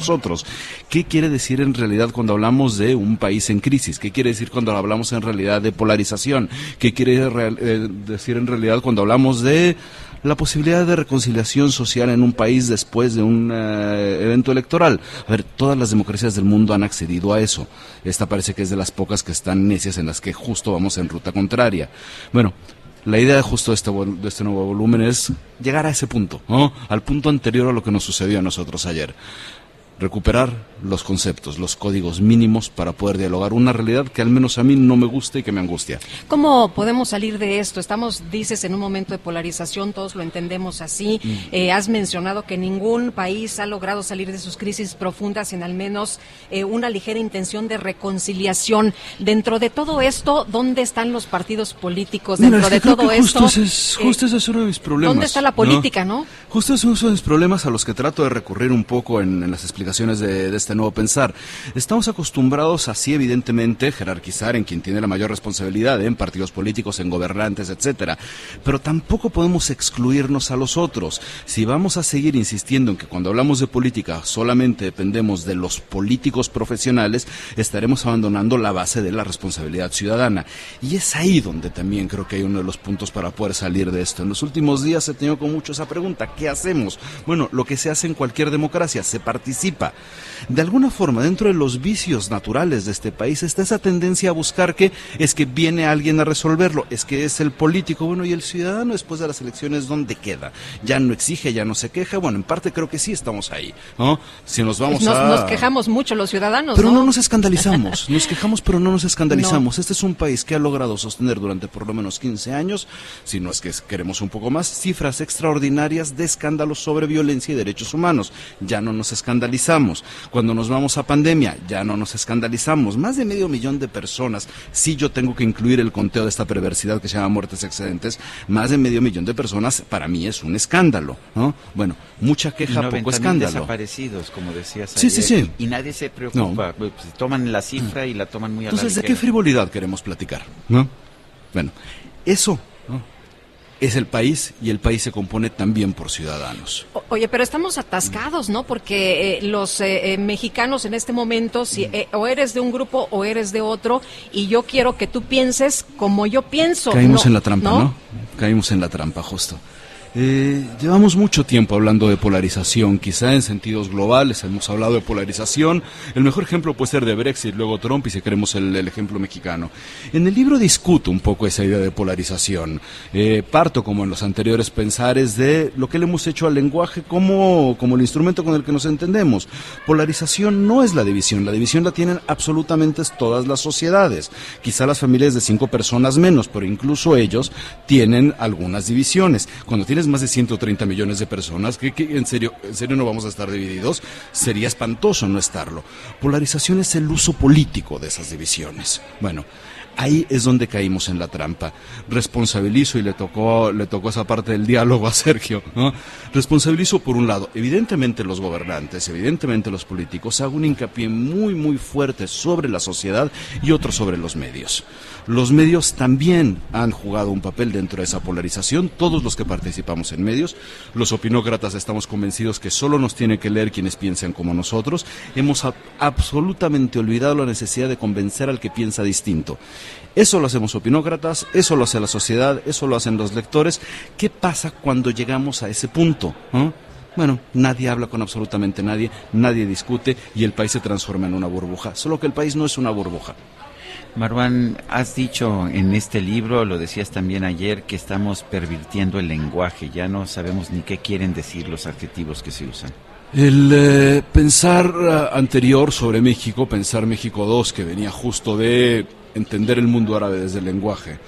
¿Qué quiere decir en realidad cuando hablamos de un país en crisis? ¿Qué quiere decir cuando hablamos en realidad de polarización? ¿Qué quiere eh, decir en realidad cuando hablamos de la posibilidad de reconciliación social en un país después de un eh, evento electoral. A ver, todas las democracias del mundo han accedido a eso. Esta parece que es de las pocas que están necias en las que justo vamos en ruta contraria. Bueno, la idea justo de este, de este nuevo volumen es llegar a ese punto, ¿no? Al punto anterior a lo que nos sucedió a nosotros ayer. Recuperar los conceptos, los códigos mínimos para poder dialogar una realidad que al menos a mí no me gusta y que me angustia. ¿Cómo podemos salir de esto? Estamos, dices, en un momento de polarización, todos lo entendemos así. Mm. Eh, has mencionado que ningún país ha logrado salir de sus crisis profundas en al menos eh, una ligera intención de reconciliación. Dentro de todo esto, ¿dónde están los partidos políticos? Mira, Dentro es que de todo que justo esto, es, eh, justo ese es uno de mis problemas. ¿dónde está la ¿no? política, no? Justo esos son los problemas a los que trato de recurrir un poco en, en las explicaciones de, este nuevo pensar. Estamos acostumbrados así, evidentemente, jerarquizar en quien tiene la mayor responsabilidad, en partidos políticos, en gobernantes, etcétera. Pero tampoco podemos excluirnos a los otros. Si vamos a seguir insistiendo en que cuando hablamos de política solamente dependemos de los políticos profesionales, estaremos abandonando la base de la responsabilidad ciudadana. Y es ahí donde también creo que hay uno de los puntos para poder salir de esto. En los últimos días he tenido con mucho esa pregunta, ¿qué hacemos? Bueno, lo que se hace en cualquier democracia, se participa. De alguna forma, dentro de los vicios naturales de este país está esa tendencia a buscar que es que viene alguien a resolverlo, es que es el político, bueno, y el ciudadano después de las elecciones, ¿dónde queda? Ya no exige, ya no se queja, bueno, en parte creo que sí estamos ahí, ¿no? Si nos vamos nos, a... nos quejamos mucho los ciudadanos, Pero ¿no? no nos escandalizamos, nos quejamos pero no nos escandalizamos. Este es un país que ha logrado sostener durante por lo menos 15 años, si no es que queremos un poco más, cifras extraordinarias de escándalos sobre violencia y derechos humanos. Ya no nos escandalizamos. Cuando nos vamos a pandemia, ya no nos escandalizamos. Más de medio millón de personas, si yo tengo que incluir el conteo de esta perversidad que se llama muertes excedentes, más de medio millón de personas para mí es un escándalo, ¿no? Bueno, mucha queja, 90 poco escándalo. desaparecidos, como decías Sí, sí, ayer, sí. Y nadie se preocupa. Pues, toman la cifra y la toman muy a Entonces, la ¿de qué frivolidad queremos platicar? ¿No? Bueno, eso ¿no? Es el país y el país se compone también por ciudadanos. Oye, pero estamos atascados, ¿no? Porque eh, los eh, eh, mexicanos en este momento, si, eh, o eres de un grupo o eres de otro, y yo quiero que tú pienses como yo pienso. Caímos ¿no? en la trampa, ¿no? Caímos en la trampa, justo. Eh, llevamos mucho tiempo hablando de polarización, quizá en sentidos globales hemos hablado de polarización. El mejor ejemplo puede ser de Brexit, luego Trump y si queremos el, ejemplo mexicano. En el libro discuto un poco esa idea de polarización. Eh, parto, como en los anteriores pensares, de lo que le hemos hecho al lenguaje como, como el instrumento con el que nos entendemos. Polarización no es la división, la división la tienen absolutamente todas las sociedades. Quizá las familias de cinco personas menos, pero incluso ellos tienen algunas divisiones. Cuando tienes más de 130 millones de personas, que, en serio, en serio no vamos a estar divididos, sería espantoso no estarlo. Polarización es el uso político de esas divisiones. Bueno, ahí es donde caímos en la trampa. Responsabilizo y le tocó, le tocó esa parte del diálogo a Sergio. Responsabilizo por un lado, evidentemente los gobernantes, evidentemente los políticos, hago un hincapié muy, muy fuerte sobre la sociedad y otro sobre los medios. Los medios también han jugado un papel dentro de esa polarización, todos los que participamos en medios, los opinócratas estamos convencidos que solo nos tiene que leer quienes piensan como nosotros, hemos absolutamente olvidado la necesidad de convencer al que piensa distinto. Eso lo hacemos opinócratas, eso lo hace la sociedad, eso lo hacen los lectores. ¿Qué pasa cuando llegamos a ese punto? ¿no? Bueno, nadie habla con absolutamente nadie, nadie discute y el país se transforma en una burbuja. Solo que el país no es una burbuja. Marwan, has dicho en este libro, lo decías también ayer, que estamos pervirtiendo el lenguaje, ya no sabemos ni qué quieren decir los adjetivos que se usan. El eh, pensar eh, anterior sobre México, pensar México 2, que venía justo de entender el mundo árabe desde el lenguaje,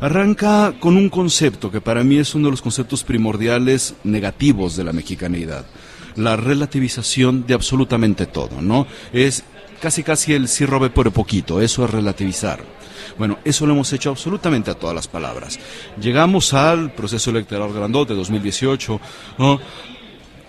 arranca con un concepto que para mí es uno de los conceptos primordiales negativos de la mexicanidad, la relativización de absolutamente todo, ¿no? Es casi casi el sí robe por poquito, eso es relativizar. Bueno, eso lo hemos hecho absolutamente a todas las palabras. Llegamos al proceso electoral grandote 2018, ¿no?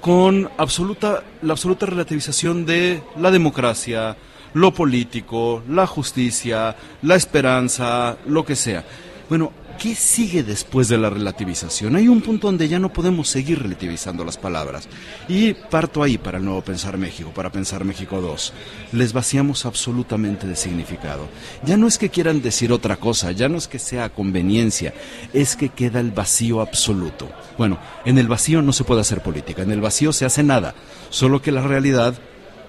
con absoluta, la absoluta relativización de la democracia, lo político, la justicia, la esperanza, lo que sea. Bueno, ¿qué sigue después de la relativización? Hay un punto donde ya no podemos seguir relativizando las palabras. Y parto ahí para el nuevo Pensar México, para Pensar México 2. Les vaciamos absolutamente de significado. Ya no es que quieran decir otra cosa, ya no es que sea conveniencia, es que queda el vacío absoluto. Bueno, en el vacío no se puede hacer política, en el vacío se hace nada, solo que la realidad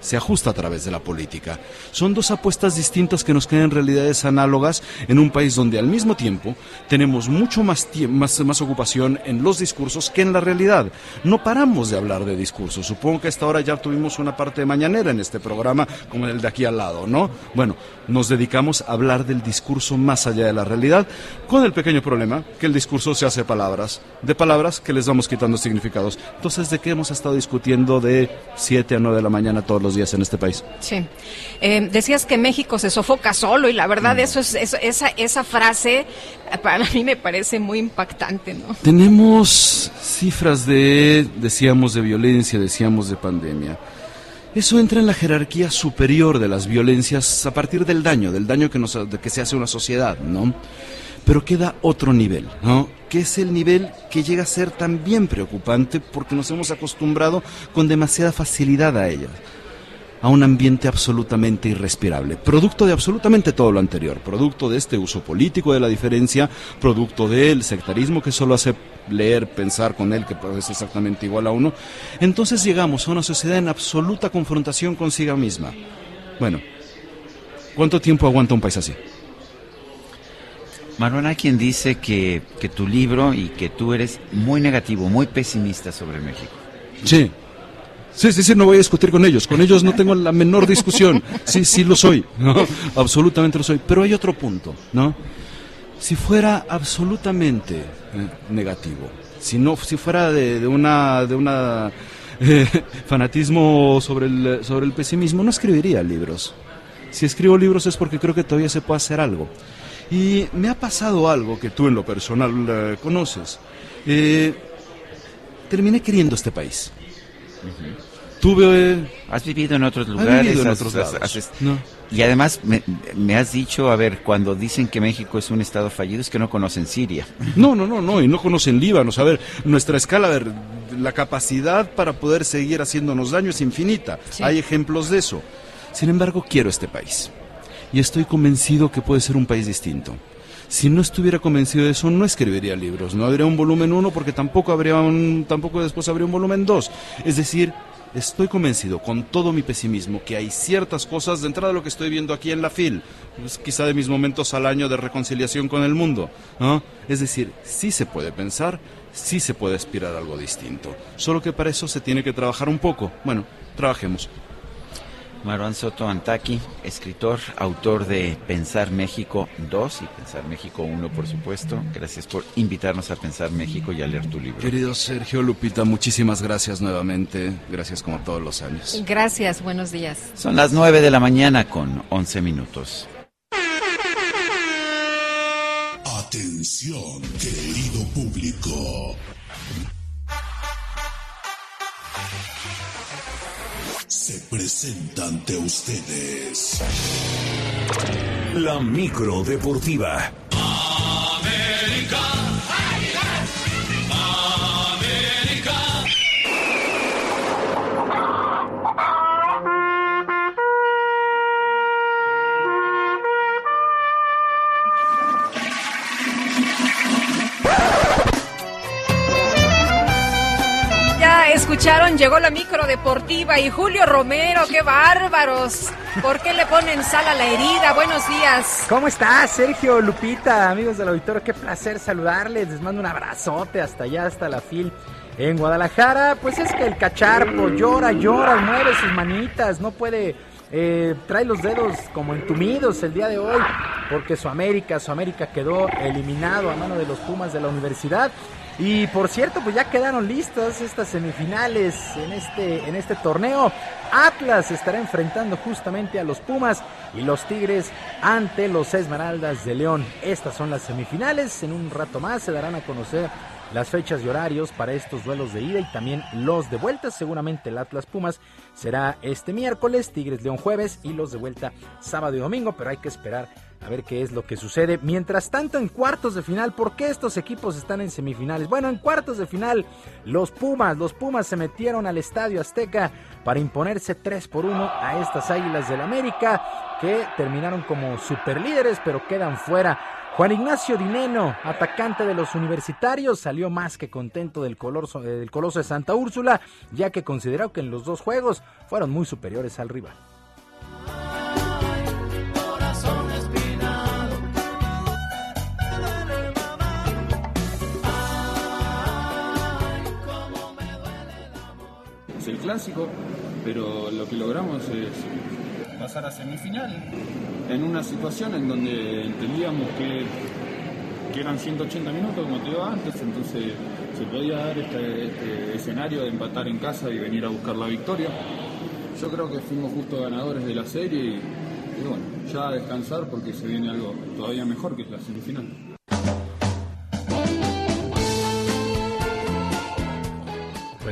se ajusta a través de la política. Son dos apuestas distintas que nos crean realidades análogas en un país donde al mismo tiempo tenemos mucho más, más, más ocupación en los discursos que en la realidad. No paramos de hablar de discursos. Supongo que hasta ahora ya tuvimos una parte mañanera en este programa como el de aquí al lado, ¿no? Bueno, nos dedicamos a hablar del discurso más allá de la realidad, con el pequeño problema que el discurso se hace palabras, de palabras que les vamos quitando significados. Entonces, ¿de qué hemos estado discutiendo de 7 a 9 de la mañana todos los días en este país? Sí. Eh, decías que México se sofoca solo y la verdad eso es eso- esa esa frase para mí me parece muy impactante, ¿no? Tenemos cifras de, decíamos, de violencia, decíamos, de pandemia. Eso entra en la jerarquía superior de las violencias a partir del daño, del daño que, nos, que se hace a una sociedad, ¿no? Pero queda otro nivel, ¿no? Que es el nivel que llega a ser también preocupante porque nos hemos acostumbrado con demasiada facilidad a ellas a un ambiente absolutamente irrespirable, producto de absolutamente todo lo anterior, producto de este uso político de la diferencia, producto del sectarismo que solo hace leer, pensar con él, que es exactamente igual a uno. Entonces llegamos a una sociedad en absoluta confrontación consigo misma. Bueno, ¿cuánto tiempo aguanta un país así? Marwan, hay quien dice que, que tu libro y que tú eres muy negativo, muy pesimista sobre México. Sí. Sí, sí, sí, no voy a discutir con ellos. Con ellos no tengo la menor discusión. Sí, sí lo soy. Absolutamente lo soy. Pero hay otro punto, ¿no? Si fuera absolutamente eh, negativo, si no, si fuera de, de una, de una eh, fanatismo sobre el, sobre el pesimismo, no escribiría libros. Si escribo libros es porque creo que todavía se puede hacer algo. Y me ha pasado algo que tú en lo personal eh, conoces. Terminé queriendo este país. Tuve... Has vivido en otros lugares. vivido en has- otros has- lados. has- No. Y además me, me has dicho, a ver, cuando dicen que México es un estado fallido es que no conocen Siria. No, no, no, no, y no conocen Líbanos. A ver, nuestra escala, a ver, la capacidad para poder seguir haciéndonos daño es infinita. Sí. Hay ejemplos de eso. Sin embargo, quiero este país. Y estoy convencido que puede ser un país distinto. Si no estuviera convencido de eso, no escribiría libros. No habría un volumen 1 porque tampoco, habría tampoco después habría un volumen 2. Es decir, estoy convencido con todo mi pesimismo que hay ciertas cosas de entrada de lo que estoy viendo aquí en la FIL, pues, quizá de mis momentos al año de reconciliación con el mundo. Es decir, sí se puede pensar, sí se puede aspirar a algo distinto. Solo que para eso se tiene que trabajar un poco. Bueno, trabajemos. Marwan Soto Antaki, escritor, autor de Pensar México 2 y Pensar México 1, por supuesto. Gracias por invitarnos a Pensar México y a leer tu libro. Querido Sergio Lupita, muchísimas gracias nuevamente. Gracias como todos los años. Gracias, buenos días. Son las 9 de la mañana con 11 minutos. Atención, querido público. Se presenta ante ustedes La micro deportiva. Escucharon, llegó la micro deportiva y Julio Romero, qué bárbaros. ¿Por qué le ponen sal a la herida? Buenos días. ¿Cómo estás, Sergio Lupita? Amigos del auditorio, qué placer saludarles. Les mando un abrazote hasta allá, hasta la FIL. En Guadalajara, pues es que el cacharpo llora, llora, mueve sus manitas, no puede, eh, trae los dedos como entumidos el día de hoy, porque su América, su América quedó eliminado a mano de los Pumas de la universidad. Y por cierto, pues ya quedaron listas estas semifinales en este, en este torneo. Atlas estará enfrentando justamente a los Pumas y los Tigres ante los Esmeraldas de León. Estas son las semifinales. En un rato más se darán a conocer las fechas y horarios para estos duelos de ida y también los de vuelta. Seguramente el Atlas Pumas será este miércoles, Tigres León jueves y los de vuelta sábado y domingo, pero hay que esperar a ver qué es lo que sucede. Mientras tanto, en cuartos de final, ¿por qué estos equipos están en semifinales? Bueno, en cuartos de final, los Pumas, los Pumas se metieron al Estadio Azteca para imponerse 3 por 1 a estas Águilas del América, que terminaron como superlíderes, pero quedan fuera. Juan Ignacio Dineno, atacante de los universitarios, salió más que contento del, color, del Coloso de Santa Úrsula, ya que consideró que en los dos juegos fueron muy superiores al rival. Es el clásico, pero lo que logramos es pasar a semifinal en una situación en donde entendíamos que, que eran 180 minutos, como te digo antes, entonces se podía dar este, este escenario de empatar en casa y venir a buscar la victoria. Yo creo que fuimos justo ganadores de la serie y, y bueno, ya a descansar porque se viene algo todavía mejor que es la semifinal.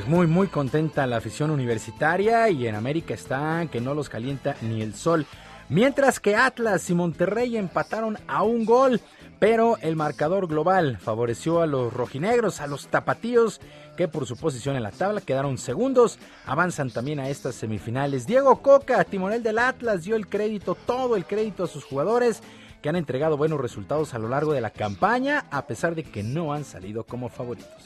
Muy, muy contenta la afición universitaria y en América están que no los calienta ni el sol. Mientras que Atlas y Monterrey empataron a un gol, pero el marcador global favoreció a los rojinegros, a los tapatíos, que por su posición en la tabla quedaron segundos, avanzan también a estas semifinales. Diego Coca, timonel del Atlas, dio el crédito, todo el crédito a sus jugadores que han entregado buenos resultados a lo largo de la campaña, a pesar de que no han salido como favoritos.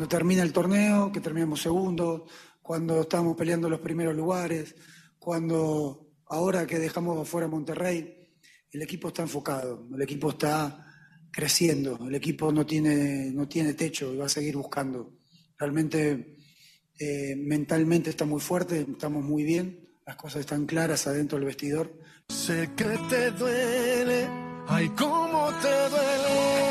Cuando termina el torneo, que terminamos segundos, cuando estamos peleando los primeros lugares, cuando ahora que dejamos afuera a Monterrey, el equipo está enfocado, el equipo está creciendo, el equipo no tiene, no tiene techo y va a seguir buscando. Realmente eh, mentalmente está muy fuerte, estamos muy bien, las cosas están claras adentro del vestidor. Sé que te duele, ay, cómo te duele.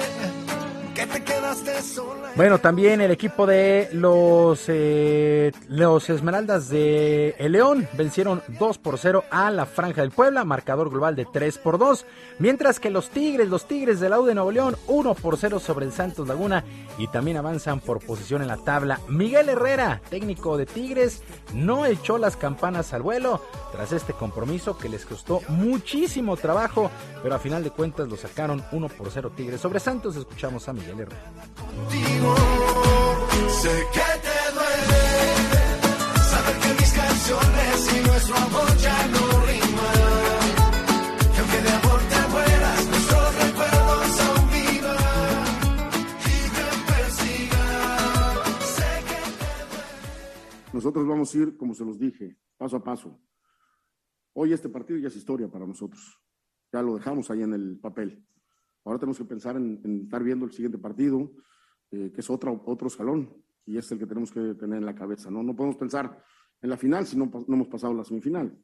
Que te quedaste sola. Bueno, también el equipo de los, eh, los Esmeraldas de El León vencieron 2 por 0 a la Franja del Puebla, marcador global de 3 por 2, mientras que los Tigres, los Tigres de la U de Nuevo León, 1 por 0 sobre el Santos Laguna y también avanzan por posición en la tabla. Miguel Herrera, técnico de Tigres, no echó las campanas al vuelo tras este compromiso que les costó muchísimo trabajo, pero a final de cuentas lo sacaron 1 por 0 Tigres sobre Santos. Escuchamos a Miguel Herrera. Sé que te duele saber que mis canciones y nuestro amor ya no riman. Que aunque de amor te mueras, nuestros recuerdos aún vivan y te persigan. Sé que Nosotros vamos a ir, como se los dije, paso a paso. Hoy este partido ya es historia para nosotros. Ya lo dejamos ahí en el papel. Ahora tenemos que pensar en, estar viendo el siguiente partido, eh, que es otro, otro escalón, y es el que tenemos que tener en la cabeza. No, no podemos pensar en la final si no, no hemos pasado la semifinal.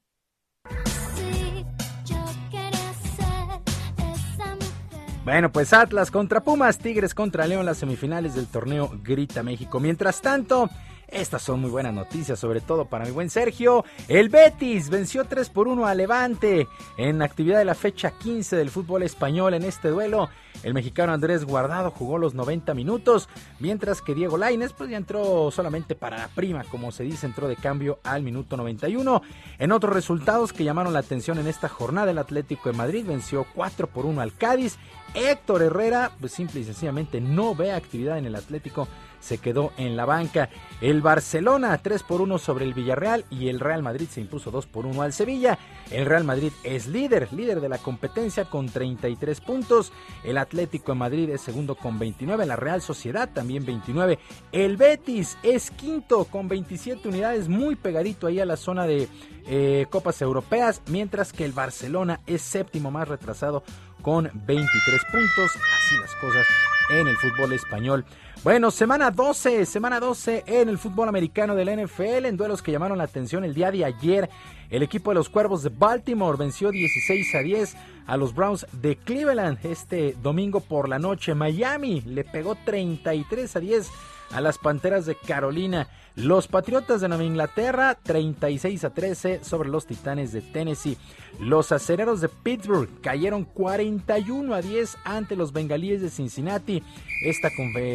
Bueno, pues Atlas contra Pumas, Tigres contra León, las semifinales del torneo Grita México. Mientras tanto, estas son muy buenas noticias, sobre todo para mi buen Sergio. El Betis venció 3 por 1 a Levante en actividad de la fecha 15 del fútbol español. En este duelo, el mexicano Andrés Guardado jugó los 90 minutos, mientras que Diego Lainez pues ya entró solamente para la prima, como se dice, entró de cambio al minuto 91. En otros resultados que llamaron la atención en esta jornada, el Atlético de Madrid venció 4 por 1 al Cádiz. Héctor Herrera, pues simple y sencillamente no ve actividad en el Atlético, se quedó en la banca. El Barcelona 3 por 1 sobre el Villarreal y el Real Madrid se impuso 2 por 1 al Sevilla. El Real Madrid es líder, líder de la competencia con 33 puntos. El Atlético de Madrid es segundo con 29, la Real Sociedad también 29. El Betis es quinto con 27 unidades, muy pegadito ahí a la zona de eh, Copas Europeas, mientras que el Barcelona es séptimo más retrasado con 23 puntos. Así las cosas en el fútbol español. Bueno, semana 12, semana 12 en el fútbol americano del NFL, en duelos que llamaron la atención el día de ayer. El equipo de los Cuervos de Baltimore venció 16 a 10 a los Browns de Cleveland este domingo por la noche. Miami le pegó 33 a 10 a las Panteras de Carolina. Los Patriotas de Nueva Inglaterra 36 a 13 sobre los Titanes de Tennessee. Los Acereros de Pittsburgh cayeron 41 a 10 ante los Bengalíes de Cincinnati. Esta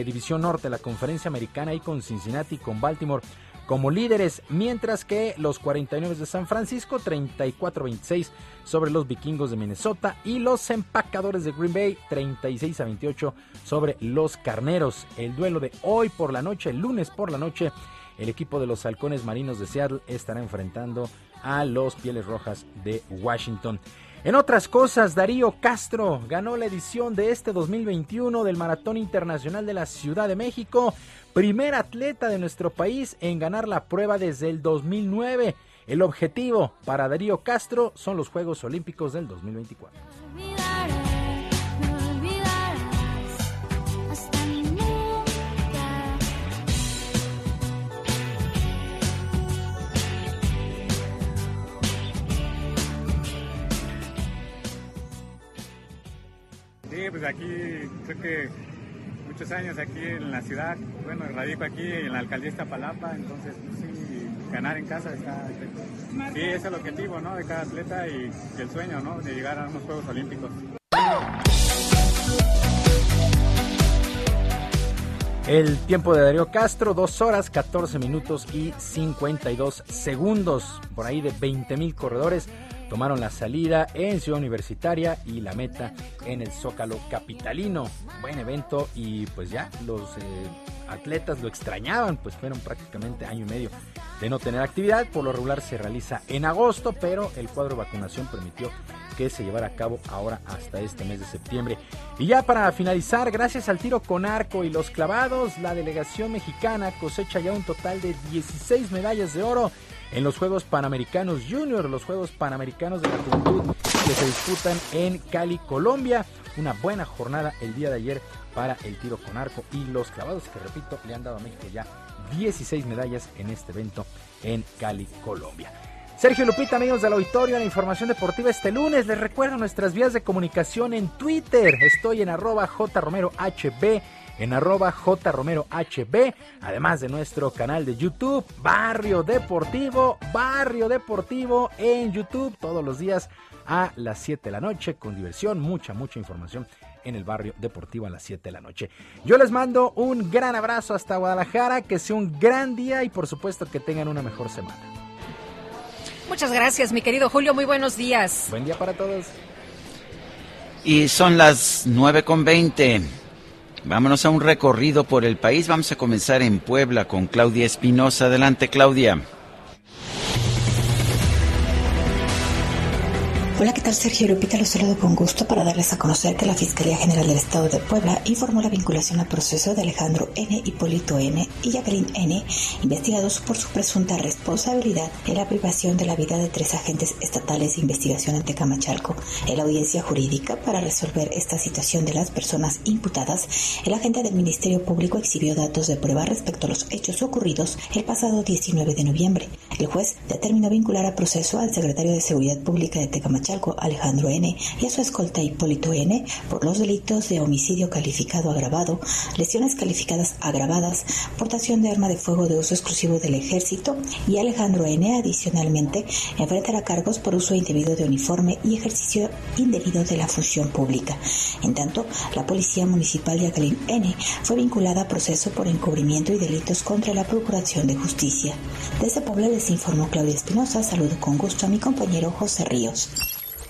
división norte la conferencia americana y con Cincinnati y con Baltimore como líderes, mientras que los 49 de San Francisco 34-26 sobre los vikingos de Minnesota y los empacadores de Green Bay 36 a 28 sobre los carneros. El duelo de hoy por la noche, el lunes por la noche, el equipo de los halcones marinos de Seattle estará enfrentando a los pieles rojas de Washington. En otras cosas, Darío Castro ganó la edición de este 2021 del Maratón Internacional de la Ciudad de México, primer atleta de nuestro país en ganar la prueba desde el 2009. El objetivo para Darío Castro son los Juegos Olímpicos del 2024. Sí, pues aquí creo que muchos años aquí en la ciudad, bueno, radico aquí en la alcaldía de Iztapalapa, entonces pues, sí, ganar en casa está... Sí, es el objetivo, ¿no? De cada atleta y, y el sueño, ¿no? De llegar a unos Juegos Olímpicos. El tiempo de Darío Castro, 2 horas 14 minutos y 52 segundos. Por ahí de 20 mil corredores tomaron la salida en Ciudad Universitaria y la meta en el Zócalo Capitalino. Buen evento y pues ya los eh, atletas lo extrañaban, pues fueron prácticamente año y medio de no tener actividad. Por lo regular se realiza en agosto, pero el cuadro de vacunación permitió que se llevara a cabo ahora hasta este mes de septiembre. Y ya para finalizar, gracias al tiro con arco y los clavados, la delegación mexicana cosecha ya un total de 16 medallas de oro en los Juegos Panamericanos Junior, los Juegos Panamericanos de la Juventud que se disputan en Cali, Colombia. Una buena jornada el día de ayer para el tiro con arco y los clavados que repito le han dado a México ya 16 medallas en este evento en Cali, Colombia. Sergio Lupita, amigos del auditorio, la información deportiva este lunes. Les recuerdo nuestras vías de comunicación en Twitter. Estoy en arroba jromerohb, en arroba jromerohb, además de nuestro canal de YouTube, Barrio Deportivo, Barrio Deportivo en YouTube todos los días a las 7 de la noche con diversión, mucha, mucha información en el barrio deportivo a las 7 de la noche. Yo les mando un gran abrazo hasta Guadalajara, que sea un gran día y por supuesto que tengan una mejor semana. Muchas gracias, mi querido Julio. Muy buenos días. Buen día para todos. Y son las 9 con 20. Vámonos a un recorrido por el país. Vamos a comenzar en Puebla con Claudia Espinosa. Adelante, Claudia. Hola, ¿qué tal Sergio Lupita? Los saludo con gusto para darles a conocer que la Fiscalía General del Estado de Puebla informó la vinculación al proceso de Alejandro N., Hipólito N. y Jacqueline N., investigados por su presunta responsabilidad en la privación de la vida de tres agentes estatales de investigación ante Camachalco. En la audiencia jurídica para resolver esta situación de las personas imputadas, el agente del Ministerio Público exhibió datos de prueba respecto a los hechos ocurridos el pasado 19 de noviembre. El juez determinó vincular a proceso al secretario de Seguridad Pública de Tecamachalco Alejandro N. y a su escolta Hipólito N. por los delitos de homicidio calificado agravado, lesiones calificadas agravadas, portación de arma de fuego de uso exclusivo del ejército y Alejandro N. adicionalmente enfrentará cargos por uso indebido de uniforme y ejercicio indebido de la función pública. En tanto, la Policía Municipal de Jacqueline N. fue vinculada a proceso por encubrimiento y delitos contra la Procuración de Justicia. Desde Puebla les informó Claudia Espinosa. Saludo con gusto a mi compañero José Ríos.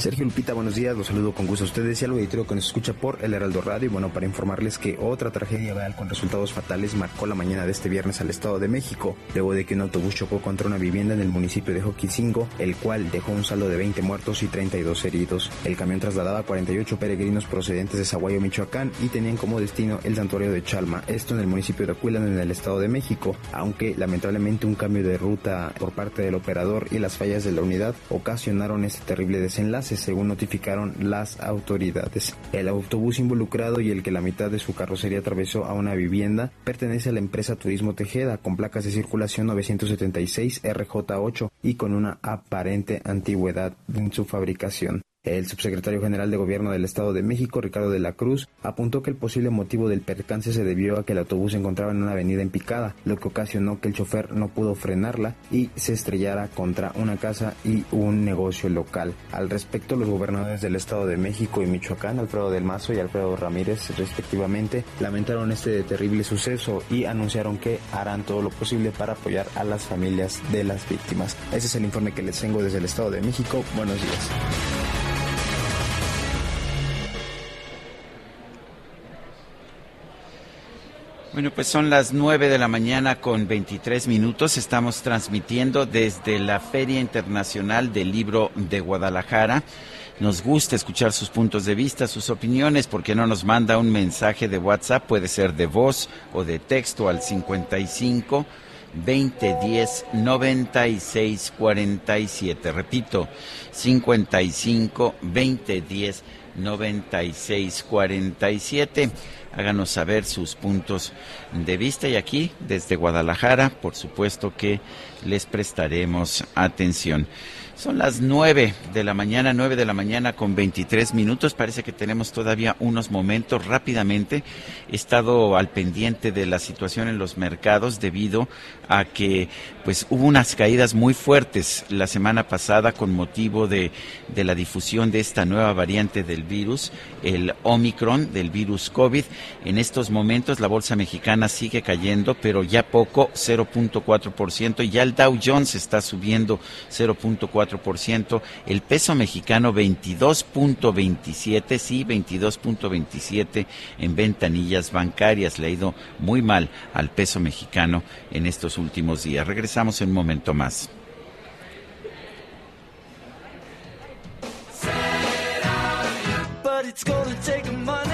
Sergio Lupita, buenos días, los saludo con gusto a ustedes y al auditorio que nos escucha por El Heraldo Radio. Y bueno, para informarles que otra tragedia real con resultados fatales marcó la mañana de este viernes al Estado de México, luego de que un autobús chocó contra una vivienda en el municipio de Joquicingo, el cual dejó un saldo de 20 muertos y 32 heridos. El camión trasladaba a 48 peregrinos procedentes de Zaguayo, Michoacán, y tenían como destino el santuario de Chalma, esto en el municipio de Acuilan, en el Estado de México, aunque lamentablemente un cambio de ruta por parte del operador y las fallas de la unidad ocasionaron este terrible desenlace según notificaron las autoridades. El autobús involucrado y el que la mitad de su carrocería atravesó a una vivienda pertenece a la empresa Turismo Tejeda con placas de circulación 976 RJ8 y con una aparente antigüedad en su fabricación. El subsecretario general de Gobierno del Estado de México, Ricardo de la Cruz, apuntó que el posible motivo del percance se debió a que el autobús se encontraba en una avenida en picada, lo que ocasionó que el chofer no pudo frenarla y se estrellara contra una casa y un negocio local. Al respecto, los gobernadores del Estado de México y Michoacán, Alfredo del Mazo y Alfredo Ramírez, respectivamente, lamentaron este terrible suceso y anunciaron que harán todo lo posible para apoyar a las familias de las víctimas. Ese es el informe que les tengo desde el Estado de México. Buenos días. Bueno, pues son las 9 de la mañana con 23 minutos. Estamos transmitiendo desde la Feria Internacional del Libro de Guadalajara. Nos gusta escuchar sus puntos de vista, sus opiniones, porque no nos manda un mensaje de WhatsApp, puede ser de voz o de texto al 55 2010 96 47. Repito, 55 2010 96 47 háganos saber sus puntos de vista y aquí desde Guadalajara, por supuesto que les prestaremos atención. Son las nueve de la mañana, nueve de la mañana con 23 minutos. Parece que tenemos todavía unos momentos. Rápidamente he estado al pendiente de la situación en los mercados debido a que pues hubo unas caídas muy fuertes la semana pasada con motivo de, de la difusión de esta nueva variante del virus, el Omicron del virus COVID. En estos momentos la bolsa mexicana sigue cayendo, pero ya poco, 0.4%. Y ya el Dow Jones está subiendo 0.4% el peso mexicano 22.27, sí, 22.27 en ventanillas bancarias. Le ha ido muy mal al peso mexicano en estos últimos días. Regresamos en un momento más. But it's gonna take money. Whole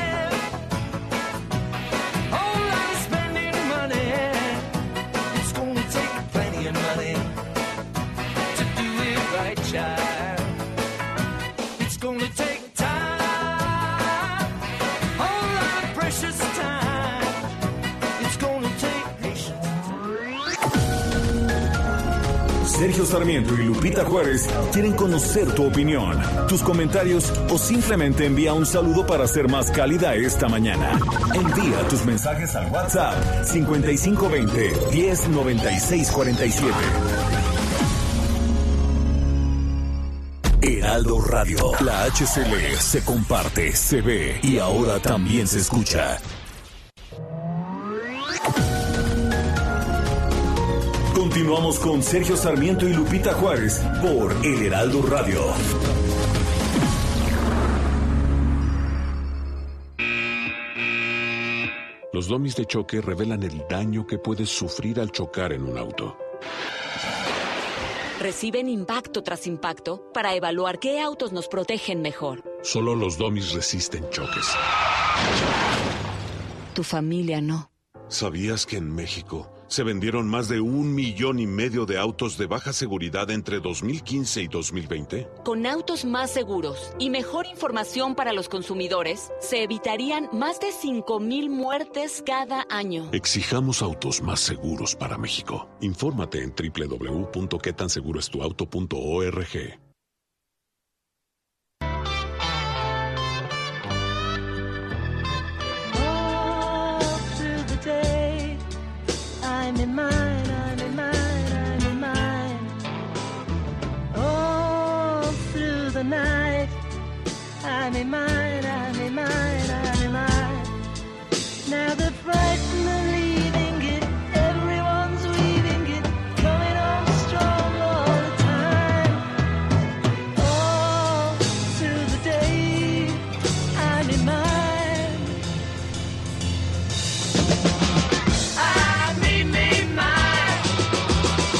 Sergio Sarmiento y Lupita Juárez quieren conocer tu opinión, tus comentarios o simplemente envía un saludo para hacer más cálida esta mañana. Envía tus mensajes al WhatsApp 5520 109647. Heraldo Radio. La HCL se comparte, se ve y ahora también se escucha. Continuamos con Sergio Sarmiento y Lupita Juárez por El Heraldo Radio. Los domis de choque revelan el daño que puedes sufrir al chocar en un auto. Reciben impacto tras impacto para evaluar qué autos nos protegen mejor. Solo los domis resisten choques. Tu familia no. ¿Sabías que en México se vendieron más de un millón y medio de autos de baja seguridad entre 2015 y 2020? Con autos más seguros y mejor información para los consumidores, se evitarían más de 5.000 muertes cada año. Exijamos autos más seguros para México. Infórmate en www.quetanseguroestuauto.org.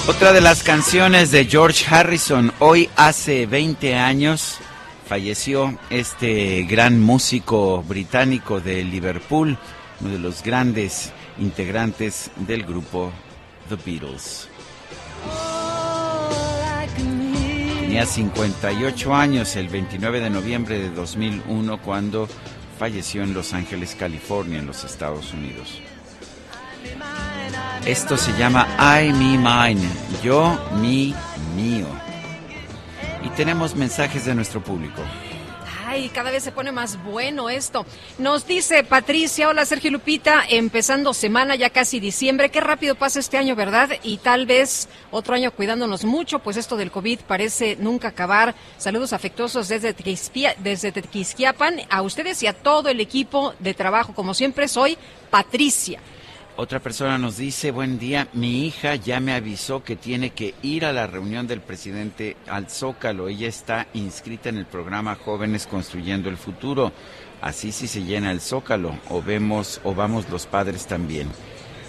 Otra de las canciones de George Harrison, hoy hace 20 años, falleció este gran músico británico de Liverpool, uno de los grandes integrantes del grupo The Beatles. Tenía 58 años el 29 de noviembre de 2001 cuando falleció en Los Ángeles, California, en los Estados Unidos. Esto se llama I, Me, Mine, yo, mi, mío. Y tenemos mensajes de nuestro público. Ay, cada vez se pone más bueno esto. Nos dice Patricia, hola Sergio Lupita, empezando semana, ya casi diciembre, qué rápido pasa este año, ¿verdad? Y tal vez otro año cuidándonos mucho, pues esto del COVID parece nunca acabar. Saludos afectuosos desde, Tequisquia- desde Tequisquiapan, a ustedes y a todo el equipo de trabajo. Como siempre, soy Patricia. Otra persona nos dice, buen día, mi hija ya me avisó que tiene que ir a la reunión del presidente al Zócalo. Ella está inscrita en el programa Jóvenes Construyendo el Futuro. Así si se llena el Zócalo, o vemos, o vamos los padres también.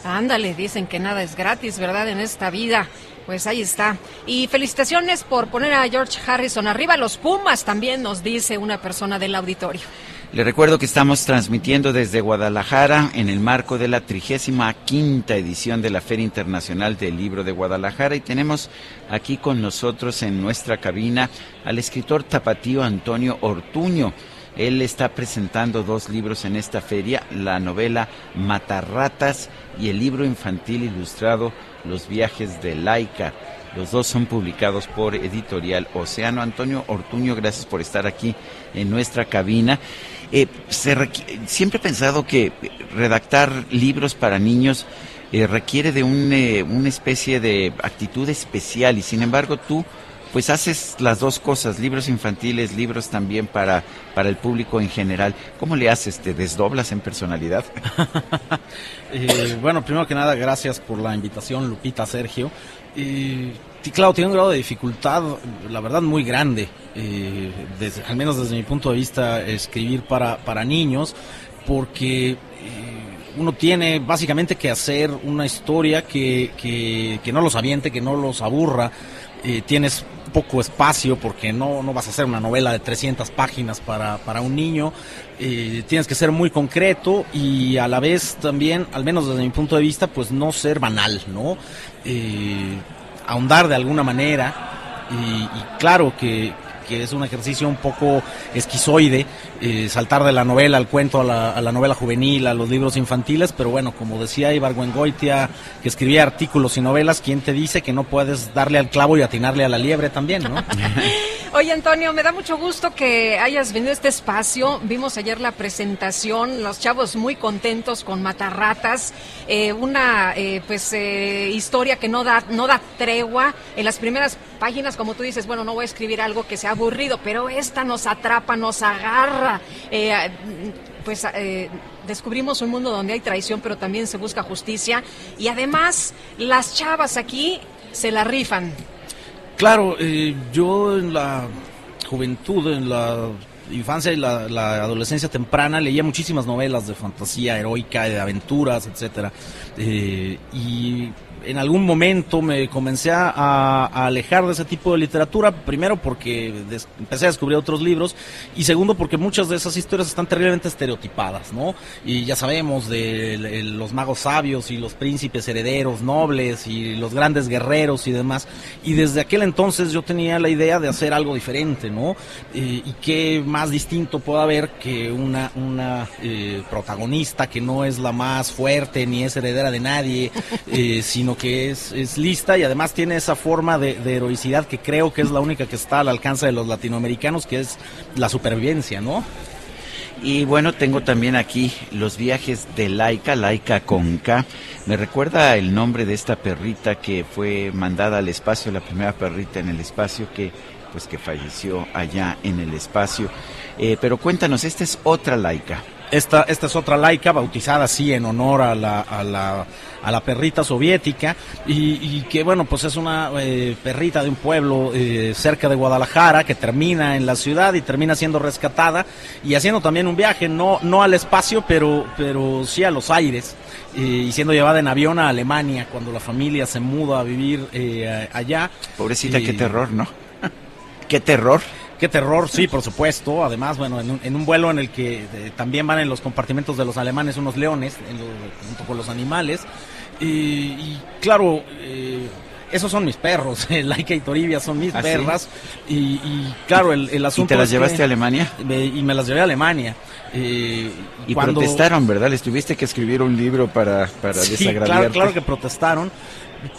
Ándale, dicen que nada es gratis, ¿verdad? En esta vida. Pues ahí está. Y felicitaciones por poner a George Harrison arriba. Los Pumas también nos dice una persona del auditorio. Le recuerdo que estamos transmitiendo desde Guadalajara en el marco de la 35 edición de la Feria Internacional del Libro de Guadalajara y tenemos aquí con nosotros en nuestra cabina al escritor tapatío Antonio Ortuño. Él está presentando dos libros en esta feria, la novela Matarratas y el libro infantil ilustrado Los viajes de Laika. Los dos son publicados por Editorial Océano. Antonio Ortuño, gracias por estar aquí en nuestra cabina. Eh, se siempre he pensado que redactar libros para niños eh, requiere de un, eh, una especie de actitud especial y sin embargo tú pues haces las dos cosas, libros infantiles, libros también para, para el público en general. ¿Cómo le haces? ¿Te desdoblas en personalidad? Eh, bueno, primero que nada, gracias por la invitación, Lupita, Sergio. Eh, claro, tiene un grado de dificultad, la verdad, muy grande, eh, al menos desde mi punto de vista, escribir para, para niños, porque eh, uno tiene básicamente que hacer una historia que, que, que no los aviente, que no los aburra. Eh, tienes poco espacio porque no, no vas a hacer una novela de 300 páginas para, para un niño. Tienes que ser muy concreto y a la vez también, al menos desde mi punto de vista, pues no ser banal, ¿no? Ahondar de alguna manera y, y claro que, que es un ejercicio un poco esquizoide, eh, saltar de la novela al cuento, a la, novela juvenil, a los libros infantiles, pero bueno, como decía Ibargüengoitia, que escribía artículos y novelas, ¿quién te dice que no puedes darle al clavo y atinarle a la liebre también, no? Oye, Antonio, me da mucho gusto que hayas venido a este espacio. Vimos ayer la presentación, los chavos muy contentos con Matarratas, eh, una eh, pues eh, historia que no da no da tregua. En las primeras páginas, como tú dices, bueno, no voy a escribir algo que sea aburrido, pero esta nos atrapa, nos agarra. Eh, pues eh, descubrimos un mundo donde hay traición, pero también se busca justicia. Y además, las chavas aquí se la rifan. Claro, eh, yo en la juventud, en la infancia y la, adolescencia temprana leía muchísimas novelas de fantasía heroica, de aventuras, etcétera. Eh, y en algún momento me comencé a, alejar de ese tipo de literatura, primero porque empecé a descubrir otros libros y segundo porque muchas de esas historias están terriblemente estereotipadas, ¿no? Y ya sabemos de los magos sabios y los príncipes herederos nobles y los grandes guerreros y demás. Y desde aquel entonces yo tenía la idea de hacer algo diferente, ¿no? Y qué más distinto puede haber que una, una eh, protagonista que no es la más fuerte ni es heredera de nadie, eh, sino que es, es lista y además tiene esa forma de, de heroicidad que creo que es la única que está al alcance de los latinoamericanos, que es la supervivencia, ¿no? Y bueno, tengo también aquí los viajes de Laika, Laika con K. Me recuerda el nombre de esta perrita que fue mandada al espacio, la primera perrita en el espacio que pues que falleció allá en el espacio. Eh, pero cuéntanos, esta es otra Laika. Esta, esta es otra laica bautizada así en honor a la, a la, a la perrita soviética y, y que bueno pues es una eh, perrita de un pueblo eh, cerca de Guadalajara que termina en la ciudad y termina siendo rescatada y haciendo también un viaje no, no al espacio pero, pero sí a los aires eh, y siendo llevada en avión a Alemania cuando la familia se muda a vivir eh, allá. Pobrecita, Y- qué terror, ¿no? qué terror. Qué terror, sí, por supuesto. Además, bueno, en un, en un vuelo en el que eh, también van en los compartimentos de los alemanes unos leones, en lo- junto con los animales. Y, y, claro, eh, esos son mis perros. Laika y Toribia son mis ¿Ah, sí? perras. Y, y, claro, el, el asunto. las es llevaste que- a Alemania? Me- y me las llevé a Alemania. Eh, Y cuando- protestaron, ¿verdad? Les tuviste que escribir un libro para, para Sí, desagraviarte. claro, claro que protestaron.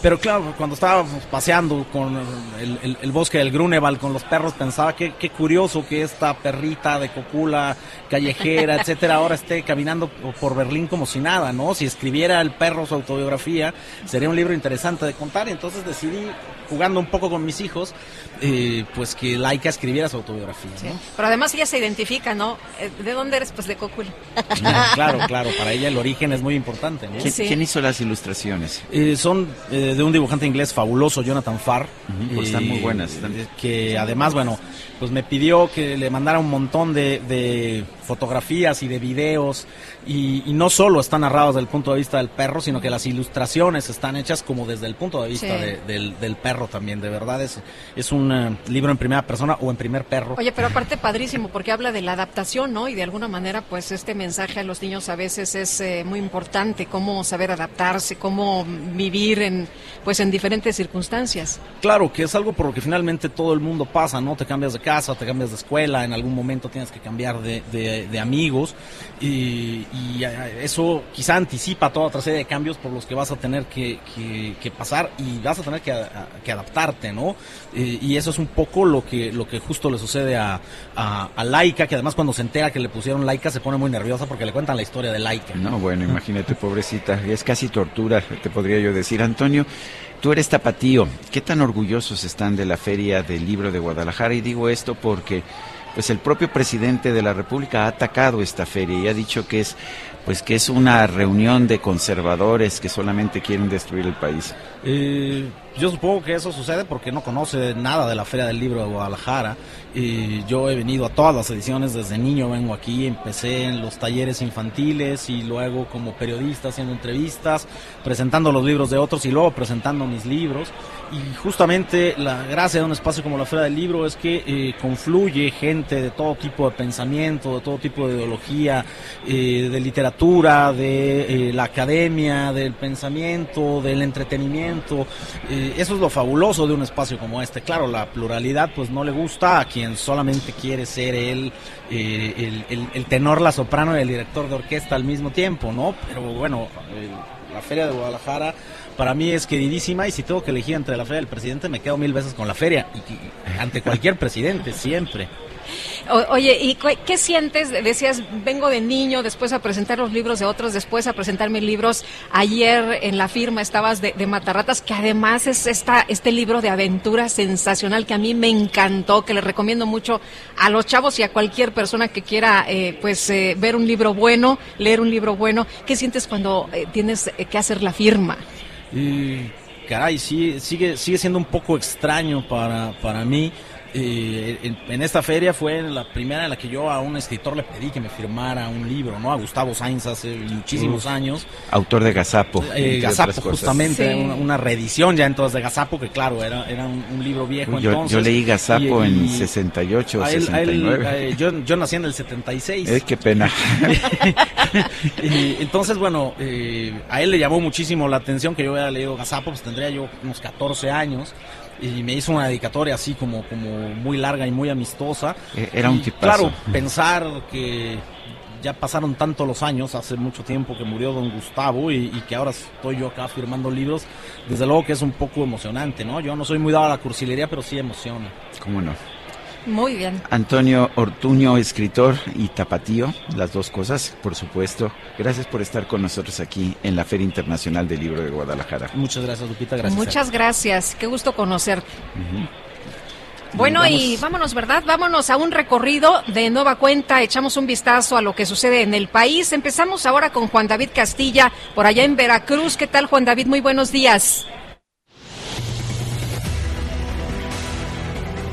Pero claro, cuando estábamos paseando con el, el- el bosque del Grunewald con los perros, pensaba que qué curioso que esta perrita de cocula callejera, etcétera, ahora esté caminando por- por Berlín como si nada, ¿no? Si escribiera el perro su autobiografía, sería un libro interesante de contar. Y entonces decidí, jugando un poco con mis hijos, eh, pues que Laika escribiera su autobiografía, ¿no? Pero además ella se identifica, ¿no? Eh, ¿De dónde eres? Pues de Cocula. Claro, claro, para ella el origen es muy importante, ¿no? ¿Quién, quién hizo las ilustraciones? Eh, son eh, de un dibujante inglés fabuloso, Jonathan Farr. Pues están muy buenas, están- eh, Que además, bueno, pues me pidió que le mandara un montón de, de fotografías y de videos. Y, y no solo están narrados desde el punto de vista del perro, sino que las ilustraciones están hechas como desde el punto de vista Sí. de- del, del perro también. De verdad, es, es un eh, libro en primera persona o en primer perro. Oye, pero aparte padrísimo porque habla de la adaptación, ¿no? Y de alguna manera, pues este mensaje a los niños a veces es eh, muy importante, cómo saber adaptarse, cómo vivir en, pues en diferentes circunstancias. Claro, que es algo por lo que finalmente todo el mundo pasa, ¿no? Te cambias de casa, te cambias de escuela, en algún momento tienes que cambiar de, de- de amigos y, eh, eso quizá anticipa toda otra serie de cambios por los que vas a tener que, que- que pasar y vas a tener que, adaptarte, ¿no? Y eso es un poco lo que, lo que justo le sucede a, a, a Laika, que además cuando se entera que le pusieron Laika se pone muy nerviosa porque le cuentan la historia de Laika. No, bueno, imagínate, pobrecita. Es casi tortura, te podría yo decir. Antonio, tú eres tapatío. ¿Qué tan orgullosos están de la Feria del Libro de Guadalajara? Y digo esto porque pues el propio presidente de la República ha atacado esta feria y ha dicho que es pues que es una reunión de conservadores que solamente quieren destruir el país. Eh, yo supongo que eso sucede porque no conoce nada de la Feria del Libro de Guadalajara. Y yo he venido a todas las ediciones desde niño, vengo aquí, empecé en los talleres infantiles y luego como periodista haciendo entrevistas, presentando los libros de otros y luego presentando mis libros. Y justamente la gracia de un espacio como la Feria del Libro es que eh, confluye gente de todo tipo de pensamiento, de todo tipo de ideología, eh, de literatura, de eh, la academia, del pensamiento, del entretenimiento eso es lo fabuloso de un espacio como este. Claro, la pluralidad pues no le gusta a quien solamente quiere ser eh, el, el- tenor, la soprano y el director de orquesta al mismo tiempo, ¿no? Pero bueno, la Feria de Guadalajara para mí es queridísima y si tengo que elegir entre la Feria del Presidente me quedo mil veces con la Feria, y ante cualquier presidente, siempre. Oye, ¿y qué sientes? Decías, vengo de niño, después a presentar los libros de otros, después a presentar mis libros. Ayer en la firma estabas de, de Matarratas, que además es esta, este libro de aventura sensacional que a mí me encantó, que le recomiendo mucho a los chavos y a cualquier persona que quiera eh, pues eh, ver un libro bueno, leer un libro bueno. ¿Qué sientes cuando eh, tienes eh, que hacer la firma? Caray, sí, sigue, sigue siendo un poco extraño para, para mí. Eh, en, en esta feria fue la primera en la que yo a un escritor le pedí que me firmara un libro, ¿no? A Gustavo Sainz hace muchísimos Uf. años. Autor de Gazapo. Eh, Gazapo, justamente, Sí. una, una reedición ya entonces de Gazapo, que claro, era, era un, un libro viejo Yo, entonces. yo leí Gazapo Y- en y 68 o a él- a él, 69. eh, yo, yo nací en el 76. Eh, qué pena. Y entonces, bueno, eh, a él le llamó muchísimo la atención que yo hubiera leído Gazapo, pues tendría yo unos 14 años. Y me hizo una dedicatoria así como, como muy larga y muy amistosa. Eh, era un Y, tipazo. Claro, pensar que ya pasaron tanto los años, hace mucho tiempo que murió don Gustavo y, y que ahora estoy yo acá firmando libros, desde luego que es un poco emocionante, ¿no? Yo no soy muy dado a la cursilería, pero sí emociona. ¿Cómo no? Muy bien. Antonio Ortuño, escritor y tapatío, las dos cosas, por supuesto. Gracias por estar con nosotros aquí en la Feria Internacional del Libro de Guadalajara. Muchas gracias, Lupita. Gracias. Muchas gracias. Qué gusto conocerte. Bueno, Vamos. y vámonos, ¿verdad? Vámonos a un recorrido de nueva cuenta. Echamos un vistazo a lo que sucede en el país. Empezamos ahora con Juan David Castilla, por allá en Veracruz. ¿Qué tal, Juan David? Muy buenos días.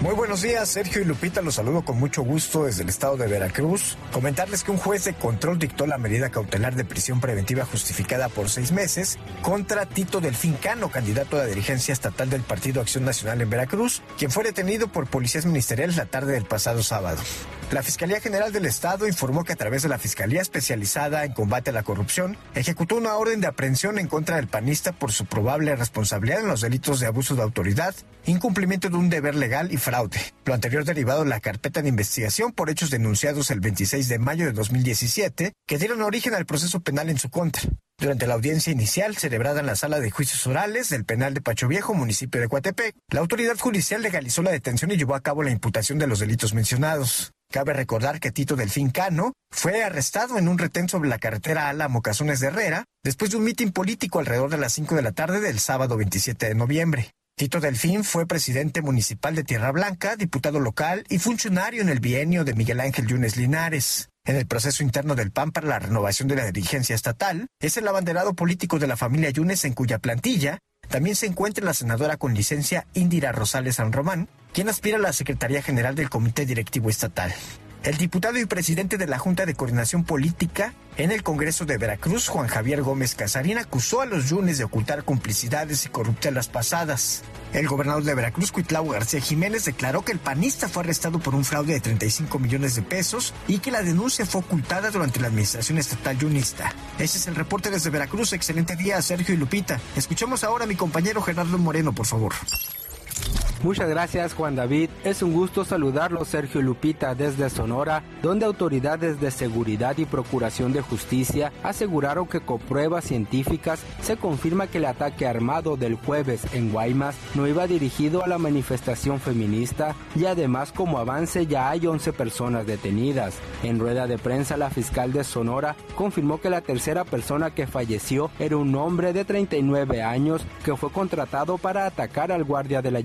Muy buenos días, Sergio y Lupita, los saludo con mucho gusto desde el estado de Veracruz. Comentarles que un juez de control dictó la medida cautelar de prisión preventiva justificada por seis meses contra Tito Delfín Cano, candidato a la dirigencia estatal del Partido Acción Nacional en Veracruz, quien fue detenido por policías ministeriales la tarde del pasado sábado. La Fiscalía General del Estado informó que a través de la Fiscalía Especializada en Combate a la Corrupción, ejecutó una orden de aprehensión en contra del panista por su probable responsabilidad en los delitos de abuso de autoridad, incumplimiento de un deber legal y fraude. Lo anterior derivado de la carpeta de investigación por hechos denunciados el 26 de mayo de 2017, que dieron origen al proceso penal en su contra. Durante la audiencia inicial celebrada en la sala de juicios orales del penal de Pacho Viejo, municipio de Coatepec, la autoridad judicial legalizó la detención y llevó a cabo la imputación de los delitos mencionados. Cabe recordar que Tito Delfín Cano fue arrestado en un retén sobre la carretera Álamo Cazones de Herrera después de un mitin político alrededor de las 5 de la tarde del sábado 27 de noviembre. Tito Delfín fue presidente municipal de Tierra Blanca, diputado local y funcionario en el bienio de Miguel Ángel Yunes Linares. En el proceso interno del PAN para la renovación de la dirigencia estatal, es el abanderado político de la familia Yunes en cuya plantilla también se encuentra la senadora con licencia Indira Rosales San Román, quien aspira a la Secretaría General del Comité Directivo Estatal. El diputado y presidente de la Junta de Coordinación Política en el Congreso de Veracruz, Juan Javier Gómez Casarín, acusó a los Yunes de ocultar complicidades y corruptelas pasadas. El gobernador de Veracruz, Cuitlao García Jiménez, declaró que el panista fue arrestado por un fraude de 35 millones de pesos y que la denuncia fue ocultada durante la administración estatal yunista. Ese es el reporte desde Veracruz. Excelente día, Sergio y Lupita. Escuchemos ahora a mi compañero Gerardo Moreno, por favor. Muchas gracias Juan David. Es un gusto saludarlo Sergio Lupita desde Sonora, donde autoridades de seguridad y procuración de justicia aseguraron que con pruebas científicas se confirma que el ataque armado del jueves en Guaymas no iba dirigido a la manifestación feminista y además como avance ya hay 11 personas detenidas. En rueda de prensa la fiscal de Sonora confirmó que la tercera persona que falleció era un hombre de 39 años que fue contratado para atacar al guardia del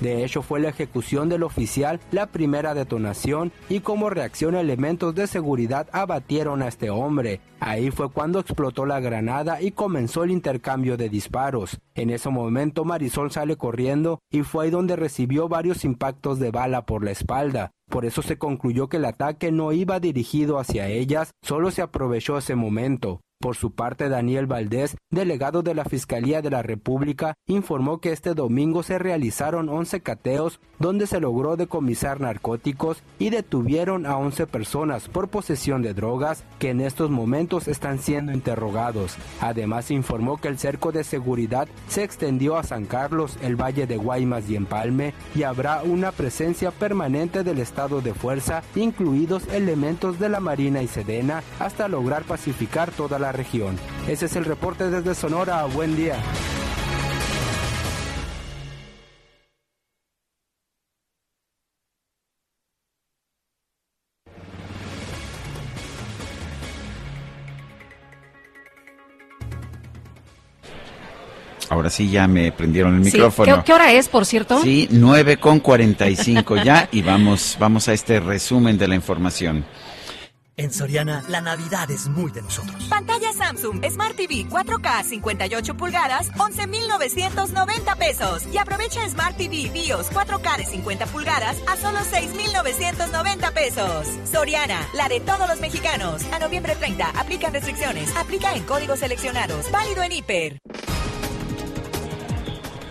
De hecho, fue la ejecución del oficial la primera detonación y como reacción elementos de seguridad abatieron a este hombre. Ahí fue cuando explotó la granada y comenzó el intercambio de disparos. En ese momento Marisol sale corriendo y fue ahí donde recibió varios impactos de bala por la espalda. Por eso se concluyó que el ataque no iba dirigido hacia ellas, solo se aprovechó ese momento. Por su parte, Daniel Valdés, delegado de la Fiscalía de la República, informó que este domingo se realizaron 11 cateos donde se logró decomisar narcóticos y detuvieron a 11 personas por posesión de drogas que en estos momentos están siendo interrogados. Además, informó que el cerco de seguridad se extendió a San Carlos, el Valle de Guaymas y Empalme y habrá una presencia permanente del estado de fuerza, incluidos elementos de la Marina y Sedena, hasta lograr pacificar toda la región. Ese es el reporte desde Sonora. Buen día. Ahora sí ya me prendieron el Sí, micrófono. ¿Qué, qué hora es, por cierto? Sí, 9 con 45 ya y vamos, vamos a este resumen de la información. En Soriana, la Navidad es muy de nosotros. Pantalla Samsung Smart TV 4K 58 pulgadas, 11,990 pesos. Y aprovecha Smart TV BIOS 4K de 50 pulgadas a solo 6,990 pesos. Soriana, la de todos los mexicanos. A noviembre 30, aplican restricciones. Aplica en códigos seleccionados. Válido en hiper.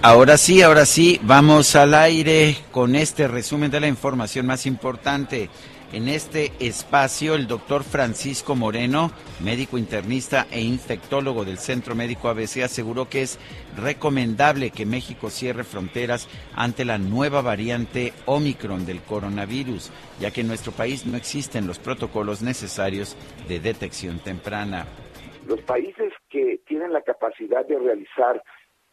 Ahora sí, ahora sí, vamos al aire con este resumen de la información más importante. En este espacio, el doctor Francisco Moreno, médico internista e infectólogo del Centro Médico ABC, aseguró que es recomendable que México cierre fronteras ante la nueva variante Omicron del coronavirus, ya que en nuestro país no existen los protocolos necesarios de detección temprana. Los países que tienen la capacidad de realizar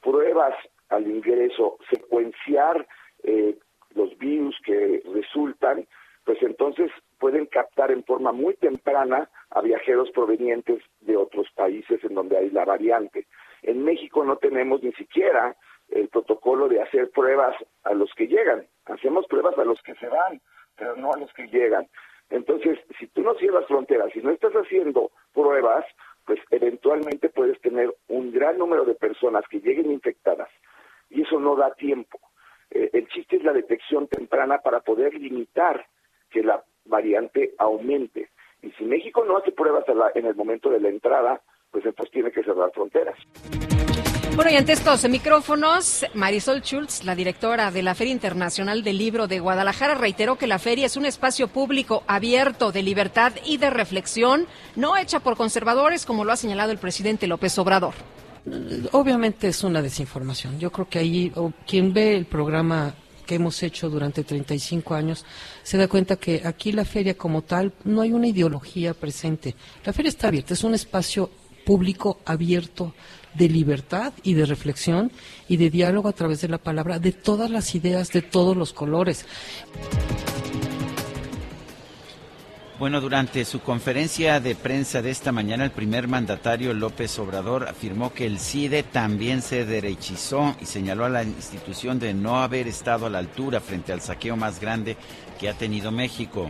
pruebas al ingreso, secuenciar eh, los virus que resultan, pues entonces pueden captar en forma muy temprana a viajeros provenientes de otros países en donde hay la variante. En México no tenemos ni siquiera el protocolo de hacer pruebas a los que llegan. Hacemos pruebas a los que se van, pero no a los que llegan. Entonces, si tú no cierras fronteras, si no estás haciendo pruebas, pues eventualmente puedes tener un gran número de personas que lleguen infectadas y eso no da tiempo. Eh, el chiste es la detección temprana para poder limitar que la variante aumente. Y si México no hace pruebas la- en el momento de la entrada, pues entonces tiene que cerrar fronteras. Bueno, y ante estos micrófonos, Marisol Schultz, la directora de la Feria Internacional del Libro de Guadalajara, reiteró que la feria es un espacio público abierto de libertad y de reflexión, no hecha por conservadores, como lo ha señalado el presidente López Obrador. Obviamente es una desinformación. Yo creo que ahí o quien ve el programa que hemos hecho durante 35 años se da cuenta que aquí la feria como tal no hay una ideología presente. La feria está abierta, es un espacio público abierto de libertad y de reflexión y de diálogo a través de la palabra de todas las ideas, de todos los colores. Bueno, durante su conferencia de prensa de esta mañana, el primer mandatario López Obrador afirmó que el CIDE también se derechizó y señaló a la institución de no haber estado a la altura frente al saqueo más grande que ha tenido México.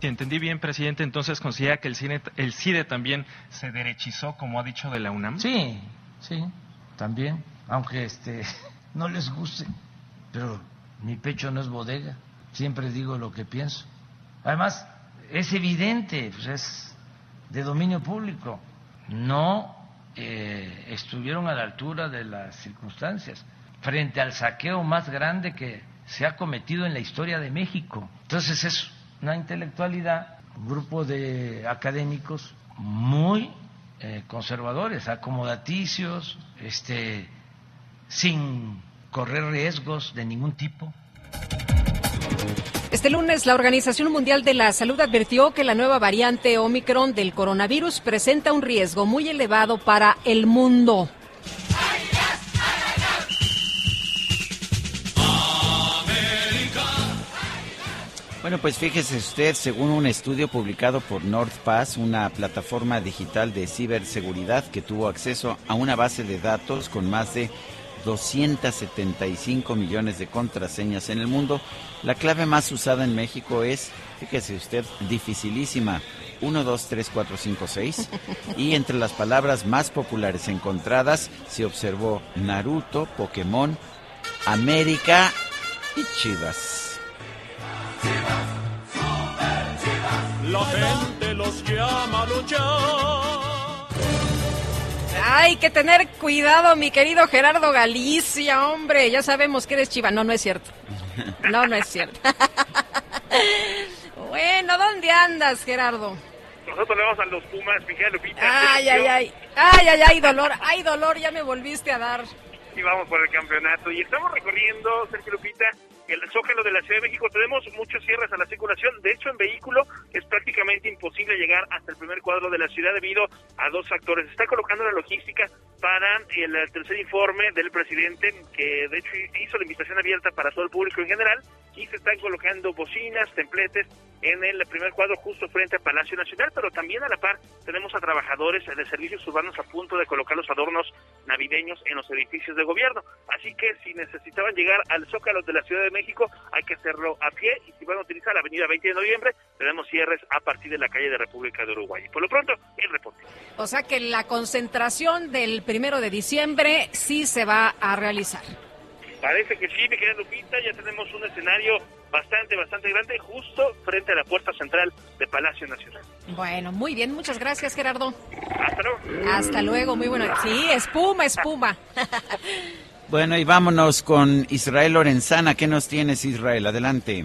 Si entendí bien, presidente, entonces considera que el, cine, el CIDE también se derechizó, como ha dicho de la UNAM. Sí, sí, también, aunque este no les guste, pero mi pecho no es bodega, siempre digo lo que pienso. Además, es evidente, pues es de dominio público, no eh, estuvieron a la altura de las circunstancias frente al saqueo más grande que se ha cometido en la historia de México. Entonces es una intelectualidad, un grupo de académicos muy eh, conservadores, acomodaticios, este, sin correr riesgos de ningún tipo. Este lunes, la Organización Mundial de la Salud advirtió que la nueva variante Omicron del coronavirus presenta un riesgo muy elevado para el mundo. Bueno, pues fíjese usted, según un estudio publicado por NordPass, una plataforma digital de ciberseguridad que tuvo acceso a una base de datos con más de 275 millones de contraseñas en el mundo, la clave más usada en México es, fíjese usted, dificilísima, 1, 2, 3, 4, 5, 6. Y entre las palabras más populares encontradas se observó Naruto, Pokémon, América y Chivas. La gente los llama luchar. Hay que tener cuidado, mi querido Gerardo Galicia, hombre. Ya sabemos que eres chiva. No, no es cierto. No, no es cierto. bueno, ¿dónde andas, Gerardo? Nosotros le vamos a los Pumas, Miguel Lupita. Ay, ay, ay. Ay, ay, ay, dolor. Ay, dolor, ya me volviste a dar. Y vamos por el campeonato. Y estamos recorriendo, Sergio Lupita, el Zócalo de la Ciudad de México. Tenemos muchos cierres a la circulación. De hecho, en vehículo es prácticamente imposible llegar hasta el primer cuadro de la ciudad debido a dos factores. Está colocando la logística para el tercer informe del presidente, que de hecho hizo la invitación abierta para todo el público en general, y se están colocando bocinas, templetes en el primer cuadro justo frente al Palacio Nacional, pero también a la par tenemos a trabajadores de servicios urbanos a punto de colocar los adornos navideños en los edificios de gobierno. Así que si necesitaban llegar al Zócalo de la Ciudad de México, hay que hacerlo a pie y si van a utilizar la avenida 20 de noviembre, tenemos cierres a partir de la calle de República de Uruguay. Por lo pronto, el reporte. O sea que la concentración del primero de diciembre sí se va a realizar. Parece que sí, mi querida Lupita, ya tenemos un escenario bastante, bastante grande justo frente a la puerta central de Palacio Nacional. Bueno, muy bien, muchas gracias, Gerardo. Hasta luego. Hasta luego, muy bueno. Sí, espuma, espuma. Bueno, y vámonos con Israel Lorenzana. ¿Qué nos tienes, Israel? Adelante.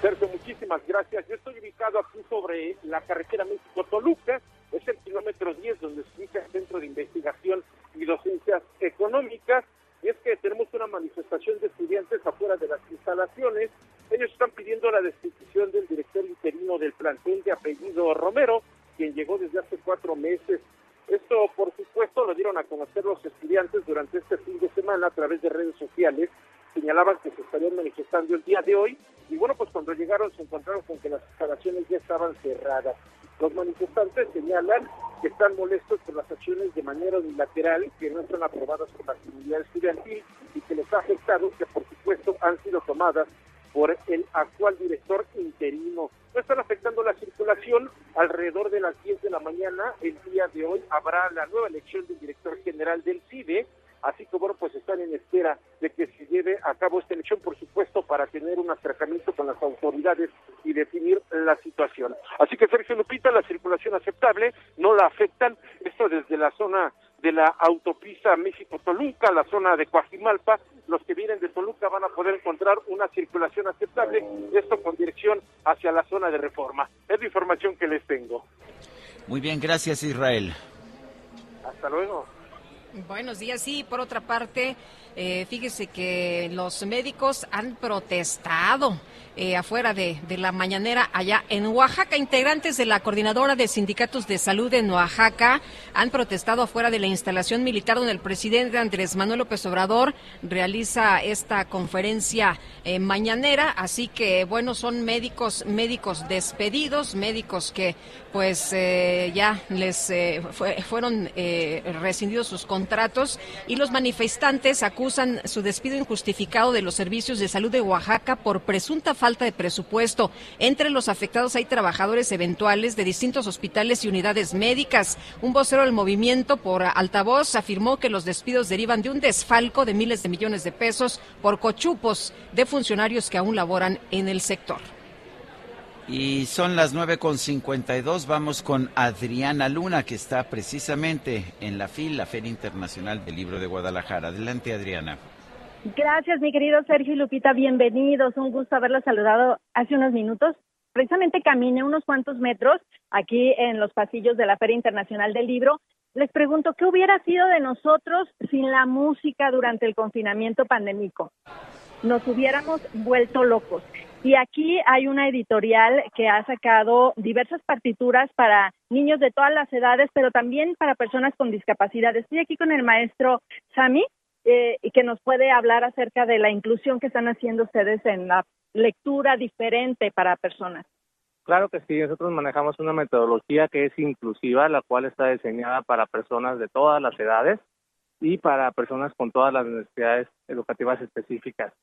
Sergio, muchísimas gracias. Yo estoy ubicado aquí sobre la carretera México-Toluca. Es el kilómetro 10 donde se ubica el Centro de Investigación y Docencias Económicas. Y es que tenemos una manifestación de estudiantes afuera de las instalaciones. Ellos están pidiendo la destitución del director interino del plantel de apellido Romero, quien llegó desde hace cuatro meses. Esto, por supuesto, lo dieron a conocer los estudiantes durante este fin de semana a través de redes sociales. Señalaban que se estarían manifestando el día de hoy y bueno, pues cuando llegaron se encontraron con que las instalaciones ya estaban cerradas. Los manifestantes señalan que están molestos por las acciones de manera unilateral que no están aprobadas por la comunidad estudiantil y que les ha afectado, que por supuesto han sido tomadas por el actual director interino. No están afectando la circulación. Alrededor de las 10 de la mañana, el día de hoy, habrá la nueva elección del director general del CIDE. Así que, bueno, pues están en espera de que se lleve a cabo esta elección, por supuesto, para tener un acercamiento con las autoridades y definir la situación. Así que, Sergio Lupita, la circulación aceptable, no la afectan. Esto desde la zona de la autopista México-Toluca, la zona de Coajimalpa, los que vienen de Toluca van a poder encontrar una circulación aceptable, esto con dirección hacia la zona de reforma. Es la información que les tengo. Muy bien, gracias, Israel. Hasta luego. Buenos días. Sí, por otra parte, eh, fíjese que los médicos han protestado eh, afuera de, de, la mañanera allá en Oaxaca. Integrantes de la Coordinadora de Sindicatos de Salud en Oaxaca han protestado afuera de la instalación militar donde el presidente Andrés Manuel López Obrador realiza esta conferencia eh, mañanera. Así que, bueno, son médicos, médicos despedidos, médicos que pues ya les fue, fueron rescindidos sus contratos y los manifestantes acusan su despido injustificado de los servicios de salud de Oaxaca por presunta falta de presupuesto. Entre los afectados hay trabajadores eventuales de distintos hospitales y unidades médicas. Un vocero del movimiento por altavoz afirmó que los despidos derivan de un desfalco de miles de millones de pesos por cochupos de funcionarios que aún laboran en el sector. Y son las 9.52. Vamos con Adriana Luna, que está precisamente en la FIL, la Feria Internacional del Libro de Guadalajara. Adelante, Adriana. Gracias, mi querido Sergio y Lupita. Bienvenidos. Un gusto haberlos saludado hace unos minutos. Precisamente caminé unos cuantos metros aquí en los pasillos de la Feria Internacional del Libro. Les pregunto, ¿qué hubiera sido de nosotros sin la música durante el confinamiento pandémico? Nos hubiéramos vuelto locos. Y aquí hay una editorial que ha sacado diversas partituras para niños de todas las edades, pero también para personas con discapacidad. Estoy aquí con el maestro Sami, eh, que nos puede hablar acerca de la inclusión que están haciendo ustedes en la lectura diferente para personas. Claro que sí, nosotros manejamos una metodología que es inclusiva, la cual está diseñada para personas de todas las edades y para personas con todas las necesidades educativas específicas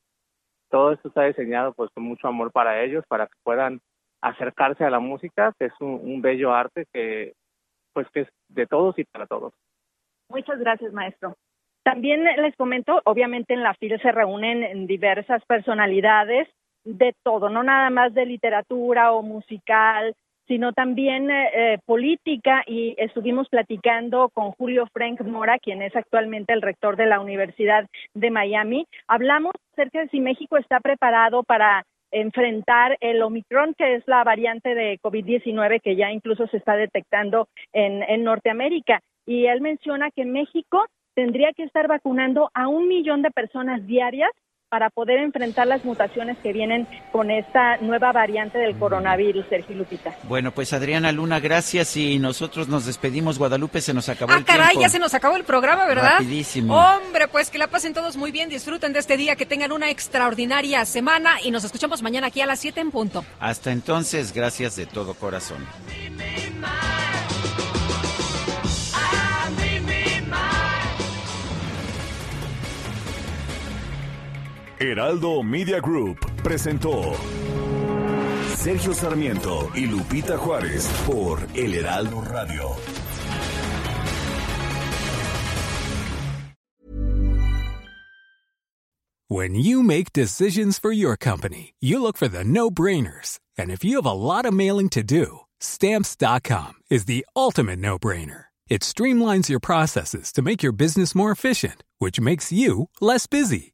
todo esto está diseñado pues con mucho amor para ellos, para que puedan acercarse a la música, que es un, bello arte que pues que es de todos y para todos. Muchas gracias, maestro. También les comento, obviamente en la FIL se reúnen diversas personalidades de todo, no nada más de literatura o musical, sino también eh, eh, política y estuvimos platicando con Julio Frank Mora, quien es actualmente el rector de la Universidad de Miami. Hablamos acerca de si México está preparado para enfrentar el Omicron, que es la variante de COVID-19 que ya incluso se está detectando en, en Norteamérica. Y él menciona que México tendría que estar vacunando a un millón de personas diarias para poder enfrentar las mutaciones que vienen con esta nueva variante del coronavirus, Sergio Lupita. Bueno, pues Adriana Luna, gracias y nosotros nos despedimos. Guadalupe, se nos acabó Ah, el caray, tiempo. ya se nos acabó el programa, ¿verdad? Rapidísimo. Hombre, pues que la pasen todos muy bien, disfruten de este día, que tengan una extraordinaria semana y nos escuchamos mañana aquí a las 7 en punto. Hasta entonces, gracias de todo corazón. Heraldo Media Group presentó Sergio Sarmiento y Lupita Juárez por El Heraldo Radio. When you make decisions for your company, you look for the no brainers. And if you have a lot of mailing to do, stamps.com is the ultimate no brainer. It streamlines your processes to make your business more efficient, which makes you less busy.